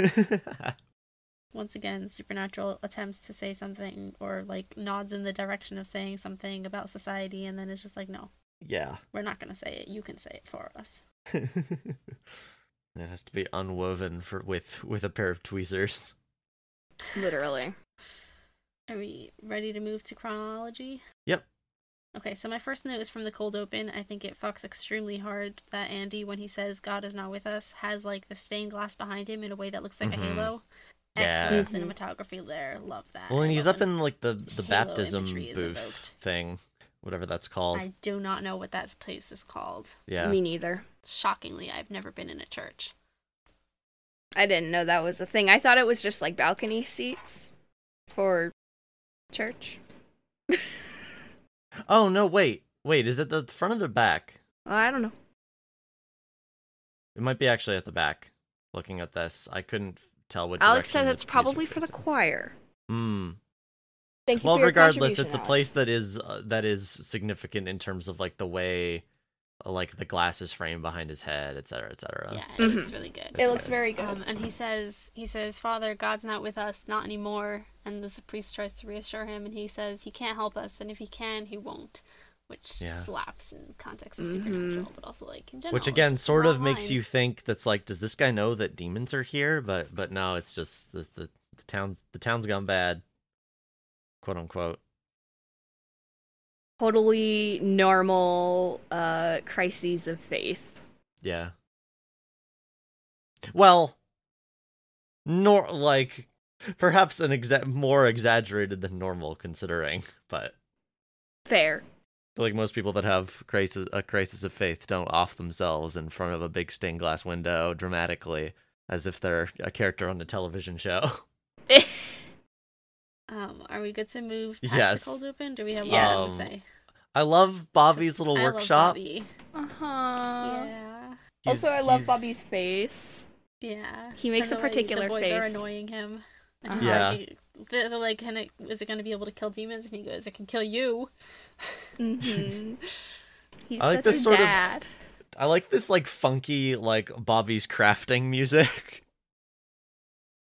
Once again, supernatural attempts to say something or like nods in the direction of saying something about society, and then it's just like, no, yeah. we're not gonna say it. You can say it for us. <laughs> it has to be unwoven for with with a pair of tweezers. Literally. Are we ready to move to chronology? Yep. Okay, so my first note is from the cold open. I think it fucks extremely hard that Andy, when he says God is not with us, has like the stained glass behind him in a way that looks like Mhm. a halo. Yeah. Excellent cinematography there. Love that. Well, and he's up in like the the Halo baptism booth thing, whatever that's called. I do not know what that place is called. yeah. Me neither. Shockingly, I've never been in a church. I didn't know that was a thing. I thought it was just like balcony seats for church. <laughs> Oh no, wait. Wait, is it the front or the back? I don't know. It might be actually at the back. Looking at this, I couldn't tell what. Alex direction says it's probably for the choir. Hmm. Thank you Well, for regardless, contribution, it's a Alex. place that is uh, that is significant in terms of like the way, uh, like the glasses frame behind his head, et cetera, et cetera. yeah, it Mhm. looks really good. It That's looks good. very good. Um, and he says, he says, Father, God's not with us, not anymore. And the priest tries to reassure him, and he says he can't help us, and if he can, he won't. Which Yeah. slaps in context of Mhm. supernatural, but also like in general. Which again, sort of makes line. you think that's like, does this guy know that demons are here? But but no, it's just the the, the town the town's gone bad, quote unquote. Totally normal uh crises of faith. Yeah. Well, nor like perhaps an exa- more exaggerated than normal considering, but Fair. Like most people that have crisis a crisis of faith don't off themselves in front of a big stained glass window dramatically as if they're a character on a television show. <laughs> Um, are we good to move past Yes. the cold open? Do we have Yeah. more Um, to say? I love Bobby's little I love workshop. Bobby. Uh-huh. yeah. Also, I love he's- Bobby's face. Yeah. He makes And a the way particular the boys face. are annoying him. And Uh-huh. he's Yeah. like, they're, they're like, kind of, is it going to be able to kill demons? And he goes, it can kill you. Mm-hmm. <laughs> He's I like such this a sort of- dad. I like this like funky like Bobby's crafting music. <laughs>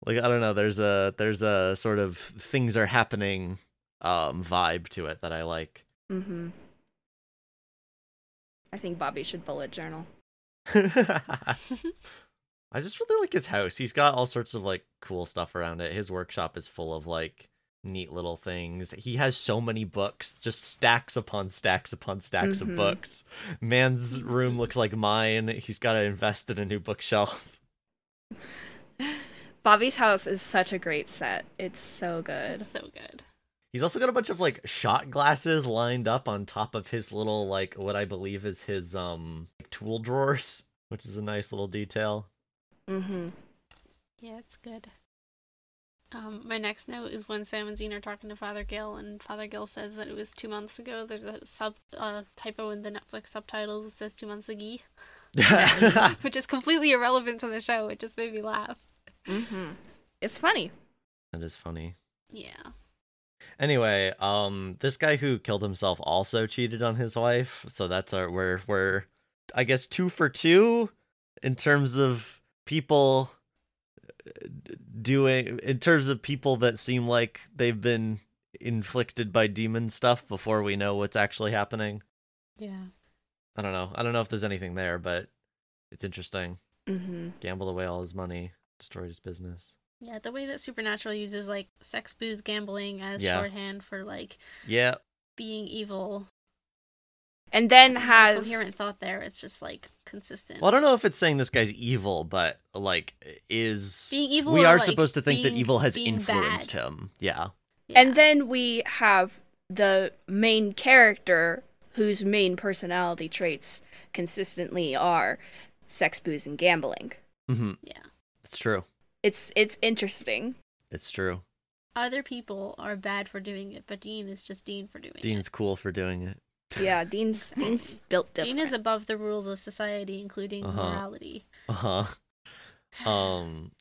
like I don't know, there's a there's a sort of things are happening um vibe to it that I like. Mm-hmm. I think Bobby should bullet journal. <laughs> I just really like his house. He's got all sorts of like cool stuff around it. His workshop is full of like neat little things. He has so many books, just stacks upon stacks upon stacks Mhm. of books. Man's room looks like mine. He's got to invest in a new bookshelf. <laughs> Bobby's house is such a great set. It's so good. It's so good. He's also got a bunch of like shot glasses lined up on top of his little like what I believe is his um tool drawers, which is a nice little detail. Mm-hmm. Yeah, it's good. Um, my next note is when Sam and Zine are talking to Father Gill, and Father Gill says that it was two months ago. There's a sub uh, typo in the Netflix subtitles that says two months ago, <laughs> <laughs> which is completely irrelevant to the show. It just made me laugh. Mm-hmm. It's funny. that is funny. Yeah. Anyway, um, this guy who killed himself also cheated on his wife, so that's our we're we're I guess two for two in terms of people uh, doing in terms of people that seem like they've been inflicted by demon stuff before we know what's actually happening. Yeah. I don't know. I don't know if there's anything there, but it's interesting. Mm-hmm. Gambled away all his money, destroyed his business. Yeah, the way that Supernatural uses like sex, booze, gambling as Yeah. shorthand for like Yeah, being evil. And then has coherent thought there. It's just like consistent. Well, I don't know if it's saying this guy's evil, but like is Being evil We are like, supposed to think that evil has influenced bad. him. Yeah. Yeah. And then we have the main character whose main personality traits consistently are sex, booze, and gambling. hmm yeah. It's true. It's it's interesting. It's true. Other people are bad for doing it, but Dean is just Dean for doing it. Dean's cool for doing it. Yeah, <laughs> Dean's Dean's built different. Dean is above the rules of society, including Uh-huh. morality. Uh huh. Um,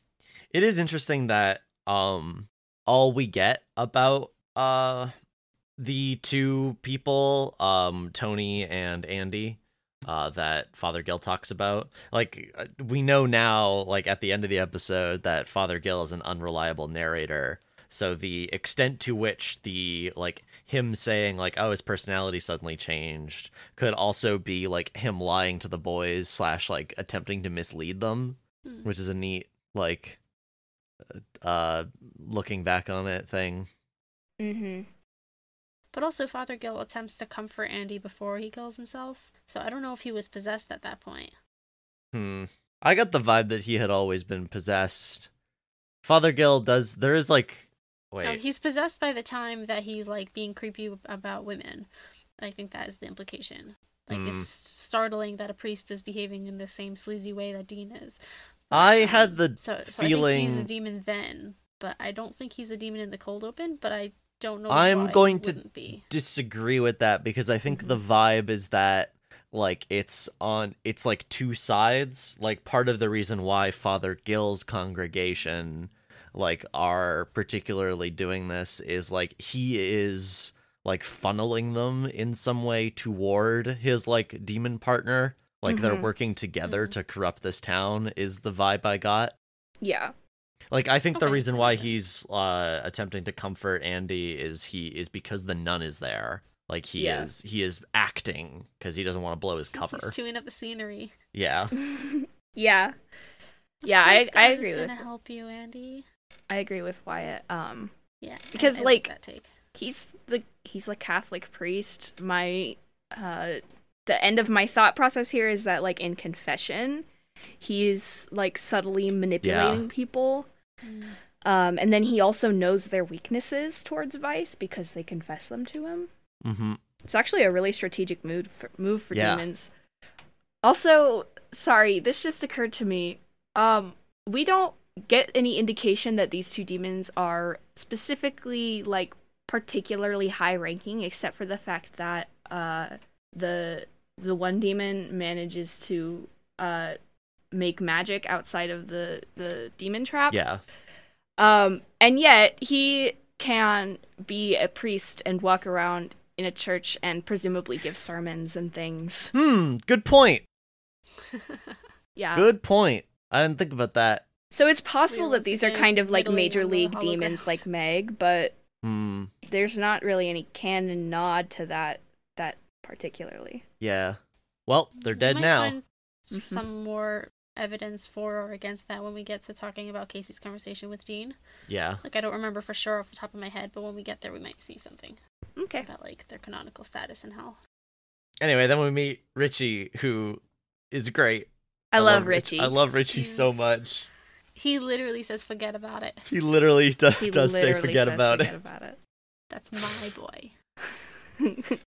it is interesting that um all we get about uh the two people um Tony and Andy uh that Father Gill talks about like uh, we know now like at the end of the episode that Father Gill is an unreliable narrator so the extent to which the like him saying like oh his personality suddenly changed could also be like him lying to the boys slash like attempting to mislead them Hmm. which is a neat like uh looking back on it thing mm-hmm. But also, Father Gill attempts to comfort Andy before he kills himself. So I don't know if he was possessed at that point. hmm i got the vibe that he had always been possessed father gill does there is like wait Um, he's possessed by the time that he's like being creepy about women. I think that is the implication. Like Hmm. it's startling that a priest is behaving in the same sleazy way that Dean is. I um, had the so, so I think he's a demon then, but I don't think he's a demon in the cold open. But I don't know. I'm going to be. disagree with that because I think the vibe is that like it's on it's like two sides. Like part of the reason why Father Gill's congregation like are particularly doing this is like he is like funneling them in some way toward his like demon partner. Like they're Mhm. working together Mhm. to corrupt this town is the vibe I got. Yeah. Like I think the reason why he's uh attempting to comfort Andy is he is because the nun is there. Like he Yeah. is he is acting because he doesn't want to blow his cover. He's chewing up the scenery. Yeah. <laughs> yeah. Yeah, I- course I God agree with- gonna help you, Andy. I agree with Wyatt. Um Yeah, Because, I like, that take. he's the he's a Catholic priest. My uh the end of my thought process here is that like in confession, he's like subtly manipulating people. Mm. Um and then he also knows their weaknesses towards vice because they confess them to him. Mm-hmm. It's actually a really strategic move for, move for Yeah. demons. Also, sorry, this just occurred to me. Um, we don't get any indication that these two demons are specifically like particularly high ranking, except for the fact that uh the the one demon manages to uh make magic outside of the the demon trap. Yeah. Um, and yet he can be a priest and walk around in a church and presumably give sermons and things. Hmm. Good point. <laughs> Yeah. Good point. I didn't think about that. So it's possible We're that these are kind of like major league demons like Meg, but Hmm. there's not really any canon nod to that that particularly. Yeah. Well, they're We dead now. Mhm. Some more evidence for or against that when we get to talking about Casey's conversation with Dean. Yeah. Like I don't remember for sure off the top of my head, but when we get there, we might see something Okay. about like their canonical status in hell. Anyway, then we meet Richie, who is great. I, love Rich- Richie. I love Richie so much. He literally says, "Forget about it." He literally do- He does say forget says about forget it. about it. That's my boy. <laughs>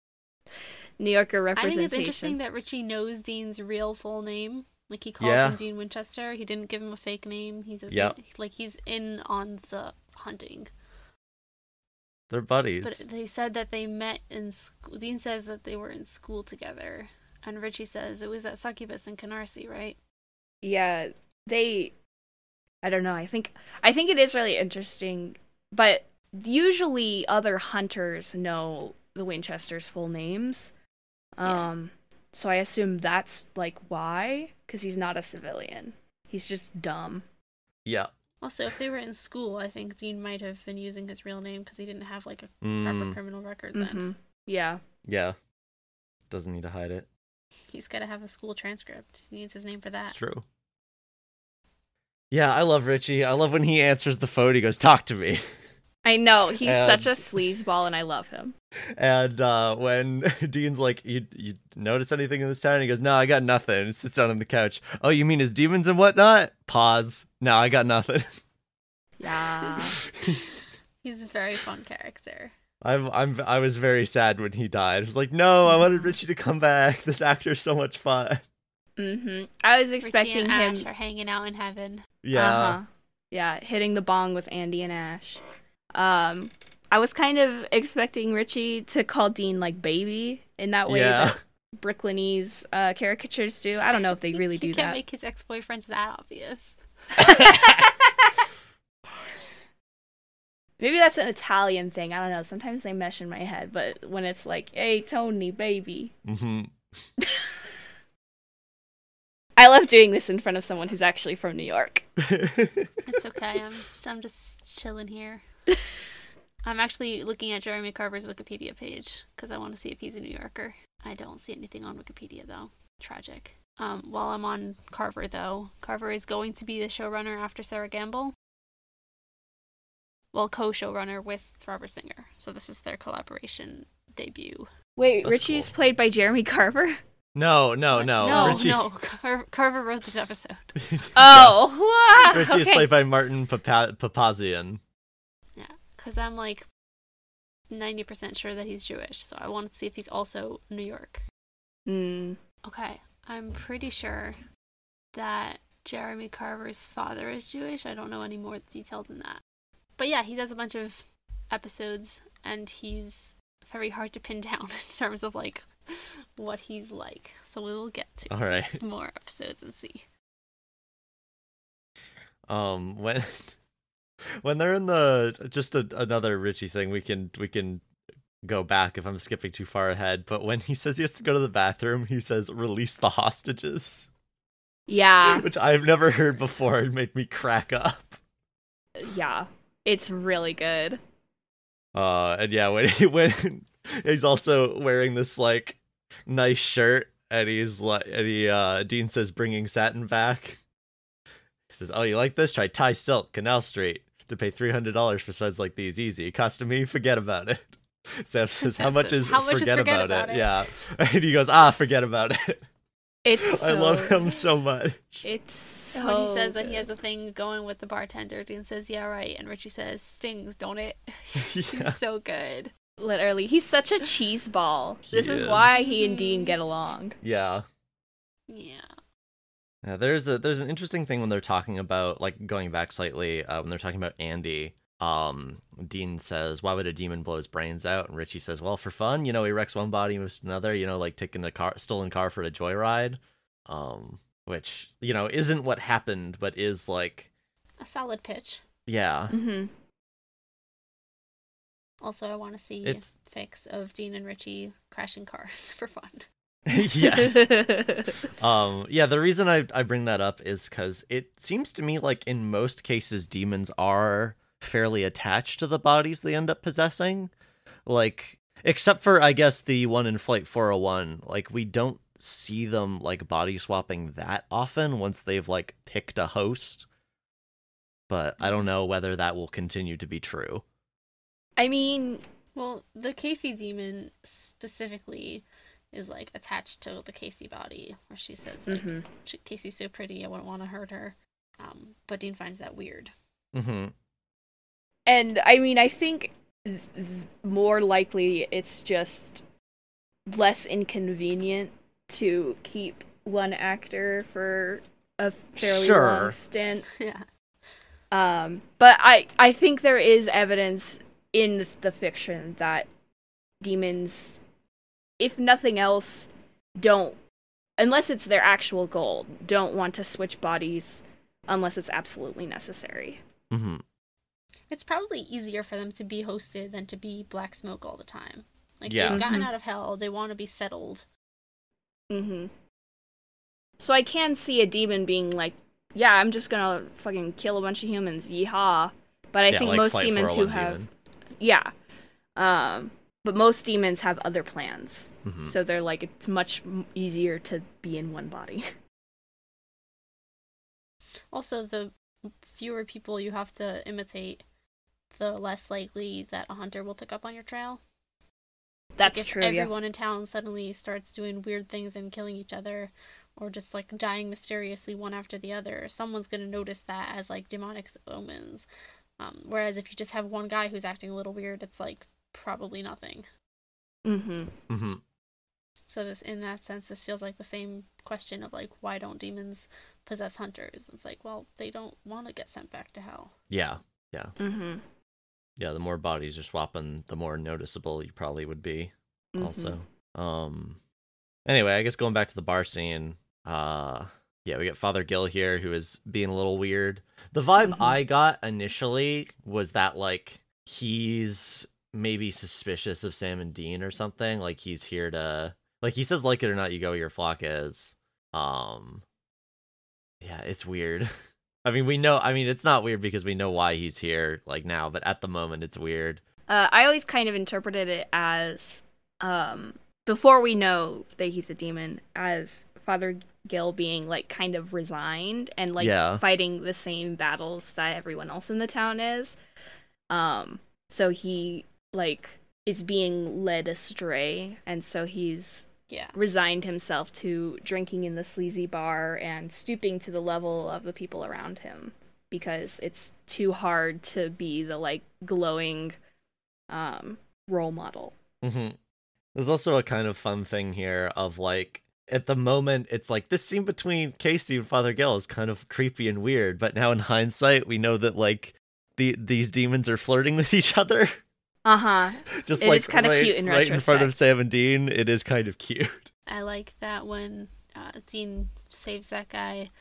New Yorker representation. I think it's interesting that Richie knows Dean's real full name. Like he calls Yeah. him Dean Winchester. He didn't give him a fake name. He doesn't. Yep. Like he's in on the hunting. They're buddies. But they said that they met in school. Dean says that they were in school together, and Richie says it was at Succubus in Canarsie, right? yeah, they. I don't know. I think I think it is really interesting, but usually other hunters know the Winchesters' full names. Yeah. Um, So I assume that's like why, because he's not a civilian. He's just dumb. yeah. Also, if they were in school, I think Dean might have been using his real name because he didn't have like a proper Mm, criminal record then. hmm Yeah. yeah. Doesn't need to hide it. He's got to have a school transcript. He needs his name for It's that. true. Yeah, I love Richie. I love when he answers the phone. He goes, "Talk to me." <laughs> I know he's such a sleazeball, and I love him. And uh, when <laughs> Dean's like, "You you notice anything in this town?" He goes, "No, I got nothing." And sits down on the couch. Oh, you mean his demons and whatnot? Pause. No, I got nothing. <laughs> Yeah. He's a very fun character. I'm I'm I was very sad when he died. I was like, no, I wanted Richie to come back. This actor's so much fun. hmm I was Richie expecting and him. Ash are hanging out in heaven. Yeah. Uh-huh. Yeah, hitting the bong with Andy and Ash. Um, I was kind of expecting Richie to call Dean like baby in that way Yeah. that Brooklynese uh, caricatures do. I don't know if they really <laughs> he do can't that. make his ex-boyfriends that obvious. <laughs> <laughs> Maybe that's an Italian thing. I don't know. Sometimes they mesh in my head, but when it's like, "Hey, Tony, baby," hmm I love doing this in front of someone who's actually from New York. It's okay. I'm just, I'm just chilling here. I'm actually looking at Jeremy Carver's Wikipedia page because I want to see if he's a New Yorker. I don't see anything on Wikipedia though. Tragic. Um, while I'm on Carver though, Carver is going to be the showrunner after Sera Gamble. Well, co-showrunner with Robert Singer. So this is their collaboration debut. Wait, That's Richie's cool. played by Jeremy Carver. no, no, no. no, Richie, no. Car- Carver wrote this episode. <laughs> Oh, <laughs> wow. Richie is played by Martin Papa- Papazian. Because I'm like 90% sure that he's Jewish. So I wanted to see if he's also New York. Mm. Okay, I'm pretty sure that Jeremy Carver's father is Jewish. I don't know any more detail than that. But yeah, he does a bunch of episodes and he's very hard to pin <laughs> down in terms of like what he's like. So we will get to All right. more episodes and see. Um, when <laughs> when they're in the just a, another Richie thing, we can we can go back if I'm skipping too far ahead. But when he says he has to go to the bathroom, he says release the hostages, Yeah, which I've never heard before. It made me crack up. yeah. It's really good. Uh, and yeah, when he, <laughs> when he's also wearing this like nice shirt, and he's like, and he uh, Dean says bringing satin back. He says, "Oh, you like this? Try Thai silk, Canal Street. To pay three hundred dollars for threads like these, easy. Cost to me, forget about it." <laughs> Sam says, "How much is "How much is forget, forget about, about it? it?" Yeah, <laughs> and he goes, "Ah, forget about it." <laughs> It's I love him so much. It's so So when he says that he has a thing going with the bartender, Dean says, "Yeah, right," and Richie says, "Stings, don't it?" Yeah. He's so good. literally he's such a cheese ball. He this is. is. why he and Dean get along. Yeah. Yeah. Yeah, there's a there's an interesting thing when they're talking about like going back slightly uh, when they're talking about Andy. Um, Dean says, "Why would a demon blow his brains out?" And Richie says, "Well, for fun. You know, he wrecks one body, moves to another. You know, like taking a car stolen car for a joyride." Um, which you know isn't what happened, but is like, A solid pitch. yeah, hmm Also, I want to see It's- fics of Dean and Richie crashing cars <laughs> for fun. <laughs> yes. <laughs> Um, yeah, the reason I, I bring that up is because it seems to me like in most cases, demons are fairly attached to the bodies they end up possessing. Like, except for, I guess, the one in Flight 401, like, we don't see them like body swapping that often once they've like picked a host. But I don't know whether that will continue to be true. I mean, Well, the Casey demon specifically is like attached to the Casey body, where she says like mhm. "She- Casey's so pretty, I wouldn't want to hurt her. Um, but Dean finds that weird. Mm-hmm. and I mean, I think th- th- more likely it's just less inconvenient to keep one actor for a fairly Sure. long stint. <laughs> yeah. Um, but I I think there is evidence in the fiction that demons, if nothing else, don't unless it's their actual goal, don't want to switch bodies unless it's absolutely necessary. Mm-hmm. It's probably easier for them to be hosted than to be black smoke all the time. Like Yeah. they've gotten Mhm. out of hell, they want to be settled. Mm-hmm. So I can see a demon being like, "Yeah, I'm just gonna fucking kill a bunch of humans, yeehaw!" But I yeah, think like most demons who One have, Demon. yeah, um, but most demons have other plans. Mhm. So they're like, it's much easier to be in one body. <laughs> Also, the fewer people you have to imitate, the less likely that a hunter will pick up on your trail. That's Like, if true. Yeah. everyone in town suddenly starts doing weird things and killing each other, or just like dying mysteriously one after the other, someone's gonna notice that as like demonic omens. Um, whereas if you just have one guy who's acting a little weird, it's like probably nothing. Mm-hmm. Mm-hmm. So this, in that sense, this feels like the same question of like, why don't demons possess hunters? It's like, well, they don't want to get sent back to hell. Yeah. Yeah. Mm-hmm. Yeah. The more bodies you're swapping, the more noticeable you probably would be. Mm-hmm. also. Um anyway, I guess going back to the bar scene, uh yeah, we got Father Gil here who is being a little weird. The vibe Mhm. I got initially was that like he's maybe suspicious of Sam and Dean or something. Like he's here to like he says like it or not you go where your flock is. Um Yeah, it's weird. <laughs> I mean, we know I mean, it's not weird because we know why he's here like now, but at the moment it's weird. Uh, I always kind of interpreted it as, um, before we know that he's a demon, as Father Gil being like kind of resigned and like Yeah. fighting the same battles that everyone else in the town is. Um, so he like is being led astray, and so he's Yeah. resigned himself to drinking in the sleazy bar and stooping to the level of the people around him because it's too hard to be the like glowing um role model. hmm There's also a kind of fun thing here of like at the moment it's like this scene between Casey and Father Gil is kind of creepy and weird, but now in hindsight we know that like the these demons are flirting with each other. <laughs> Uh-huh. Just It like is kinda right, cute in right in front of retrospect. Sam and Dean. It is kind of cute. <laughs> I like that when uh, Dean saves that guy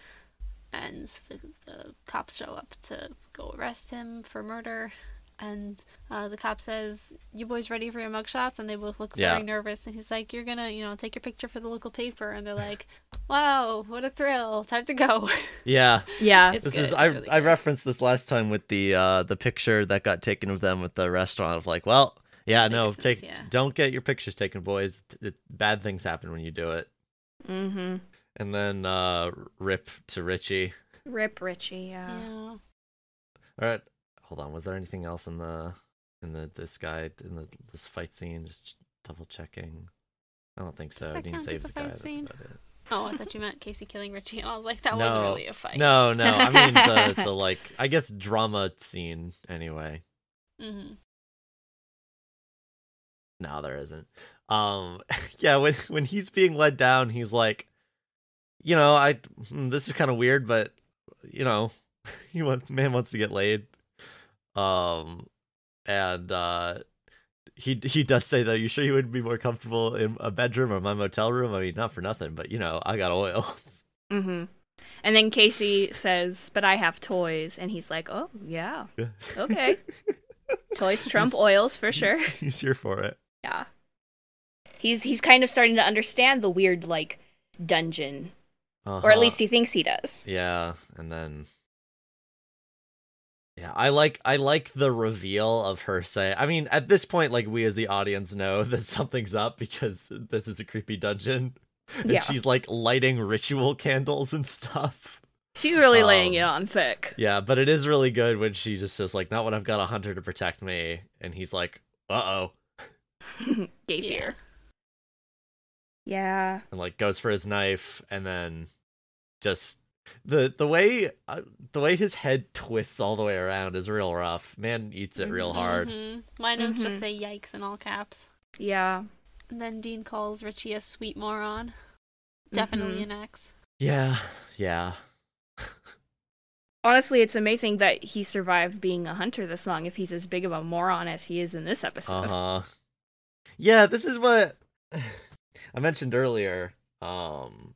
and the, the cops show up to go arrest him for murder. And uh, the cop says, You boys ready for your mugshots? And they both look Yeah. very nervous. And he's like, You're gonna, you know, take your picture for the local paper. And they're like, Wow, what a thrill. Time to go. <laughs> Yeah. Yeah. It's this good, is it's I really I good. referenced this last time with the uh the picture that got taken of them with the restaurant of like, well, yeah, no, Biggerson's, take yeah. don't get your pictures taken, boys. T- it- bad things happen when you do it. mm-hmm. And then uh rip to Richie. Rip Richie, yeah. yeah. All right, hold on. Was there anything else in the in the this guy in the this fight scene? Just double checking. I don't think so. Dean saves a the guy. That's about it. Oh, I thought you meant Casey killing Richie. And I was like, That wasn't really a fight. No, no. I mean the <laughs> the like I guess drama scene anyway. Mm-hmm. No, there isn't. Um, <laughs> yeah, when when he's being led down, he's like, you know, I hmm, this is kind of weird, but you know, <laughs> he wants man wants to get laid. Um, and uh, he he does say though, you sure you wouldn't be more comfortable in a bedroom or my motel room? I mean, not for nothing, but you know, I got oils. <laughs> Mm-hmm. And then Casey says, "But I have toys," and he's like, "Oh yeah, okay, <laughs> toys trump He's- oils for sure." <laughs> He's here for it. Yeah, he's he's kind of starting to understand the weird like dungeon, or at Uh-huh. least he thinks he does. Yeah, and then Yeah, I like I like the reveal of her say. I mean, at this point like we as the audience know <laughs> that something's up because this is a creepy dungeon. and Yeah. she's like lighting ritual candles and stuff. She's really laying it Um, on thick. Yeah, but it is really good when she just says like, "Not when I've got a hunter to protect me," and he's like, "Uh oh," <laughs> Gay Yeah. fear. Yeah. and like goes for his knife, and then just the the way uh, the way his head twists all the way around is real rough. Man eats it real hard. Mhm. My notes just Mhm. say yikes in all caps. Yeah. And then Dean calls Richie a sweet moron. Definitely Mhm. an X. Yeah, yeah. <laughs> Honestly, it's amazing that he survived being a hunter this long if he's as big of a moron as he is in this episode. Uh huh. Yeah, this is what <sighs> I mentioned earlier. Um,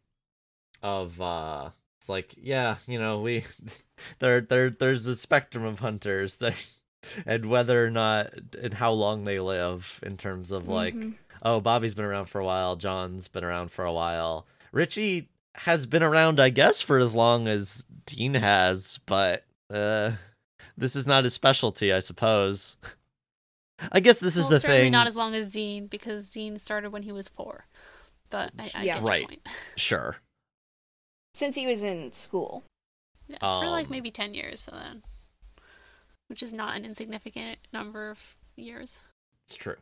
of uh, it's like yeah, you know, we <laughs> there there there's a spectrum of hunters that, <laughs> and whether or not and how long they live in terms of like Mhm. oh Bobby's been around for a while, John's been around for a while, Richie has been around I guess for as long as Dean has, but uh, this is not his specialty, I suppose. <laughs> I guess this is the certainly thing. not as long as Dean, because Dean started when he was four. But I, I Yeah. get Right. your point. Sure. Since he was in school. Yeah, for like Um, maybe 10 years, so then. Which is not an insignificant number of years. It's true.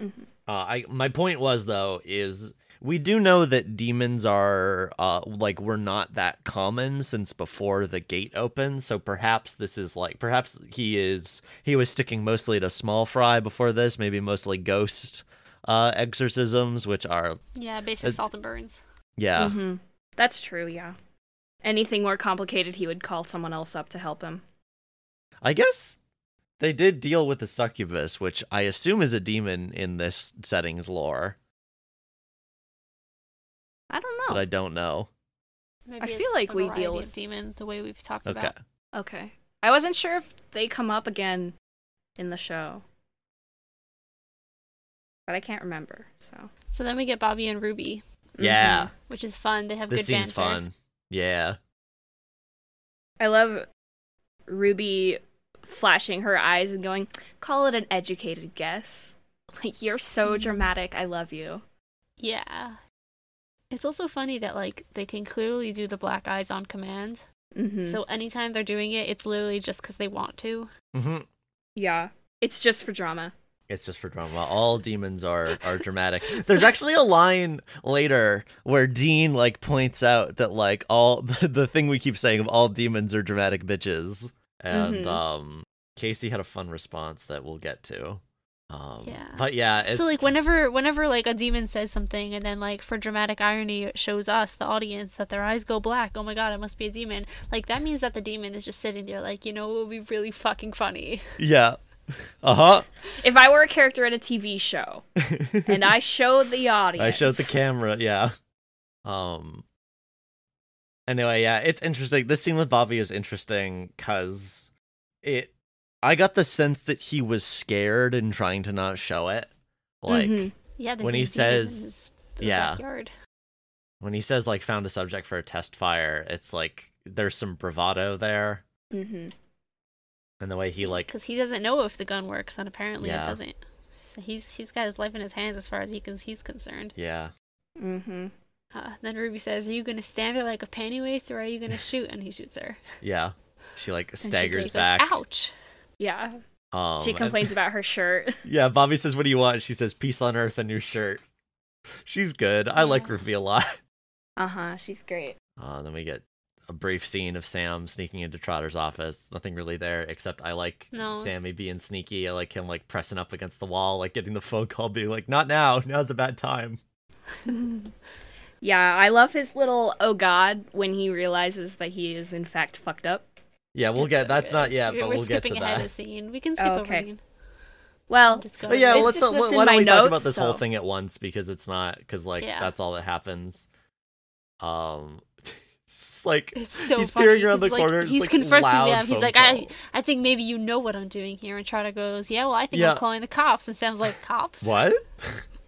Mhm. Uh, I my point was though is we do know that demons are uh like were not that common since before the gate opened, so perhaps this is like perhaps he is he was sticking mostly to small fry before this, maybe mostly ghost uh exorcisms, which are Yeah, basic Uh, salt and burns. yeah hmm That's true, yeah. Anything more complicated, he would call someone else up to help him. I guess they did deal with the succubus, which I assume is a demon in this setting's lore, I don't know. but. I don't know. Maybe feel it's like a we deal with- demon the way we've talked Okay. about. Okay. I wasn't sure if they come up again in the show. But I can't remember, so. So then we get Bobby and Ruby, Yeah. which is fun. They have This good scene's banter. fun. Yeah. I love Ruby flashing her eyes and going, call it an educated guess. Like, you're so Mhm. dramatic. I love you. Yeah. It's also funny that like they can clearly do the black eyes on command. Mm-hmm. So anytime they're doing it, it's literally just because they want to. hmm yeah. It's just for drama. It's just for drama. All demons are are dramatic. There's actually a line later where Dean like points out that like all <laughs> the thing we keep saying of all demons are dramatic bitches, and Mhm. um Casey had a fun response that we'll get to. Um, Yeah. But yeah, So like whenever whenever like a demon says something and then like for dramatic irony it shows us the audience that their eyes go black. Oh my god, it must be a demon. Like that means that the demon is just sitting there like, you know, it would be really fucking funny. yeah. <laughs> Uh huh. If I were a character in a TV show <laughs> and I showed the audience. I showed the camera, yeah. Um Anyway, yeah, it's interesting. This scene with Bobby is interesting cuz it I got the sense that he was scared and trying to not show it. Like Mhm. Yeah, there's When he says- yeah. backyard. when he says like found a subject for a test fire, it's like there's some bravado there Mm-hmm. And the way he like because he doesn't know if the gun works and apparently Yeah. it doesn't. So he's he's got his life in his hands as far as he can, he's concerned. yeah. Mm-hmm. Uh, then Ruby says, "Are you gonna stand there like a panty waist, or are you gonna shoot?" And he shoots her. <laughs> Yeah. She like And she- staggers she goes, back. Ouch! Yeah. Um, she and- complains <laughs> about her shirt. <laughs> Yeah, Bobby says, "What do you want?" She says, "Peace on earth and your shirt." She's good. I like Ruby a lot. Uh huh. She's great. Uh, then we get a brief scene of Sam sneaking into Trotter's office. Nothing really there except I like No. Sammy being sneaky. I like him like pressing up against the wall, like getting the phone call, being like, "Not now. Now's a bad time." <laughs> Yeah, I love his little oh god when he realizes that he is in fact fucked up. Yeah, we'll It's get. so that's good. not yet, We're- but we're we'll get to skipping ahead that. a scene. We can skip Oh, over okay. Dean. Well, Just. But yeah, let's. just uh, what's in why don't my we talk about notes, this whole thing at once because it's not because like Yeah. that's all that happens. Um, it's like It's so he's funny. peering around the like, corner. He's like, confronting loud them. He's phone like, I. I think maybe you know what I'm doing here. And Trotter goes, Yeah, well, I think Yeah. I'm calling the cops. And Sam's like, Cops? What?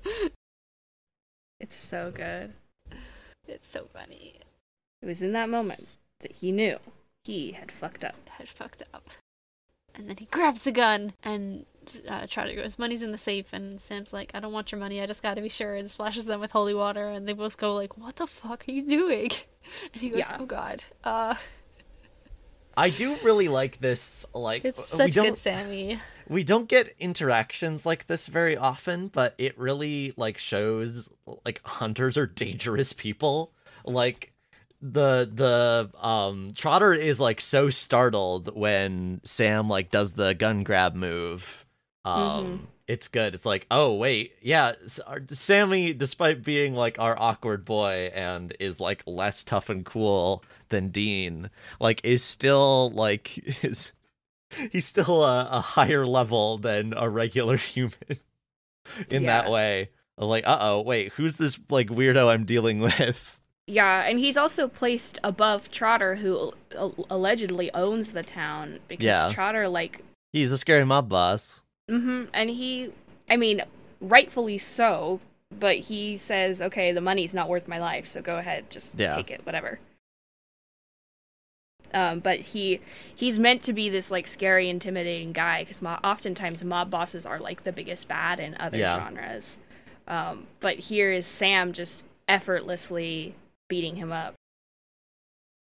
<laughs> it's so good. It's so funny. It was in that moment that he knew he had fucked up. Had fucked up. And then he grabs the gun, and uh, Trotter goes, "Money's in the safe," and Sam's like, "I don't want your money. I just got to be sure." And splashes them with holy water, and they both go like, "What the fuck are you doing?" <laughs> And he goes, Yeah. "Oh God." Uh, I do really like this. Like it's such good Sammy. we don't get interactions like this very often, but it really like shows like hunters are dangerous people. Like the the um Trotter is like so startled when Sam like does the gun grab move. Um it's good. It's like, "Oh, wait. Yeah, Sammy despite being like our awkward boy and is like less tough and cool than Dean, like is still like <laughs> is he's still a, a higher level than a regular <laughs> human in that Yeah. way. Like, uh oh, wait, who's this like weirdo I'm dealing <laughs> with? Yeah, and he's also placed above Trotter, who a- allegedly owns the town because Yeah. Trotter, like, He's a scary mob boss. Hmm and he, I mean, rightfully so, but he says, okay, the money's not worth my life, so go ahead, just Yeah. take it, whatever. Um, but he he's meant to be this like scary, intimidating guy because mo- oftentimes mob bosses are like the biggest bad in other Yeah. genres. Um, but here is Sam just effortlessly beating him up.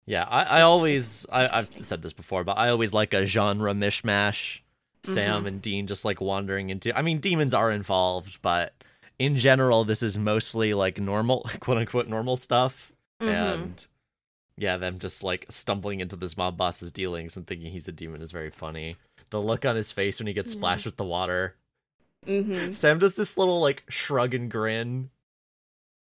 Yeah, I, I always I, I've said this before, but I always like a genre mishmash. Sam Mhm. and Dean just like wandering into I mean demons are involved, but in general this is mostly like normal <laughs> quote unquote normal stuff. Mhm. And yeah, them just like stumbling into this mob boss's dealings and thinking he's a demon is very funny. The look on his face when he gets Yeah. splashed with the water. Mhm. Sam does this little like shrug and grin.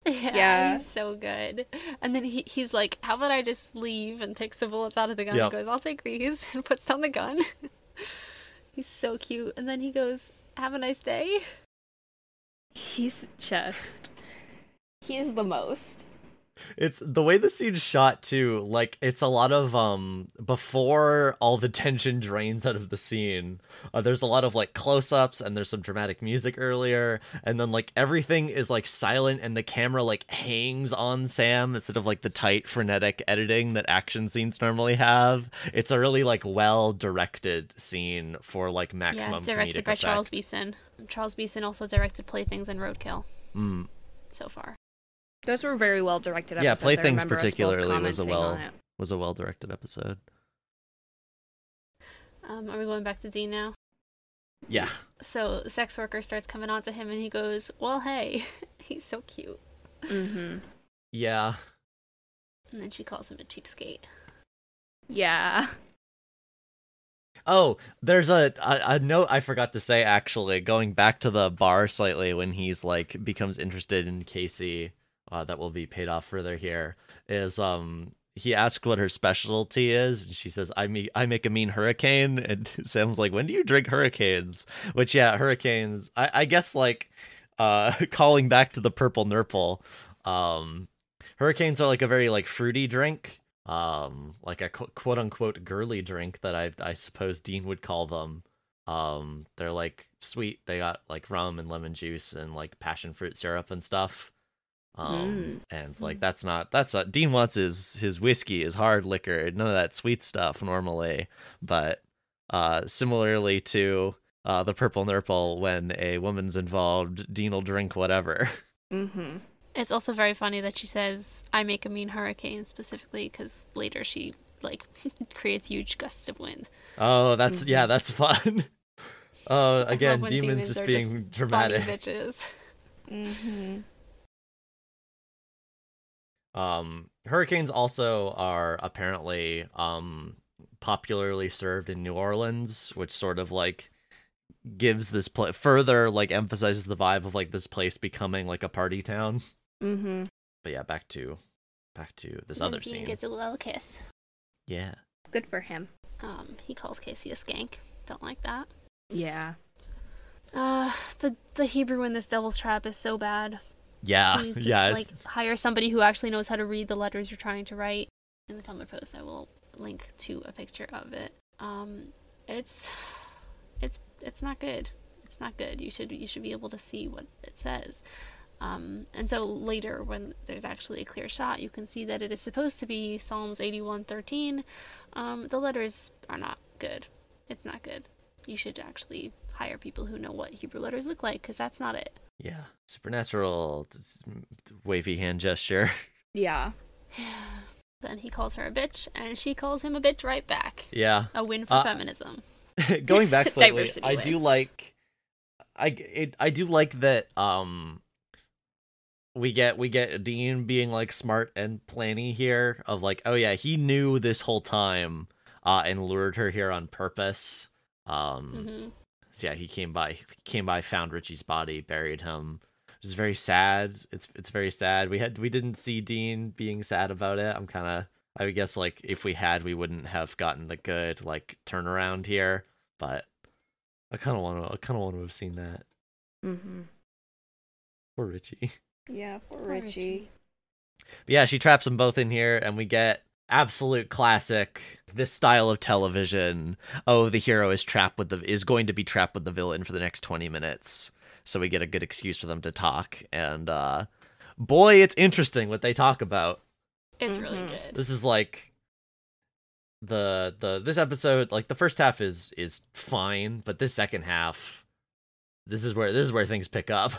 Yeah, Yeah. he's so good. And then he, he's like, "How about I just leave?" and takes the bullets out of the gun Yep. and goes, "I'll take these," <laughs> and puts down the gun. <laughs> he's so cute. And then he goes, "Have a nice day." He's just. He's the most. It's the way the scene's shot too, like it's a lot of um before all the <laughs> tension drains out of the scene. Uh, there's a lot of like close-ups and there's some dramatic music earlier and then like everything is like silent and the camera like hangs on Sam instead of like the tight frenetic editing that action scenes normally have. It's a really like well directed scene for like maximum. yeah, directed by Charles effect. Beeson. Charles Beeson also directed Playthings and Roadkill Mm. so far. Those were very well directed Yeah, episodes. I Playthings remember us both particularly was a commenting well- on it. Was a well directed episode. Um, are we going back to Dean now? Yeah. So, the sex worker starts coming on to him, and he goes, "Well, hey." <laughs> he's so cute. Mm-hmm. Yeah. And then she calls him a cheapskate. Yeah. Oh, there's a, a a note I forgot to say actually. Going back to the bar slightly when he's like becomes interested in Casey, uh, that will be paid off further here. Is um he asks what her specialty is, and she says, "I make I make a mean hurricane." <laughs> And Sam's like, "When do you drink hurricanes?" Which yeah, hurricanes. I I guess like uh <laughs> calling back to the purple nurple. Um, hurricanes are like a very like fruity drink um like a quote unquote girly drink that i i suppose dean would call them um they're like sweet they got like rum and lemon juice and like passion fruit syrup and stuff um and like that's not that's not dean wants his his whiskey is hard liquor none of that sweet stuff normally but uh similarly to uh the purple nurple when a woman's involved dean will drink whatever <laughs> Mm-hmm. It's also very funny that she says, I make a mean hurricane specifically because later she, like, <laughs> creates huge gusts of wind. oh that's yeah that's <laughs> fun oh I again demons demons just being Funny dramatic bitches. Mm-hmm. Um, hurricanes also are apparently um popularly served in New Orleans, which sort of like gives this pla further like emphasizes the vibe of like this place becoming like a party town. Mm-hmm. But yeah, back to back to this And other scene. gets a little kiss. Yeah. Good for him. Um, he calls Casey a skank. Don't like that. Yeah. Uh, the the Hebrew in this devil's trap is so bad. Yeah. Please just yeah. like hire somebody who actually knows how to read the letters you're trying to write. In the Tumblr post, I will link to a picture of it. Um, it's it's it's not good. It's not good. You should you should be able to see what it says. Um, and so later, when there's actually a clear shot, you can see that it is supposed to be Psalms 81:13. Um, the letters are not good. It's not good. You should actually hire people who know what Hebrew letters look like because that's not it. Yeah, supernatural wavy hand gesture. <laughs> Yeah. <sighs> then he calls her a bitch, and she calls him a bitch right back. Yeah. A win for Uh, feminism. <laughs> Going back <laughs> slightly, Diversity I win. do like I it, I do like that um we get we get Dean being like smart and planny here of like oh yeah, he knew this whole time uh and lured her here on purpose. Um hmm so yeah, he came by he came by found Richie's body, buried him. Which is very sad. It's it's very sad. We had we didn't see Dean being sad about it. I'm kind of I would guess like if we had, we wouldn't have gotten the good like turnaround here. But I kind of want to I kind of want to have seen that. Mm-hmm. Poor Richie. Yeah, poor Poor Richie. Richie. Yeah, she traps them both in here, and we get absolute classic this style of television. Oh, the hero is trapped with the is going to be trapped with the villain for the next twenty minutes, so we get a good excuse for them to talk. And uh, boy, it's interesting what they talk about. It's really Mhm. good. This is like the the this episode like the first half is is fine, but this second half, this is where this is where things pick up.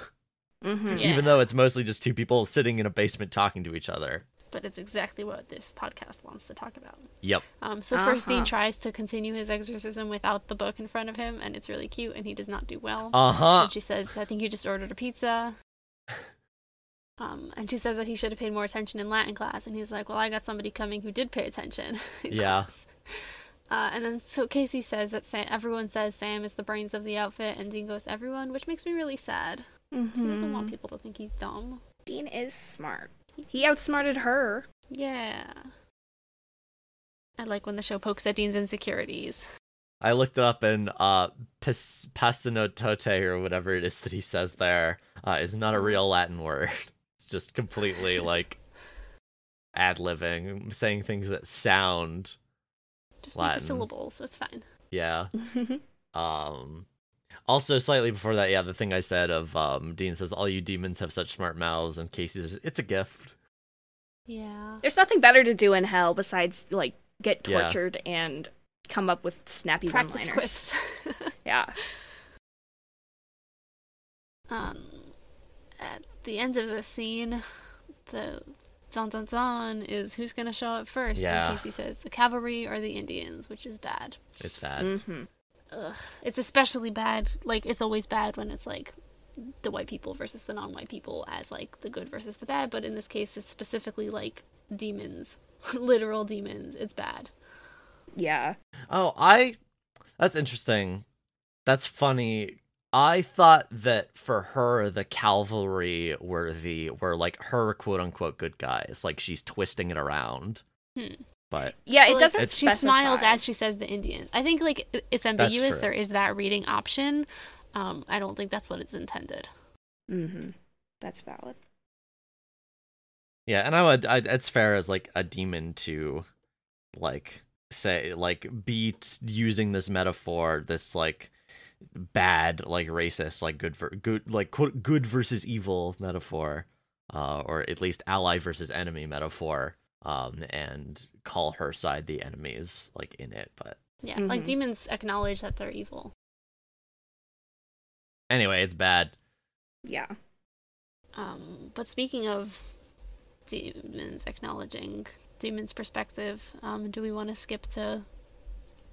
Mm-hmm. Yeah. Even though it's mostly just two people sitting in a basement talking to each other. But it's exactly what this podcast wants to talk about. Yep. Um, so first, Dean Uh-huh. tries to continue his exorcism without the book in front of him, and it's really cute, and he does not do well. Uh huh. She says, "I think you just ordered a pizza." Um, and she says that he should have paid more attention in Latin class, and he's like, "Well, I got somebody coming who did pay attention." <laughs> Yeah. Uh, and then so Casey says that Sam, everyone says Sam is the brains of the outfit, and Dean goes, "Everyone," which makes me really sad. He doesn't want Mhm. people to think he's dumb. Dean is smart. He outsmarted her. Yeah. I like when the show pokes at Dean's insecurities. I looked it up and uh pas- pasinotote or whatever it is that he says there uh, is not a real Latin word. <laughs> It's just completely <laughs> like ad libbing, saying things that sound Just make Latin. the syllables. It's fine. yeah. <laughs> Um also slightly before that, yeah, the thing I said of um Dean says all you demons have such smart mouths and Casey says it's a gift. Yeah. There's nothing better to do in hell besides like get Yeah. tortured and come up with snappy Practice one-liners. quips. <laughs> Yeah. um, at the end of the scene, the dun dun dun is who's gonna show up first. Yeah. And Casey says the cavalry or the Indians, which is bad. It's bad. Mm-hmm. Ugh. It's especially bad. Like it's always bad when it's like the white people versus the non-white people as like the good versus the bad. But in this case, it's specifically like demons, <laughs> literal demons. It's bad. Yeah. Oh, I. That's interesting. That's funny. I thought that for her, the cavalry were the were like her quote unquote good guys. Like she's twisting it around. Hmm. But Yeah, it doesn't She smiles as she says the Indians. I think like it's ambiguous. There is that reading option. Um, I don't think that's what it's intended. Mm-hmm. That's valid. yeah, and I would. I, it's fair as like a demon to, like, say like be t- using this metaphor, this like bad, like racist, like good for good, like quote good versus evil metaphor, uh, or at least ally versus enemy metaphor, um, and call her side the enemies like in it. But Yeah, like Mhm. demons acknowledge that they're evil. anyway, it's bad. Yeah. Um, but speaking of demons acknowledging demons' perspective, um, do we want to skip to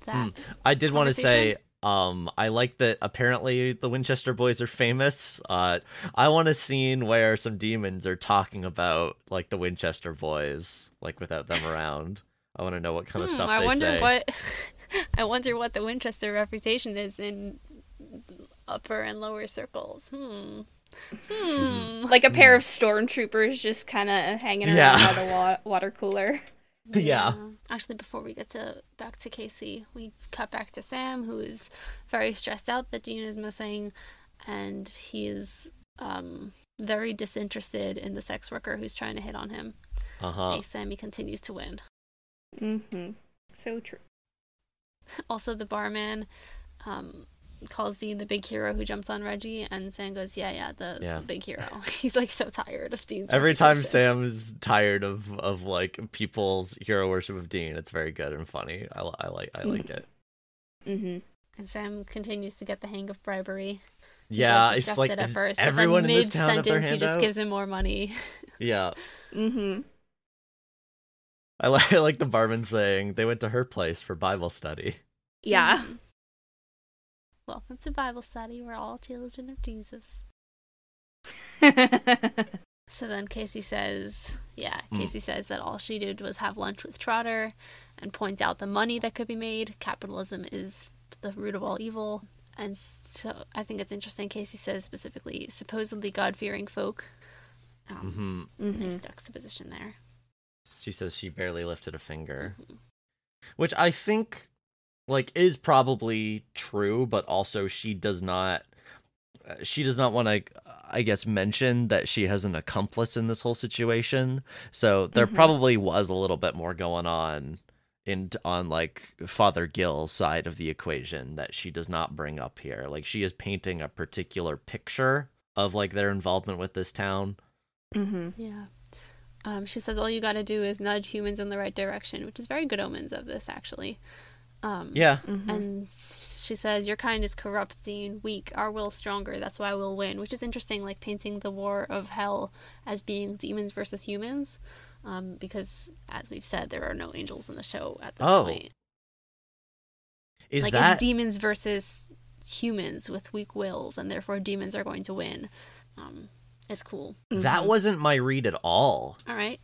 that? I did want to say, conversation? Um, I like that apparently the Winchester boys are famous. Uh, I want a scene where some demons are talking about like the Winchester boys, like without them around. I want to know what kind of Hmm, stuff I they wonder say. what. <laughs> I wonder what the Winchester reputation is in upper and lower circles. Hmm. Hmm. Like a pair of stormtroopers just kind of hanging around Yeah. by the <laughs> wa- water cooler. <laughs> Yeah. Actually, before we get to back to Casey, we cut back to Sam, who is very stressed out that Dean is missing, and he is um, very disinterested in the sex worker who's trying to hit on him. Uh huh. Hey, Sammy continues to win. Mm-hmm. So true. <laughs> Also, the barman um, calls Dean the big hero who jumps on Reggie, and Sam goes, "Yeah, yeah, the, Yeah. the big hero." <laughs> He's like so tired of Dean's. Every time reputation. Sam is tired of of like people's hero worship of Dean, it's very good and funny. I, I like I like it. Mm-hmm. And Sam continues to get the hang of bribery. He's, Yeah, like, it's like disgusted at is first, everyone but in then this town have their mid-sentence, he just out? gives him more money. <laughs> Yeah, Mm-hmm. I like, <laughs> I like the barman saying they went to her place for Bible study. Yeah. Mhm. Welcome to Bible study. We're all children of Jesus. <laughs> So then Casey says, yeah, Mm. Casey says that all she did was have lunch with Trotter and point out the money that could be made. Capitalism is the root of all evil. And so I think it's interesting. Casey says specifically, supposedly God fearing folk. Um, hmm Nice Mhm. juxtaposition there. She says she barely lifted a finger, Mhm. which I think like is probably true, but also she does not uh, she does not want to I guess mention that she has an accomplice in this whole situation. So there Mhm. probably was a little bit more going on in on like Father Gil's side of the equation that she does not bring up here. Like she is painting a particular picture of like their involvement with this town. Mm-hmm. Yeah. Um, she says all you got to do is nudge humans in the right direction, which is very good omens of this, actually. Um, Yeah. Mm-hmm. And she says, Your kind is corrupting, weak, our will stronger, that's why we'll win. Which is interesting, like painting the war of hell as being demons versus humans. Um, because, as we've said, there are no angels in the show at this Oh, point. Is like, that it's demons versus humans with weak wills, and therefore demons are going to win. Um, it's cool. that wasn't my read at all. All right.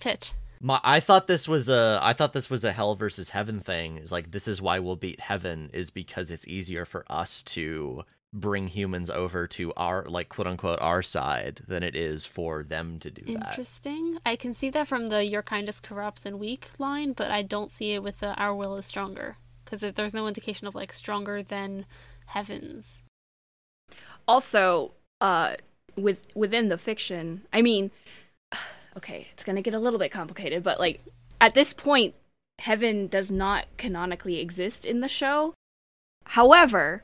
Pitch. My, I thought this was a I thought this was a hell versus heaven thing. Is like this is why we'll beat heaven is because it's easier for us to bring humans over to our like quote unquote our side than it is for them to do that. Interesting. I can see that from the "your kind corrupts and weak" line, but I don't see it with the "our will is stronger" because there's no indication of like stronger than heavens. also uh with within the fiction i mean okay it's gonna get a little bit complicated but like at this point heaven does not canonically exist in the show however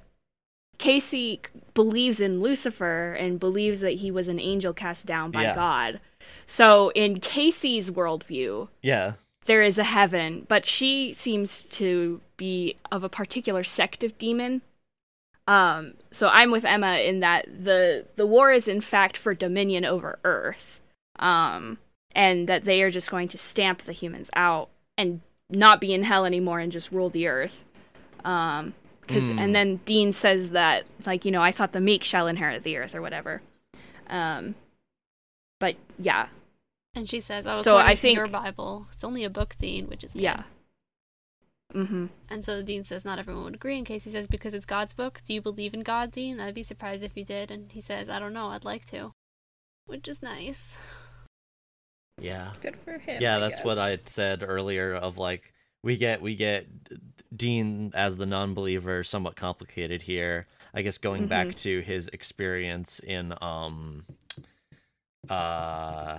casey believes in lucifer and believes that he was an angel cast down by Yeah. god so in casey's worldview Yeah. there is a heaven, but she seems to be of a particular sect of demon. Um, so I'm with Emma in that the the war is in fact for dominion over Earth, um, and that they are just going to stamp the humans out and not be in hell anymore and just rule the Earth. Um, cause, Hmm. and then Dean says that like you know I thought the meek shall inherit the earth or whatever. Um, but yeah, And she says, "Oh, So according I think- your Bible, it's only a book, Dean, which is good." yeah. Mm-hmm. And so Dean says, "Not everyone would agree." And Casey says, "Because it's God's book. Do you believe in God, Dean? I'd be surprised if you did." And he says, "I don't know. I'd like to," which is nice. Yeah. Good for him. Yeah, that's what I had said earlier of like we get we get Dean as the non-believer somewhat complicated here. I guess going back to his experience in um uh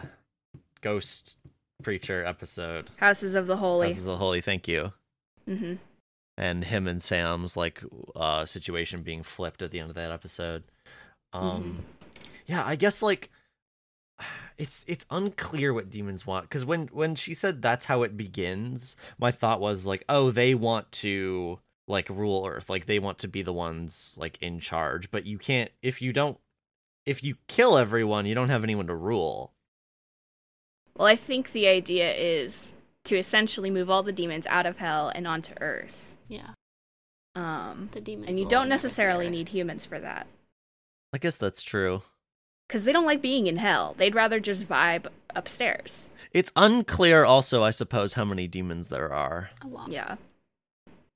Ghost Preacher episode. Houses of the Holy. Houses of the Holy, thank you. Mm-hmm. And him and Sam's like uh situation being flipped at the end of that episode. Um yeah, I guess like it's it's unclear what demons want because when when she said that's how it begins my thought was like oh they want to like rule earth like they want to be the ones like in charge but you can't if you don't if you kill everyone you don't have anyone to rule Well, I think the idea is to essentially move all the demons out of hell and onto Earth. Yeah, Um, the demons. and you don't necessarily need humans for that. i guess that's true Because they don't like being in hell. They'd rather just vibe upstairs. it's unclear also i suppose how many demons there are a lot. Yeah.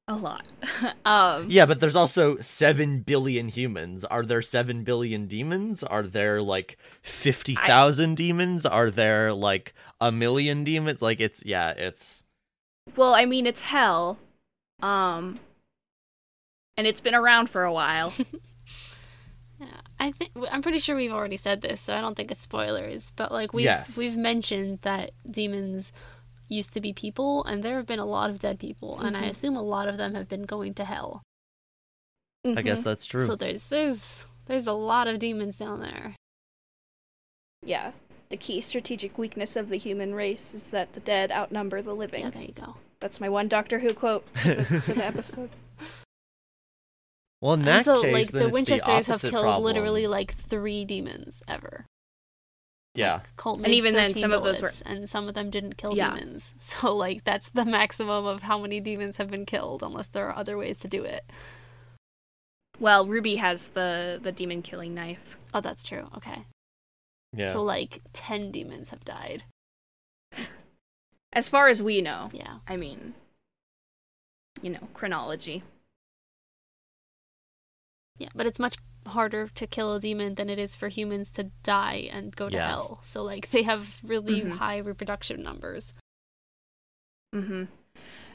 A lot. <laughs> um, yeah but there's also 7 billion humans are there 7 billion demons are there like 50,000 demons are there like a million demons like it's yeah it's Well, I mean, it's hell. Um, and it's been around for a while. <laughs> Yeah, I think I'm pretty sure we've already said this, so I don't think it's spoilers. But like we've Yes. we've mentioned that demons used to be people, and there have been a lot of dead people, and I Mhm. assume a lot of them have been going to hell. i guess Mhm. that's true So there's there's there's a lot of demons down there. Yeah. The key strategic weakness of the human race is that the dead outnumber the living. Yeah, there you go. That's my one Doctor Who quote for the, for the <laughs> episode. Well, in that so case, like then the it's Winchesters have killed problem. literally like three demons ever. Yeah. Like, Colt And even then, some of those were- and some of them didn't kill Yeah. demons. <laughs> So like that's the maximum of how many demons have been killed, unless there are other ways to do it. Well, Ruby has the the demon killing knife. Oh, that's true. Okay. Yeah. So like ten demons have died. As far as we know. Yeah. I mean, you know, chronology. Yeah, but it's much harder to kill a demon than it is for humans to die and go to Yeah. hell. So like they have really Mhm. high reproduction numbers. Mm-hmm.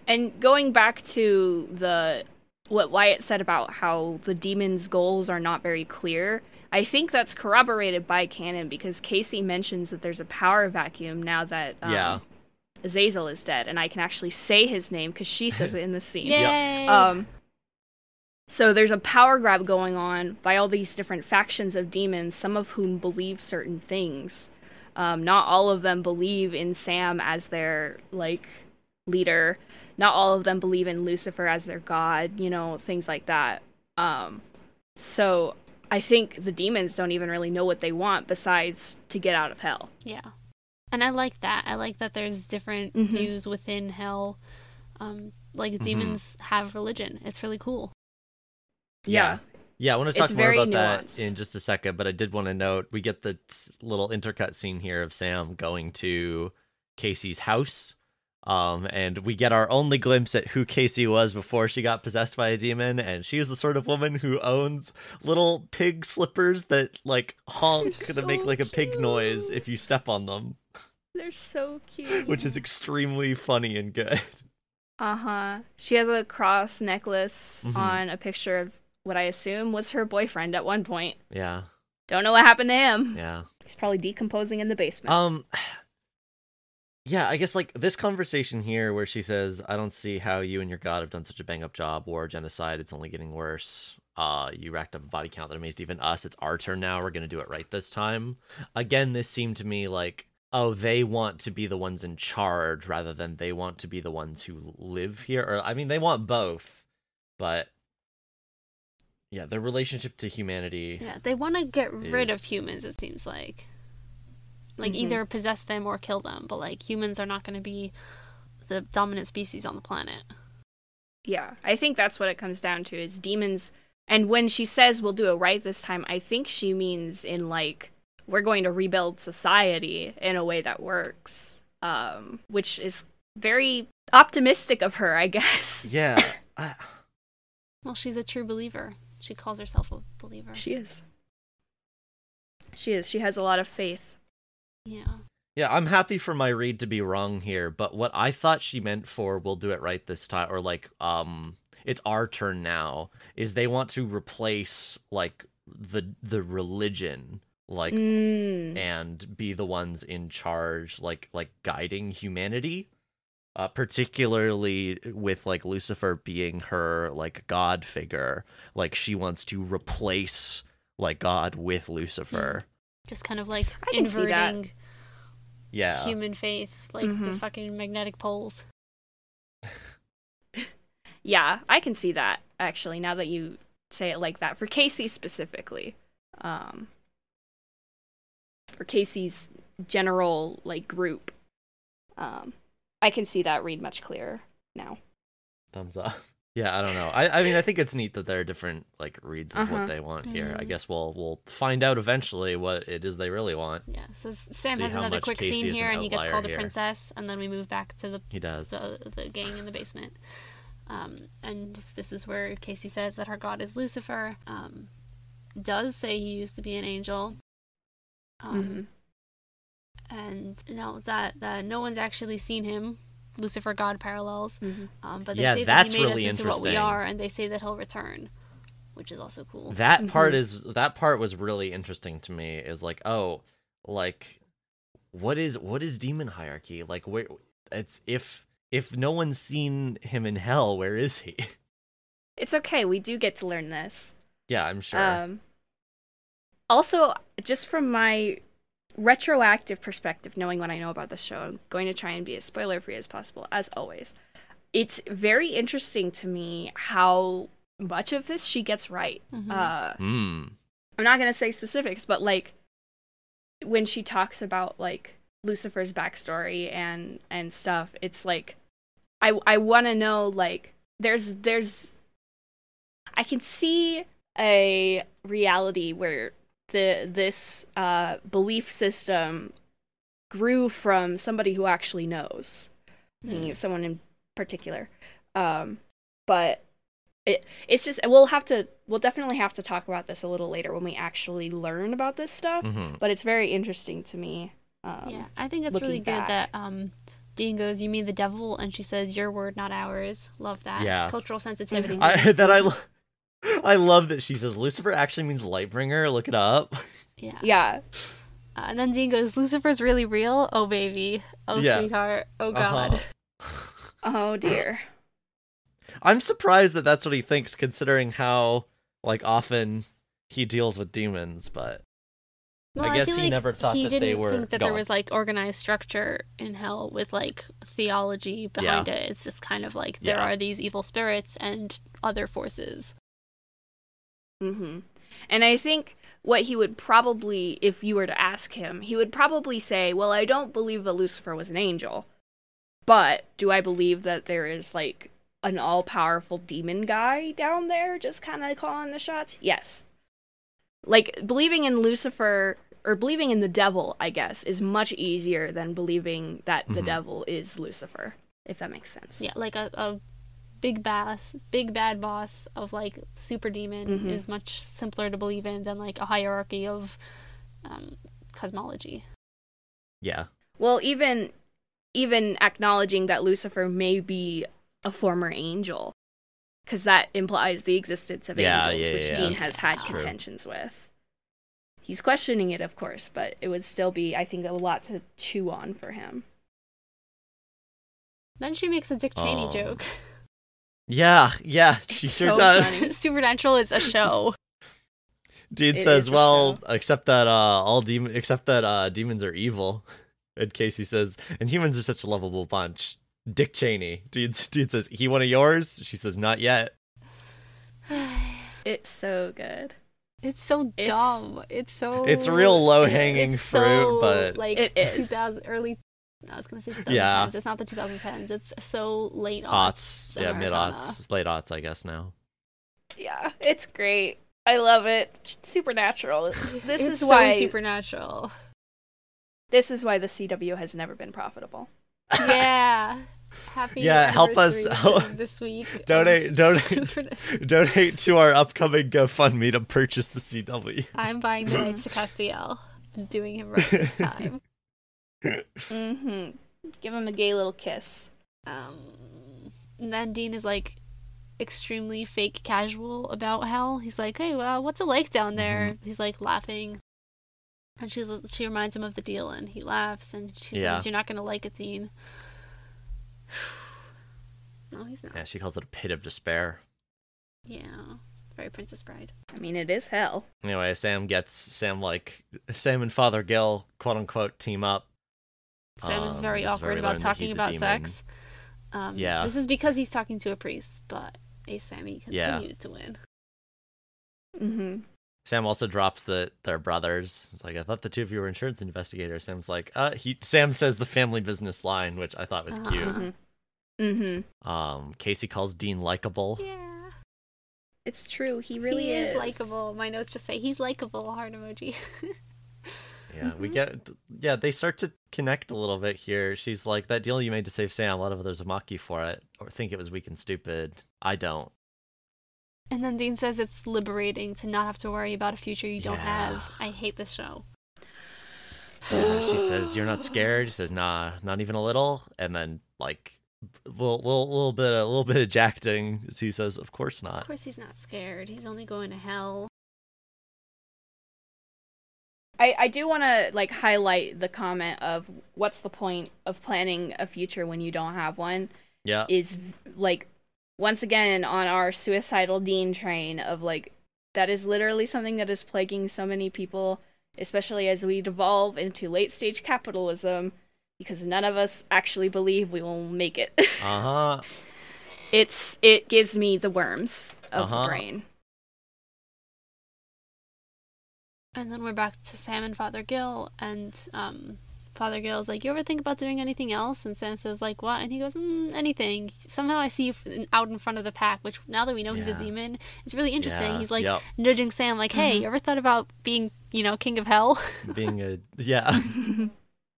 And going back to the what Wyatt said about how the demon's goals are not very clear, I think that's corroborated by canon because Casey mentions that there's a power vacuum now that um, Yeah. Azazel is dead, and I can actually say his name because she says it in the scene. Yay! Um, so there's a power grab going on by all these different factions of demons, some of whom believe certain things. Um, not all of them believe in Sam as their like leader. Not all of them believe in Lucifer as their god. You know, things like that. Um, so I think the demons don't even really know what they want besides to get out of hell. Yeah. And I like that. I like that there's different Mhm. views within hell. Um, like Mhm. demons have religion. It's really cool. Yeah. Yeah, I want to It's talk more very about that in just a second, but I did want to note we get the little intercut scene here of Sam going to Casey's house. Um, and we get our only glimpse at who Casey was before she got possessed by a demon, and she is the sort of woman who owns little pig slippers that like honk They're to make like a pig noise if you step on them, They're so cute. which is extremely funny and good. Uh huh. She has a cross necklace Mhm. on a picture of what I assume was her boyfriend at one point. Yeah, Don't know what happened to him. yeah. He's probably decomposing in the basement. Um <sighs> Yeah, I guess like this conversation here where she says, I don't see how you and your god have done such a bang up job. War, genocide, it's only getting worse. Uh you racked up a body count that amazed even us. It's our turn now. We're gonna do it right this time. Again, this seemed to me like oh, they want to be the ones in charge rather than they want to be the ones who live here. Or I mean they want both, but yeah, their relationship to humanity. Yeah, they want to get rid of humans. It seems like, like Mhm. either possess them or kill them. But like humans are not going to be the dominant species on the planet. yeah, I think that's what it comes down to is demons. And when she says we'll do it right this time, I think she means in like we're going to rebuild society in a way that works, um, which is very optimistic of her, I guess. Yeah. <laughs> I, Well, she's a true believer. She calls herself a believer. She is. She is. She has a lot of faith. yeah. Yeah, I'm happy for my read to be wrong here, but what I thought she meant for we'll do it right this time or like um it's our turn now is they want to replace like the the religion like Mm. and be the ones in charge like like guiding humanity uh particularly with like Lucifer being her like god figure like she wants to replace like god with Lucifer Just kind of like I can see inverting yeah human faith, like the Mhm. fucking magnetic poles. <laughs> Yeah, I can see that actually. Now that you say it like that, for Casey specifically, um, for Casey's general like group, um, I can see that read much clearer now. Thumbs up. <laughs> Yeah, I don't know. I, I mean, I think it's neat that there are different like reads of Uh-huh. what they want here. I Mhm. guess we'll we'll find out eventually what it is they really want. Yeah. So Sam See has another quick Casey scene is an here, and he gets outlier called a princess, and then we move back to the He does. the the gang in the basement. Um, and this is where Casey says that her god is Lucifer. Um, does say he used to be an angel. Um, Mhm. And you know that that no one's actually seen him. Lucifer God parallels. Mhm. Um, but they Yeah, say that he made really us into what we are, and they say that he'll return, which is also cool. That part Mhm. is that part was really interesting to me. Is like, oh, like what is what is demon hierarchy? Like where it's if if no one's seen him in hell, where is he? <laughs> It's okay. We do get to learn this. yeah, I'm sure. Um, also, just from my retroactive perspective, knowing what I know about the show, I'm going to try and be as spoiler free as possible, as always. It's very interesting to me how much of this she gets right. Mhm. Uh, Hmm. I'm not gonna say specifics, but like when she talks about like Lucifer's backstory and and stuff, it's like I I want to know like there's there's I can see a reality where the this uh belief system grew from somebody who actually knows thinking of someone in particular. Um, but it it's just we'll have to we'll definitely have to talk about this a little later when we actually learn about this stuff. hmm But it's very interesting to me. Um, yeah, I think it's looking really good back. that um, Dean goes, "You mean the devil?" and she says, "Your word, not ours." Love that. Yeah. Cultural sensitivity. Mhm. I <laughs> that I. lo- I love that she says Lucifer actually means Lightbringer. Look it up. yeah. Yeah. Uh, and then Dean goes, "Lucifer's really real." Oh baby. Oh Yeah. sweetheart. Oh god. Uh-huh. <laughs> Oh dear. I'm surprised that that's what he thinks, considering how like often he deals with demons. But Well, I guess feel he like never thought he that didn't they were think that there was like organized structure in hell with like theology behind Yeah. it. It's just kind of like there Yeah. are these evil spirits and other forces. Hmm And I think what he would probably, if you were to ask him, he would probably say, "Well, I don't believe that Lucifer was an angel, but do I believe that there is like an all-powerful demon guy down there just kind of calling the shots?" Yes. Like believing in Lucifer or believing in the devil, I guess, is much easier than believing that the Mhm. devil is Lucifer, if that makes sense. Yeah, like a, a big bass, big bad boss of like super demon Mhm. is much simpler to believe in than like a hierarchy of um, cosmology. yeah, Well, even even acknowledging that Lucifer may be a former angel, because that implies the existence of Yeah, angels, yeah, which yeah, Dean has had That's true. contentions with. He's questioning it, of course, but it would still be, I think, a lot to chew on for him. Then she makes a Dick Cheney Oh. joke. <laughs> yeah, yeah. She It's sure so does. funny. <laughs> Supernatural is a show. Dean It says, "Well, except that uh, all demon, except that uh, demons are evil." And Casey says, "And humans are such a lovable bunch." Dick Cheney. Dean, <laughs> Dean says, "He one of yours?" She says, "Not yet." <sighs> It's so good. It's so dumb. It's so. It's real low hanging fruit, so, but like It is. 2000 early. I was gonna say 2010s. Yeah. It's not the 2010s. It's so late aughts. aughts, yeah, mid Americana. aughts, late aughts, I guess now. Yeah, it's great. I love it. Supernatural. This It's is so why supernatural. this is why the CW has never been profitable. Yeah. <laughs> Happy Yeah, help us- this week. Donate- <laughs> donate. <laughs> Donate to our upcoming GoFundMe to purchase the CW. I'm buying the rights to Castiel and doing him right this time. Mm-hmm. Give him a gay little kiss. Um, and then Dean is like extremely fake casual about hell. He's like, "Hey, well, what's it like down there?" He's like laughing, and she's she reminds him of the deal, and he laughs, and she Yeah. says, "You're not gonna like it, Dean." <sighs> no, he's not. Yeah, she calls it a pit of despair. Yeah, very Princess Bride. I mean, it is hell. Anyway, Sam gets Sam like Sam and Father Gil quote unquote team up. Sam is Um, very this awkward about talking about demon. sex. Um, Yeah. this is because he's talking to a priest, but a Sammy Yeah. continues to win. Mm-hmm. Sam also drops that they're brothers. It's like I thought the two of you were insurance investigators. Sam's like, uh, he. Sam says the family business line, which I thought was Uh-huh. cute. Mm-hmm. Mm-hmm. Um, Casey calls Dean likable. Yeah. It's true. He really he is, is likable. My notes just say he's likable. Heart emoji. <laughs> Yeah, we Mhm. get yeah, they start to connect a little bit here. She's like, That deal you made to save Sam, a lot of others mock you for it or think it was weak and stupid. I don't. and then Dean says it's liberating to not have to worry about a future you don't Yeah. have. I hate this show. Yeah, she says, You're not scared? She says, Nah, not even a little. And then like little little, little bit a little bit of jacking he says, Of course not." Of course he's not scared. He's only going to hell. I, I do want to like highlight the comment of what's the point of planning a future when you don't have one Yeah. is like once again on our suicidal dean train of like that is literally something that is plaguing so many people especially as we devolve into late stage capitalism because none of us actually believe we will make it <laughs> Uh-huh. it's it gives me the worms of Uh-huh. the brain. And then we're back to Sam and Father Gil, and um, Father Gil's like, "You ever think about doing anything else?" And Sam says, "Like what?" And he goes, mm, "Anything." Somehow I see you out in front of the pack, which now that we know he's a demon, it's really interesting. Yeah, He's like yep. nudging Sam, like, "Hey, Mhm. you ever thought about being, you know, king of hell?" <laughs> Being a yeah. <laughs>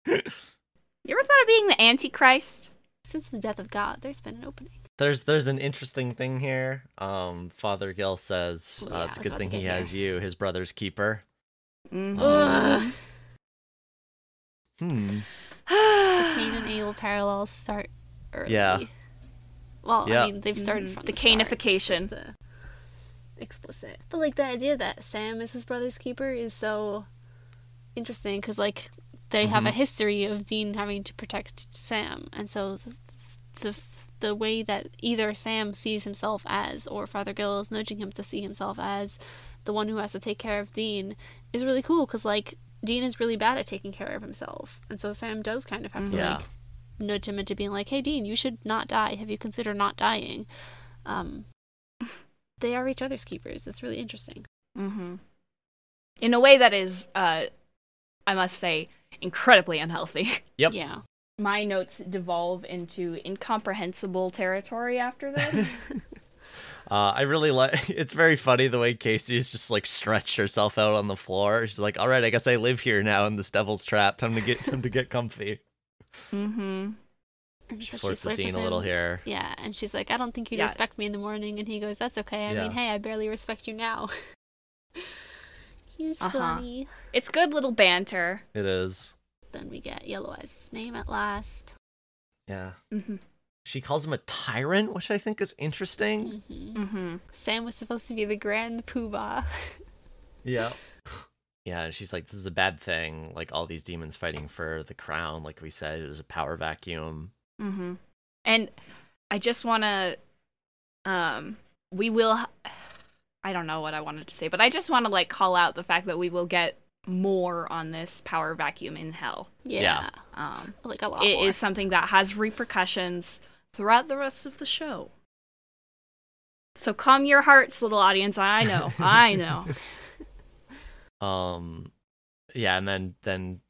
You ever thought of being the Antichrist? Since the death of God, there's been an opening. There's there's an interesting thing here. Um, Father Gil says uh, yeah, it's a good thing he get has here. you, his brother's keeper. Mhm. Hmm. the Cain and Abel parallels start early. Yeah. Well, Yeah. I mean, they've started Mhm. from the the, start. canification. the explicit. But like the idea that Sam is his brother's keeper is so interesting because like they have a Mhm. history of Dean having to protect Sam, and so the, the the way that either Sam sees himself as or Father Gil is nudging him to see himself as the one who has to take care of Dean is really cool because like Dean is really bad at taking care of himself, and so Sam does kind of have to Yeah. like nudge him into being like, "Hey, Dean, you should not die. Have you considered not dying?" Um, <laughs> they are each other's keepers. It's really interesting. hmm In a way that is, uh, I must say, incredibly unhealthy. <laughs> Yep. Yeah. My notes devolve into incomprehensible territory after this. <laughs> Uh, I really like. <laughs> It's very funny the way Casey's just like stretched herself out on the floor. She's like, "All right, I guess I live here now in this devil's trap. Time to get <laughs> time to get comfy." mm-hmm. And She so flirts with Dean a little here. Yeah, and she's like, "I don't think you'd Yeah. respect me in the morning," and he goes, "That's okay. I Yeah. mean, hey, I barely respect you now." <laughs> He's Uh-huh. funny. It's good little banter. It is. Then we get Yellow Eyes' name at last. Yeah. Mm-hmm. She calls him a tyrant, which I think is interesting. hmm Mm-hmm. Sam was supposed to be the grand poobah. <laughs> Yeah. Yeah, and she's like, "This is a bad thing. Like all these demons fighting for the crown. Like we said, it was a power vacuum." Mm-hmm. And I just want to, um, we will. I don't know what I wanted to say, but I just want to like call out the fact that we will get more on this power vacuum in hell. Yeah. Um, Like a lot it more. is something that has repercussions throughout the rest of the show. So calm your hearts, little audience. I know, I know. <laughs> Um, yeah, and then then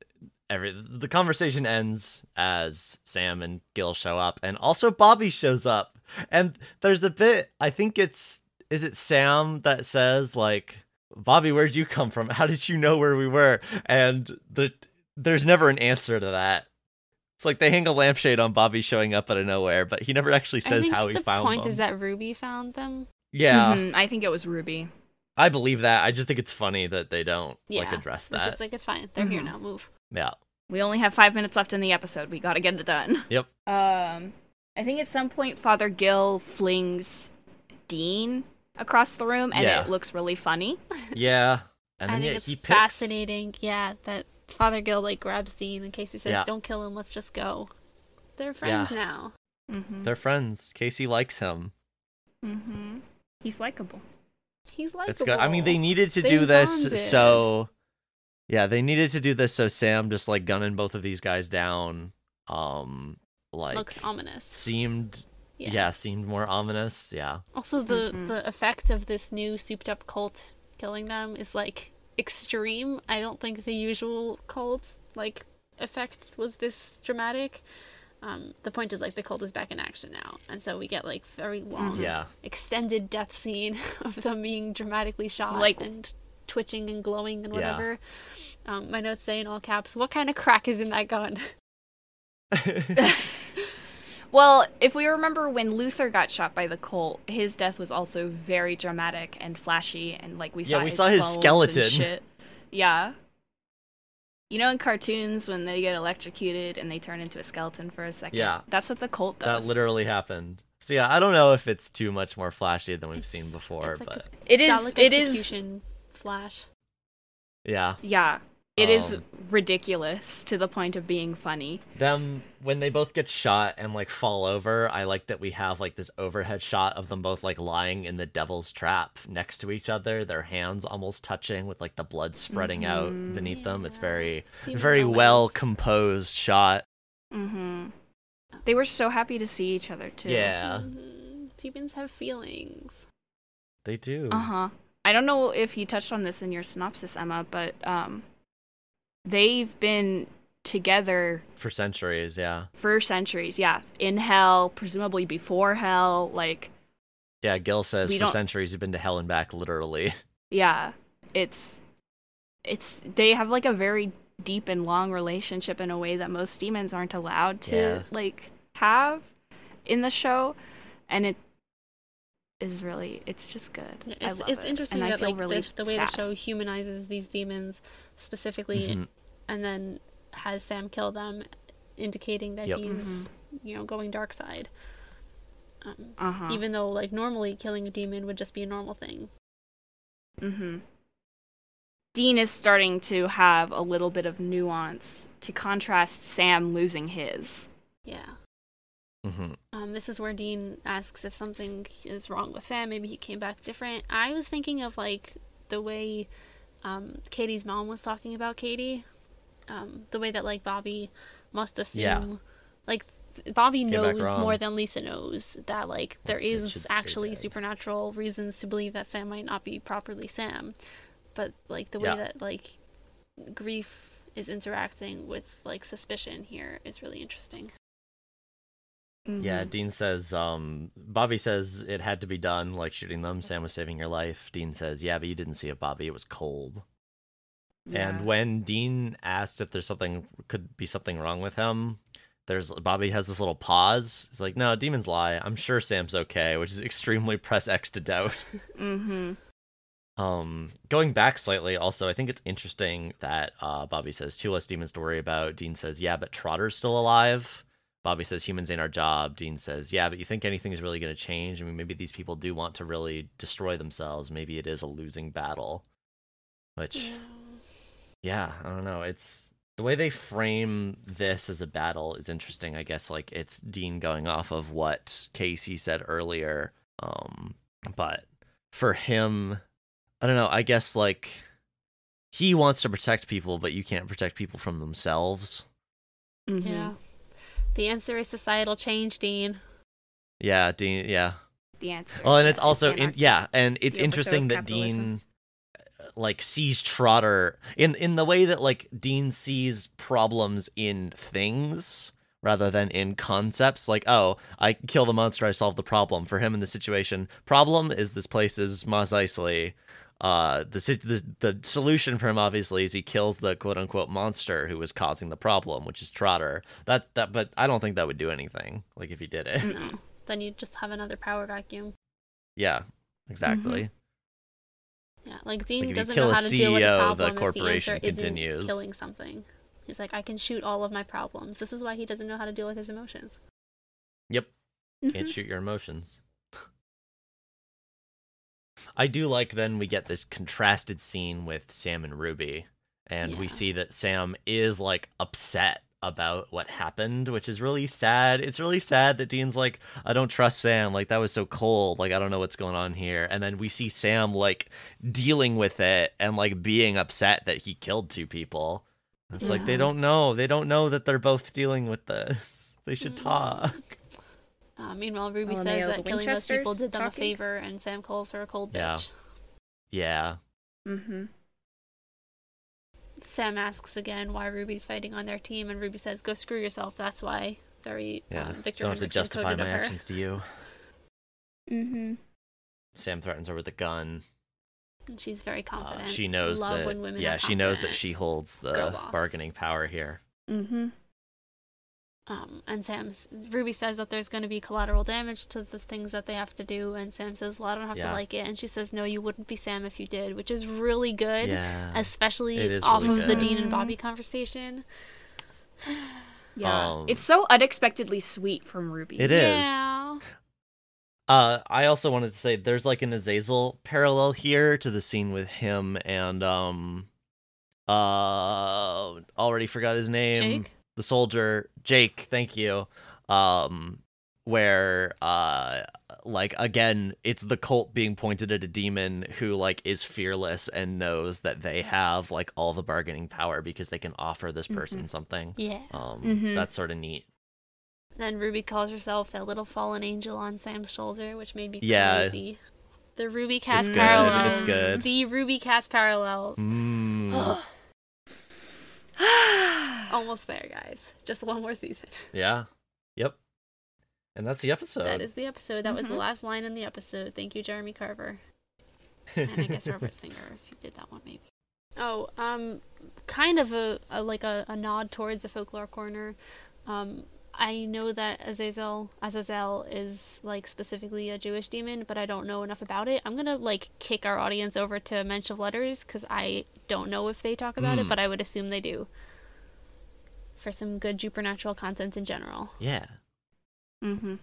every the conversation ends as Sam and Gil show up, and also Bobby shows up. And there's a bit. I think it's is it Sam that says like, "Bobby, where'd you come from? How did you know where we were?" And the there's never an answer to that. It's like they hang a lampshade on Bobby showing up out of nowhere, but he never actually says how he found them. the point is that Ruby found them. yeah, Mhm, I think it was Ruby. I believe that. I just think it's funny that they don't like Yeah, address It's that. just like it's fine. They're here Mhm. now. Move. yeah. We only have five minutes left in the episode. We gotta get it done. Yep. Um, I think at some point Father Gil flings Dean across the room, and Yeah. it looks really funny. Yeah. <laughs> And I then think yeah, it's he picks fascinating. Yeah, that Father Gil like grabs Dean in case he says, Yeah. "Don't kill him. Let's just go." They're friends now. Mm-hmm. They're friends. Casey likes him. mm-hmm. He's likable. He's like It's good. I mean, they needed to They do this bonded. so. Yeah, they needed to do this so Sam just like gunning both of these guys down. Um, like looks ominous. seemed. Yeah. Yeah. seemed more ominous. Yeah. Also, the Mhm. the effect of this new souped-up Colt killing them is like extreme. I don't think the usual Colt like effect was this dramatic. Um, the point is like the Colt is back in action now, and so we get like very long, Mhm. Yeah. extended death scene <laughs> of them being dramatically shot Like- and twitching and glowing and Yeah. whatever. Um, my notes say in all caps, "What kind of crack is in that gun?" <laughs> <laughs> Well, if we remember when Luther got shot by the Colt, his death was also very dramatic and flashy, and like we Yeah, saw we his saw his skeleton. shit. Yeah. You know, in cartoons, when they get electrocuted and they turn into a skeleton for a second, Yeah. that's what the Colt does. that literally happened. So yeah, I don't know if it's too much more flashy than we've It's- seen before, it's like but it is. It is execution flash. yeah. Yeah. It is Um, ridiculous to the point of being funny. them when they both get shot and like fall over i like that we have like this overhead shot of them both like lying in the devil's trap next to each other their hands almost touching with like the blood spreading out Mhm. beneath them it's very Deep very romance. well composed shot hmm They were so happy to see each other too. yeah Mhm. Demons have feelings. They do. Uh huh. I don't know if you touched on this in your synopsis, Emma, but um, they've been together For centuries, yeah. for centuries. Yeah, in hell, presumably before hell. Like, Yeah, Gil says for don't- centuries you've been to hell and back, literally. yeah, it's it's they have like a very deep and long relationship in a way that most demons aren't allowed to Yeah. like have in the show, and it is really it's just good. I It's love it's it. interesting and I that feel like really the, the way sad. the show humanizes these demons specifically, Mhm. and then has Sam kill them, indicating that Yep. he's you know going dark side. Um, Uh-huh. Even though like normally killing a demon would just be a normal thing. Mm-hmm. Dean is starting to have a little bit of nuance to contrast Sam losing his. Yeah. Hmm Um, this is where Dean asks if something is wrong with Sam. Maybe he came back different. I was thinking of like the way um, Katie's mom was talking about Katie. Um, the way that like Bobby must assume, Yeah. like th- Bobby Came knows more than Lisa knows that like there Stitch is actually supernatural reasons to believe that Sam might not be properly Sam, but like the way Yeah. that like grief is interacting with like suspicion here is really interesting. Yeah, Mm-hmm. Dean says, um, Bobby says it had to be done, like shooting them. Sam was saving your life. Dean says, yeah, but you didn't see it, Bobby. It was cold. Yeah. And when Dean asked if there's something, could be something wrong with him, there's Bobby has this little pause. He's like, no, demons lie. I'm sure Sam's okay, which is extremely press X to doubt. <laughs> Mm-hmm. Um, going back slightly, also, I think it's interesting that uh, Bobby says two less demons to worry about. Dean says, "Yeah, but Trotter's still alive." Bobby says, "Humans ain't our job." Dean says, "Yeah, but you think anything's really going to change? I mean, maybe these people do want to really destroy themselves. Maybe it is a losing battle." Which, yeah, I don't know. It's the way they frame this as a battle is interesting. I guess like it's Dean going off of what Casey said earlier. Um, but for him, I don't know. I guess like he wants to protect people, but you can't protect people from themselves. Mm-hmm. Yeah. The answer is societal change, Dean. Yeah, Dean. Yeah. The answer. Well, and it's also in, yeah, and it's interesting that capitalism. Dean uh, like sees Trotter in in the way that like Dean sees problems in things rather than in concepts. Like, oh, I kill the monster, I solve the problem. For him in the situation, problem is this place is Mos Eisley. Uh, the, the the solution for him obviously is he kills the quote unquote monster who was causing the problem, which is Trotter. That that, but I don't think that would do anything. Like if he did it. No. Then you'd just have another power vacuum. yeah, exactly. Yeah, like Dean you doesn't know how to deal with CEO, a the problem if the corporation answer isn't killing something. He's like, I can shoot all of my problems. This is why he doesn't know how to deal with his emotions. Yep. Mhm. Can't shoot your emotions. I do like then we get this contrasted scene with Sam and Ruby, and we see that Sam is like upset about what happened, which is really sad. It's really sad that Dean's like, I don't trust Sam. Like, that was so cold. Like, I don't know what's going on here. And then we see Sam like dealing with it and like being upset that he killed two people. It's like they don't know. They don't know that they're both dealing with this. They should mm. talk. Uh, meanwhile, Ruby LMAO, says that killing those people did them a favor, and Sam calls her a cold Yeah. bitch. Yeah. Mm-hmm. Sam asks again why Ruby's fighting on their team, and Ruby says, "Go screw yourself." That's why. Very Yeah. um, Victor don't have to justify my actions to you. Mm-hmm. Sam threatens her with a gun. And she's very Uh, confident. she knows Love that. when women yeah, are she knows that she holds the bargaining power here. Mm-hmm. Um, and Sam's Ruby says that there's going to be collateral damage to the things that they have to do, and Sam says, "Well, I don't have Yeah. to like it," and she says, "No, you wouldn't be Sam if you did," which is really good, Yeah. especially off really of the. Dean and Bobby conversation. Yeah. Um, it's so unexpectedly sweet from Ruby. It is. Yeah. Uh, I also wanted to say there's like an Azazel parallel here to the scene with him and um, uh, already forgot his name. Jake? The soldier Jake. Thank you. Um, where uh, like again, it's the Colt being pointed at a demon who like is fearless and knows that they have like all the bargaining power because they can offer this person something. Yeah. Um, Mhm. that's sort of neat. Then Ruby calls herself that little fallen angel on Sam's shoulder, which made me Yeah. crazy. The Ruby Cas good, parallels. it's good. The Ruby Cas parallels. Mm, <gasps> <sighs> <sighs> <sighs> Almost there, guys. Just one more season. <laughs> yeah. Yep. And that's the episode. that is the episode. That was the Mhm. last line in the episode. Thank you, Jeremy Carver. <laughs> and I guess Robert Singer if you did that one maybe. Oh, um, kind of a, a like a, a nod towards a folklore corner. Um, I know that Azazel Azazel is like specifically a Jewish demon, but I don't know enough about it. I'm gonna like kick our audience over to Mensch of Letters because I don't know if they talk about it, Mm. but I would assume they do. For some good supernatural content in general. yeah. mm-hmm.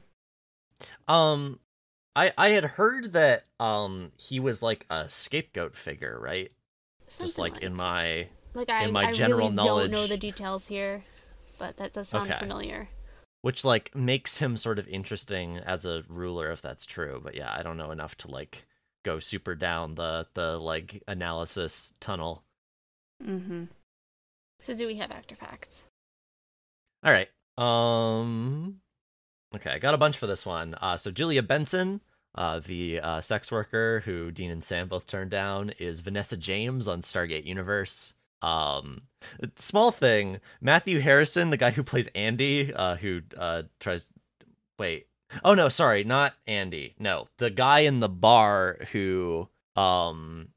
Um I I had heard that um he was like a scapegoat figure, right? Just Something like in my Like I, in my I general really knowledge- don't know the details here, but that does sound Okay. familiar. which like makes him sort of interesting as a ruler if that's true, but yeah, I don't know enough to like go super down the the like analysis tunnel. Mm-hmm. So do we have actor facts? All right. Um Okay, I got a bunch for this one. Uh so Julia Benson, uh the uh sex worker who Dean and Sam both turned down is Vanessa James on Stargate Universe. Um small thing, Matthew Harrison, the guy who plays Andy, uh who uh tries wait. Oh no, sorry, not Andy. No, the guy in the bar who um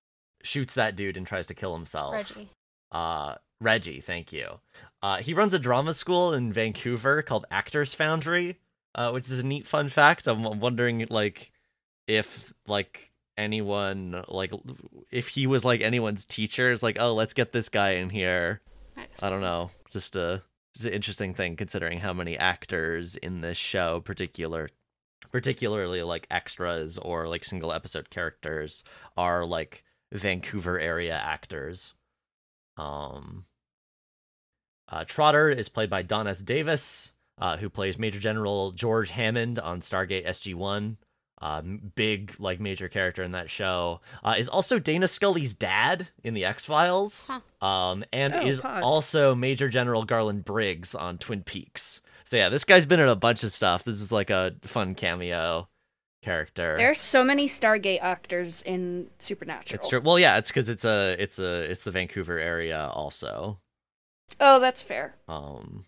shoots that dude and tries to kill himself Reggie. uh Reggie, thank you. Uh he runs a drama school in Vancouver called Actors Foundry, uh which is a neat fun fact. I'm I'm wondering like if like anyone like if he was like anyone's teacher, it's like, "Oh, let's get this guy in here." That's I don't know. Just a an interesting thing considering how many actors in this show particular particularly like extras or like single episode characters are like Vancouver area actors. Um uh, Trotter is played by Don S. Davis, uh, who plays Major General George Hammond on Stargate SG-1. Uh, big, like, major character in that show. Uh, is also Dana Scully's dad in the X Files. Um, and Oh, is also Major General Garland Briggs on Twin Peaks. So yeah, this guy's been in a bunch of stuff. This is like a fun cameo character. There's so many Stargate actors in Supernatural. it's true. Well, yeah, it's because it's a it's a it's the Vancouver area also. Oh, that's fair. Um,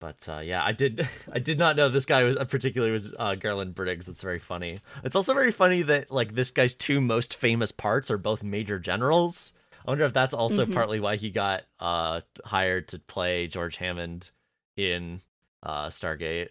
but uh, yeah, I did <laughs> I did not know this guy was uh, particularly was uh, Garland Briggs. That's very funny. It's also very funny that like this guy's two most famous parts are both major generals. I wonder if that's also Mhm. partly why he got uh hired to play George Hammond in uh Stargate.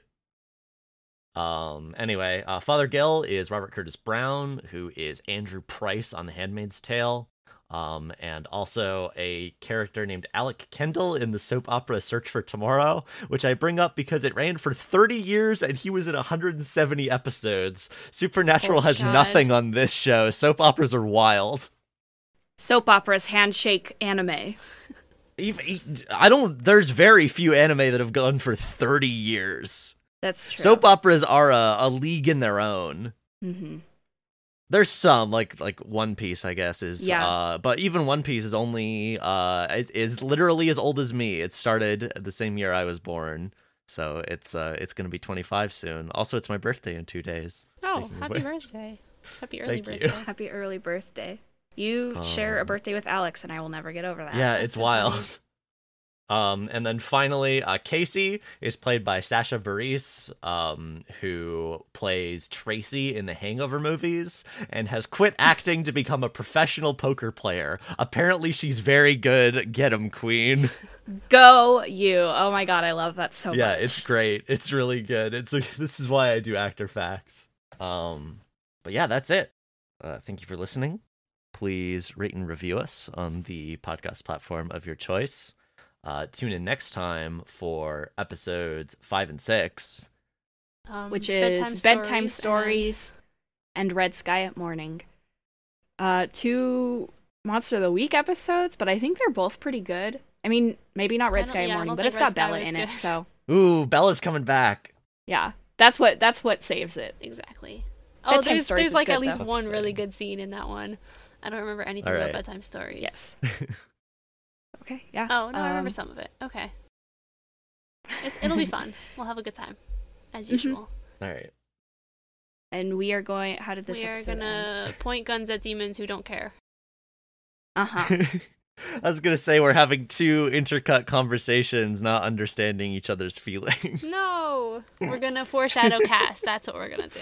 Um anyway, uh Father Gil is Robert Curtis Brown, who is Andrew Price on The Handmaid's Tale. Um, and also a character named Alec Kendall in the soap opera Search for Tomorrow, which I bring up because it ran for 30 years and he was in 170 episodes. Supernatural Oh, has God. nothing on this show. Soap operas are wild. Soap operas, handshake, anime. Even, I don't. There's very few anime that have gone for 30 years. That's true. Soap operas are a, a league in their own. Mm-hmm. There's some like like One Piece, I guess is Yeah. uh but even One Piece is only uh is, is literally as old as me. It started the same year I was born. So it's uh it's going to be 25 soon. Also it's my birthday in 2 days. Oh, happy which- birthday. Happy early Thank you. birthday. <laughs> Happy early birthday. You share a Um, birthday with Alex, and I will never get over that. Yeah, it's so wild. <laughs> Um, and then finally, uh, Casey is played by Sasha Barrese, um, who plays Tracy in the Hangover movies and has quit acting to become a professional poker player. Apparently, she's very good. Get 'em, queen. Go you. Oh my god, I love that so much. yeah, it's great. It's really good. It's <laughs> this is why I do actor facts. Um, but yeah, that's it. Uh, thank you for listening. Please rate and review us on the podcast platform of your choice. Uh, tune in next time for episodes five and six. Um, which is bedtime, bedtime stories, and... Red Sky at Morning. Uh, two Monster of the Week episodes, but I think they're both pretty good. I mean, maybe not Red Sky at yeah, I Morning, don't but think it's Red got Sky Bela was in it, so <laughs> Ooh, Bela's coming back. yeah, that's what that's what saves it. Exactly. Oh, Bedtime there's there's like good, at least though. one really good scene in that one. I don't remember anything All about bedtime stories. Yes. <laughs> okay. Yeah. Oh no, I remember Um, some of it. Okay. It's, it'll be fun. <laughs> We'll have a good time, as Mhm. usual. All right. And we are going. How did this we are gonna point guns at demons who don't care. Uh huh. <laughs> I was gonna say we're having two intercut conversations, not understanding each other's feelings. No, we're <laughs> gonna foreshadow Cas. That's what we're gonna do.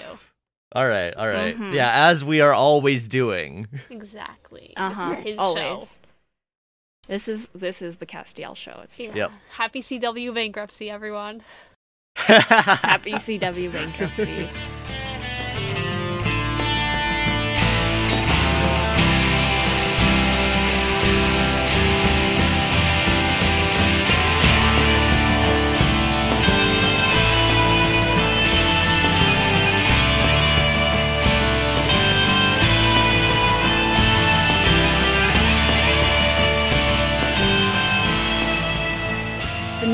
All right, all right. Mhm. Yeah, as we are always doing. Exactly. Uh This huh. is his Always. show. This is this is the Castiel show. It's Yeah. Yep. Happy CW bankruptcy, everyone. <laughs> happy CW bankruptcy.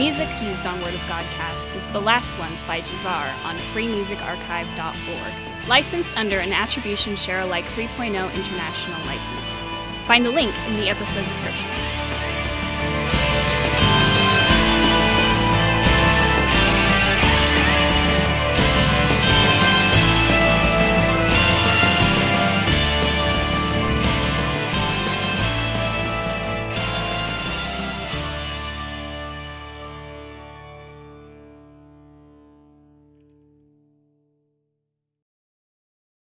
Music used on Word of Godcast is The Last Ones by Jahzzar on freemusicarchive.org, licensed under an Attribution Share Alike 3.0 international license. Find the link in the episode description.